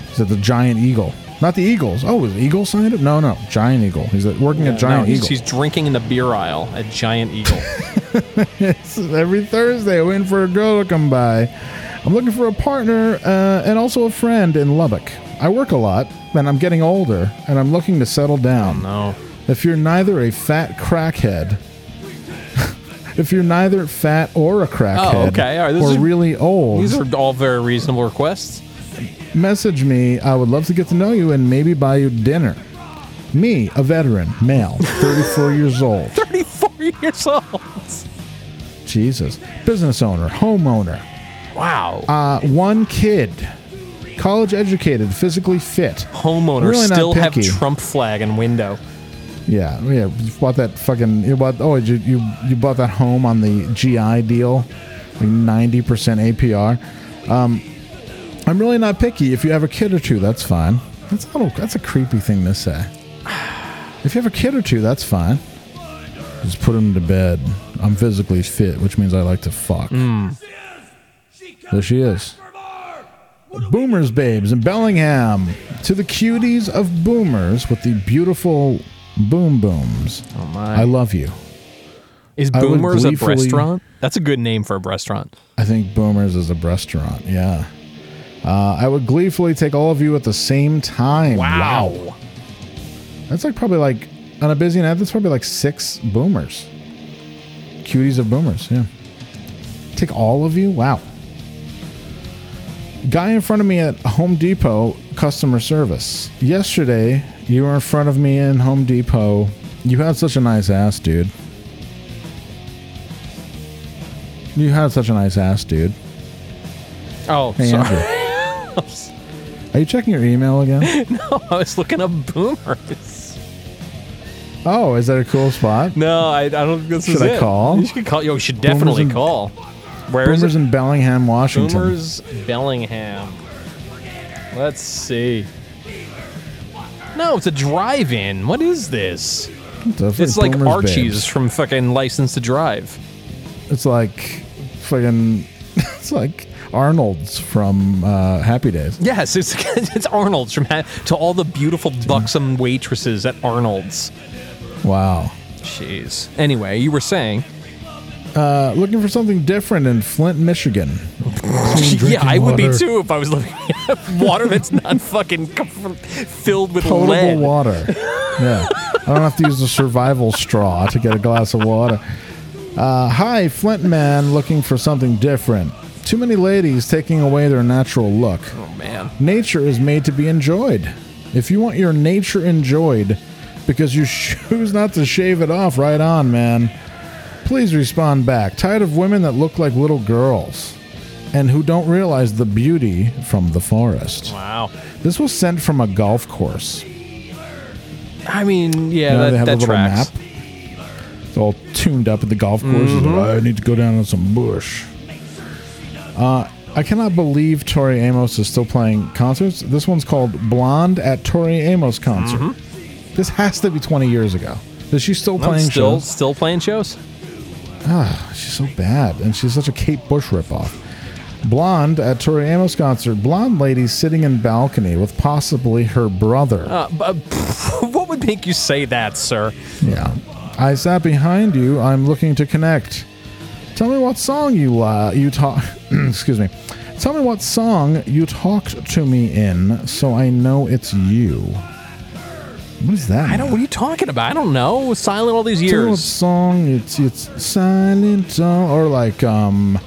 He's at the Giant Eagle. Not the Eagles. Oh, was Eagle signed up? No, no. Giant Eagle. He's at, working Yeah, at Giant no, he's, Eagle. he's drinking in the beer aisle at Giant Eagle. Every Thursday, waiting for a girl to come by. I'm looking for a partner uh, and also a friend in Lubbock. I work a lot, and I'm getting older, and I'm looking to settle down. no. If you're neither a fat crackhead, if you're neither fat or a crackhead, Oh, okay. All right, or are- really old, These are all very reasonable requests. message me. I would love to get to know you and maybe buy you dinner. Me, a veteran, male, 34 years old. 34 years old. Jesus. Business owner, homeowner. Wow. Uh, one kid, college educated, physically fit. Homeowner Really still have. Trump flag and window. Yeah, yeah. You bought that fucking. You bought. Oh, you you you bought that home on the GI deal, like ninety percent APR. Um, I'm really not picky. If you have a kid or two, that's fine. That's a little. That's a creepy thing to say. If you have a kid or two, that's fine. Just put them to bed. I'm physically fit, which means I like to fuck. There she is. Boomers Babes in Bellingham. To the cuties of boomers with the beautiful boom booms. Oh my. I love you. Is I would Boomers a gleefully- restaurant? That's a good name for a restaurant. I think Boomers is a restaurant. Yeah. Uh, I would gleefully take all of you at the same time. Wow. That's like probably like on a busy night. That's probably like six boomers. Cuties of boomers. Yeah. Take all of you. Wow. Guy in front of me at Home Depot customer service. Yesterday, you were in front of me in Home Depot. You had such a nice ass, dude. You had such a nice ass, dude. Oh, Hey, sorry. Are you checking your email again? no, I was looking up Boomers. Oh, is that a cool spot? No, I, I don't think this Should is I it. call? You should call. Yo, you should definitely in- call. Where is Boomers it? in Bellingham, Washington. Boomers Bellingham. Let's see. No, it's a drive-in. What is this? Definitely It's like Boomers Archie's Babes. from fucking License to Drive. It's like fucking. It's like Arnold's from uh, Happy Days. Yes, it's it's Arnold's from ha- to all the beautiful buxom waitresses at Arnold's. Wow. Jeez. Anyway, you were saying. Uh, looking for something different in Flint, Michigan. yeah, I would be too if I was looking at water that's not fucking filled with Potable lead. water. Yeah. I don't have to use a survival straw to get a glass of water. Uh, hi, Flint man, looking for something different. Too many ladies taking away their natural look. Oh man. Nature is made to be enjoyed. If you want your nature enjoyed because you choose not to shave it off, right on, man. Please respond back. Tired of women that look like little girls and who don't realize the beauty from the forest. Wow. This was sent from a golf course. I mean, yeah, You know, that, they have that a little tracks. map. It's all tuned up at the golf course. It's like, I need to go down on some bush. Uh, I cannot believe Tori Amos is still playing concerts. This one's called Blonde at Tori Amos concert. Mm-hmm. This has to be 20 years ago. Is she still playing still shows? still playing shows. Ah, she's so bad, and she's such a Kate Bush ripoff. Blonde at Tori Amos concert. Blonde lady sitting in balcony with possibly her brother. Uh, but, what would make you say that, sir? Yeah. I sat behind you. I'm looking to connect. Tell me what song you uh, you talk. excuse me. Tell me what song you talked to me in, so I know it's you. What is that? I don't. What are you talking about? I don't know. Silent all these Tell me what years. song it's it's silent uh, or like um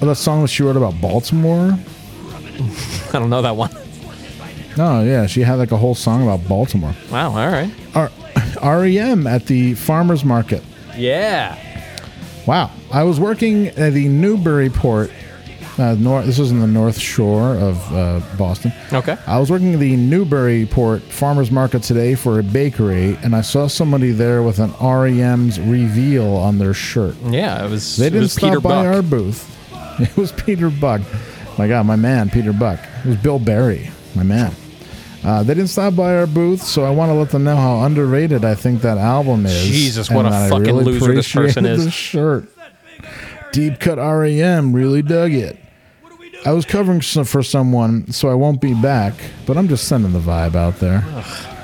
that song that she wrote about Baltimore. I don't know that one. Oh yeah, she had like a whole song about Baltimore. Wow. All right. R- REM at the farmers market. Yeah. Wow. I was working at the Newburyport. Uh, north, this was in the North Shore of uh, Boston. Okay. I was working at the Newburyport Farmers Market today for a bakery, and I saw somebody there with an REM's reveal on their shirt. Yeah. It was. They it didn't was stop Peter by Buck. our booth. It was Peter Buck. My God, my man, Peter Buck. It was Bill Berry, my man. Uh, they didn't stop by our booth, so I want to let them know how underrated I think that album is. Jesus, what a fucking really loser this person is. The shirt. Deep cut REM really dug it. I was covering for someone, so I won't be back, but I'm just sending the vibe out there.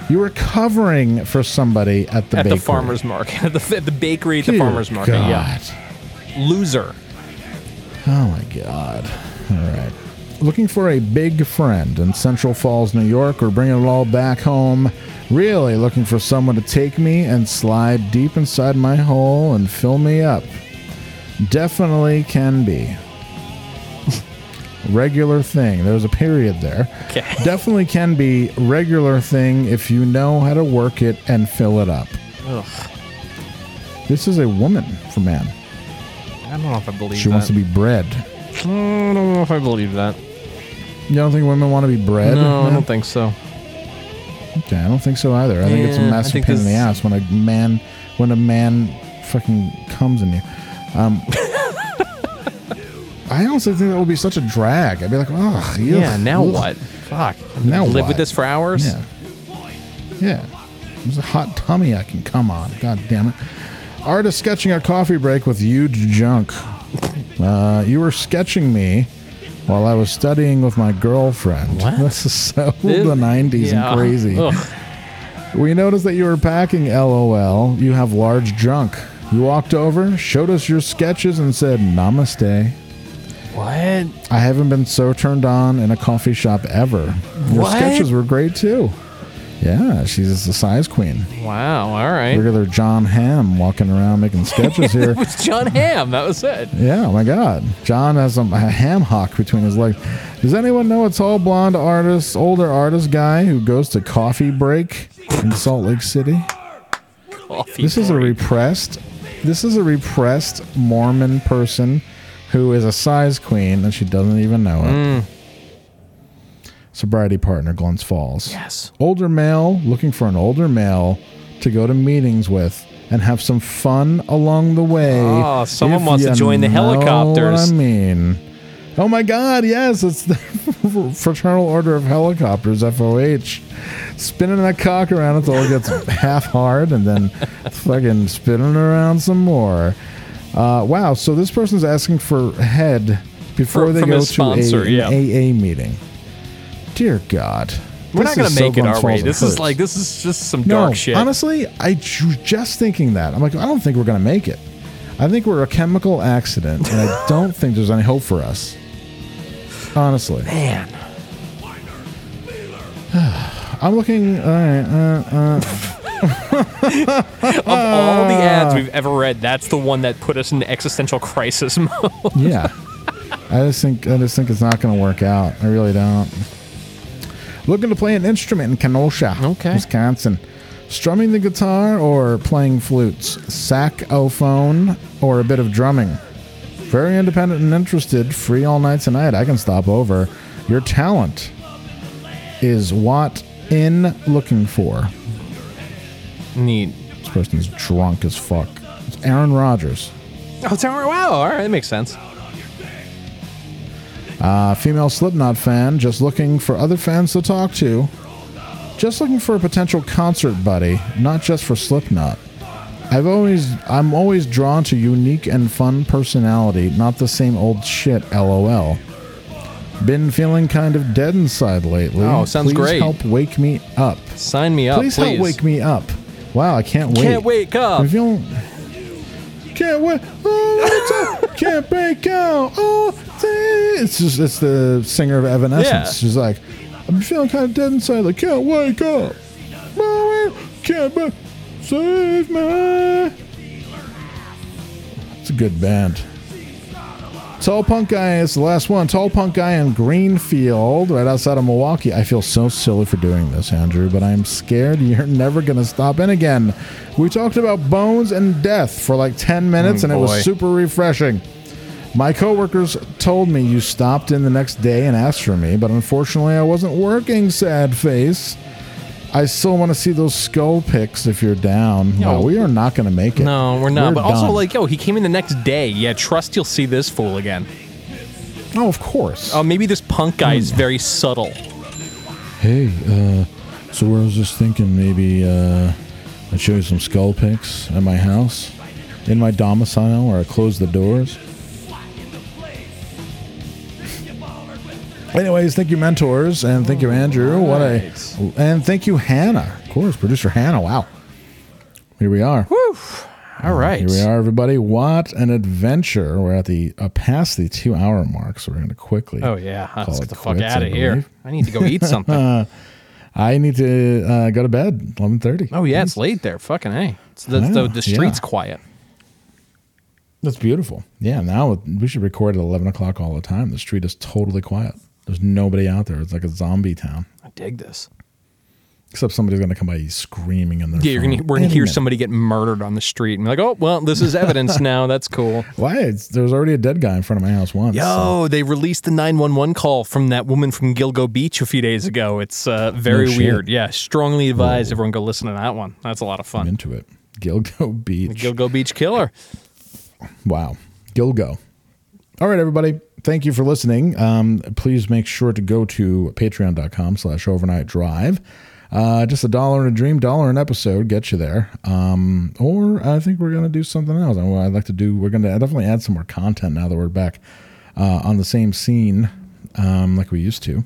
You were covering for somebody at the at bakery. the farmers market, at the, at the bakery at the farmers market. Yeah. Loser. Oh my god. All right. Looking for a big friend in Central Falls, New York, or bringing it all back home. Really looking for someone to take me and slide deep inside my hole and fill me up. Definitely can be. Regular thing. There's a period there. Okay. Definitely can be regular thing if you know how to work it and fill it up. Ugh. This is a woman for man. I don't know if I believe She that. wants to be bred. I don't know if I believe that. You don't think women want to be bred? no, I don't think so. Okay, I don't think so either. I think it's a massive pain in the ass when a man when a man fucking comes in you. Um, I also think that would be such a drag. I'd be like, oh, Yeah, now what? Fuck. Now Live what? with this for hours? Yeah. Yeah. There's a hot tummy I can come on. God damn it. Art Artist sketching a coffee break with huge junk. Uh, you were sketching me while I was studying with my girlfriend. What? This is so This- the 90s yeah. and crazy. Ugh. We noticed that you were packing LOL. You have large junk. You walked over, showed us your sketches, and said, Namaste. What? I haven't been so turned on in a coffee shop ever. Your What? sketches were great too. Yeah, she's the size queen. Wow. All right. Regular Jon Hamm walking around making sketches here. it was Jon Hamm. That was it. Yeah, oh my God. John has some, a ham hock between his legs. Does anyone know a tall blonde artist, older artist guy who goes to coffee break in Salt Lake City? Coffee This is a repressed. This is a repressed Mormon person who is a size queen and she doesn't even know it. Mm. Sobriety partner, Glens Falls. Yes. Older male looking for an older male to go to meetings with and have some fun along the way. Oh, someone wants to join the helicopters. What I mean. Oh my God! Yes, it's the Fraternal Order of Helicopters (FOH), spinning that cock around until it gets half hard, and then fucking spinning around some more. Uh, wow! So this person's asking for head before From- they from go his to a, yeah. an AA meeting. Dear God, We're This not going to so make it Glens our way. This is hurts. like, this is just some No, dark shit. honestly, I was just thinking that. I'm like, I don't think we're going to make it. I think we're a chemical accident, and I don't think there's any hope for us. Honestly, Man. I'm looking. All right, uh, uh. of all the ads we've ever read, that's the one that put us in existential crisis mode. yeah, I just think I just think it's not going to work out. I really don't. Looking to play an instrument in Kenosha, Okay. Wisconsin. Strumming the guitar or playing flutes, saxophone or a bit of drumming. Very independent and interested. Free all night tonight. I can stop over. Your talent is what in looking for. Neat. This person's drunk as fuck. It's Aaron Rodgers. Oh, it's right. Wow. All right. That makes sense. Uh, female Slipknot fan, just looking for other fans to talk to. Just looking for a potential concert buddy, not just for Slipknot. I've always, I'm always drawn to unique and fun personality, not the same old shit. LOL. Been feeling kind of dead inside lately. Oh, sounds Please great. Help wake me up. Sign me up, Please, please. help wake me up. Wow, I can't wait. Can't wake up. I'm feeling. Can't wait. Oh, it's a- can't break out. Oh, it's just it's the singer of Evanescence. Yeah. She's like, I'm feeling kind of dead inside. Like, can't wake up. Mama, can't be- save me. It's a good band. Tall Punk Guy is the last one. Tall Punk Guy in Greenfield, right outside of Milwaukee. I feel so silly for doing this, Andrew, but I'm scared you're never going to stop in again. We talked about bones and death for like 10 minutes, Oh, and it boy. was super refreshing. My coworkers told me you stopped in the next day and asked for me, but unfortunately I wasn't working, sad face. I still want to see those skull picks if you're down. No. No, we are not going to make it. No, we're not. but also, like, yo, he came in the next day. Yeah, trust you'll see this fool again. Oh, of course. Oh, maybe this punk guy is very subtle. Hey, uh, so I was just thinking maybe uh, I'd show you some skull picks at my house, in my domicile, where I close the doors. Anyways, thank you, mentors, and thank you, Andrew. What a and thank you, Hannah. Of course, producer Hannah. Wow. Here we are. Woo. All right. Here we are, everybody. What an adventure! We're at the uh, past the two-hour mark, so we're going to quickly. Oh, yeah. call Let's it get the fuck quits, out I of here. believe. I need to go eat something. I need to uh, go to bed. Eleven thirty. oh, yeah, it's late there. Fucking hey. It's the, the, the street's yeah. quiet. That's beautiful. Yeah, now we should record at 11 o'clock all the time. The street is totally quiet. There's nobody out there. It's like a zombie town. I dig this. Except somebody's going to come by screaming in their Yeah, you're gonna, we're gonna hear minute. somebody get murdered on the street and be like, oh, well, this is evidence now. That's cool. Why? It's, there was already a dead guy in front of my house once. Yo, they released the 911 call from that woman from Gilgo Beach a few days ago. It's uh, very No weird. Yeah, strongly advise everyone go listen to that one. That's a lot of fun. into it. Gilgo Beach. The Gilgo Beach Killer. Wow. Gilgo. All right, everybody. Thank you for listening. Um, please make sure to go to patreon.com slash overnight drive. Uh, just a dollar and a dream, dollar an episode, get you there. Um, or I think we're going to do something else. I'd like to do, we're going to definitely add some more content now that we're back uh, on the same scene um, like we used to.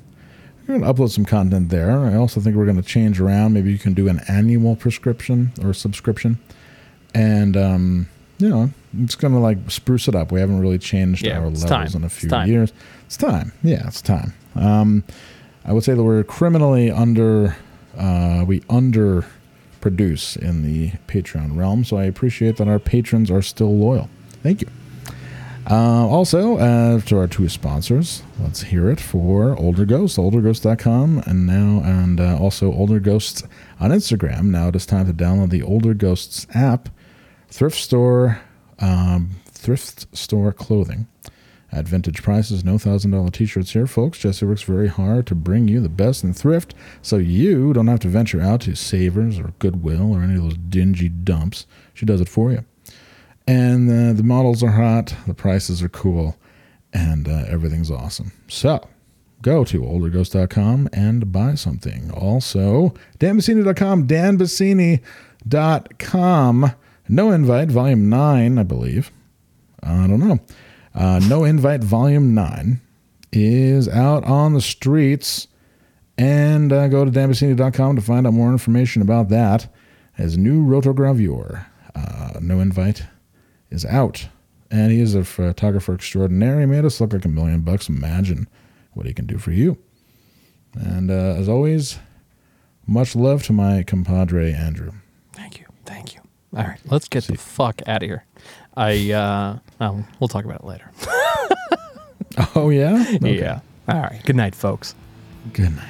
We're to upload some content there. I also think we're going to change around. Maybe you can do an annual prescription or subscription. And, um, you know, it's going to like spruce it up. We haven't really changed Yeah, our levels time. in a few time. years. It's time. Yeah, it's time. Um, I would say that we're criminally under, uh, we under produce in the Patreon realm. So I appreciate that our patrons are still loyal. Thank you. Uh, also, uh, to our two sponsors, let's hear it for Older Ghosts, olderghost.com, and now, and uh, also Older Ghosts on Instagram. Now it is time to download the Older Ghosts app, thrift store, um, thrift store clothing at vintage prices. No thousand dollar t-shirts here, folks. Jesse works very hard to bring you the best in thrift, so you don't have to venture out to Savers or Goodwill or any of those dingy dumps. She does it for you and uh, the models are hot, the prices are cool, and uh, everything's awesome. So go to olderghost.com and buy something. Also, danbassini.com, danbassini.com. No Invite, Volume 9, I believe. I don't know. Uh, no Invite, Volume 9 is out on the streets. And uh, go to danbassini.com to find out more information about that. As new rotogravure, uh, No Invite is out. And he is a photographer extraordinaire. He made us look like a million bucks. Imagine what he can do for you. And uh, as always, much love to my compadre, Andrew. Thank you. Thank you. All right, let's get the fuck out of here. I, uh, oh, we'll talk about it later. Oh, yeah? Okay. Yeah. All right. Good night, folks. Good night.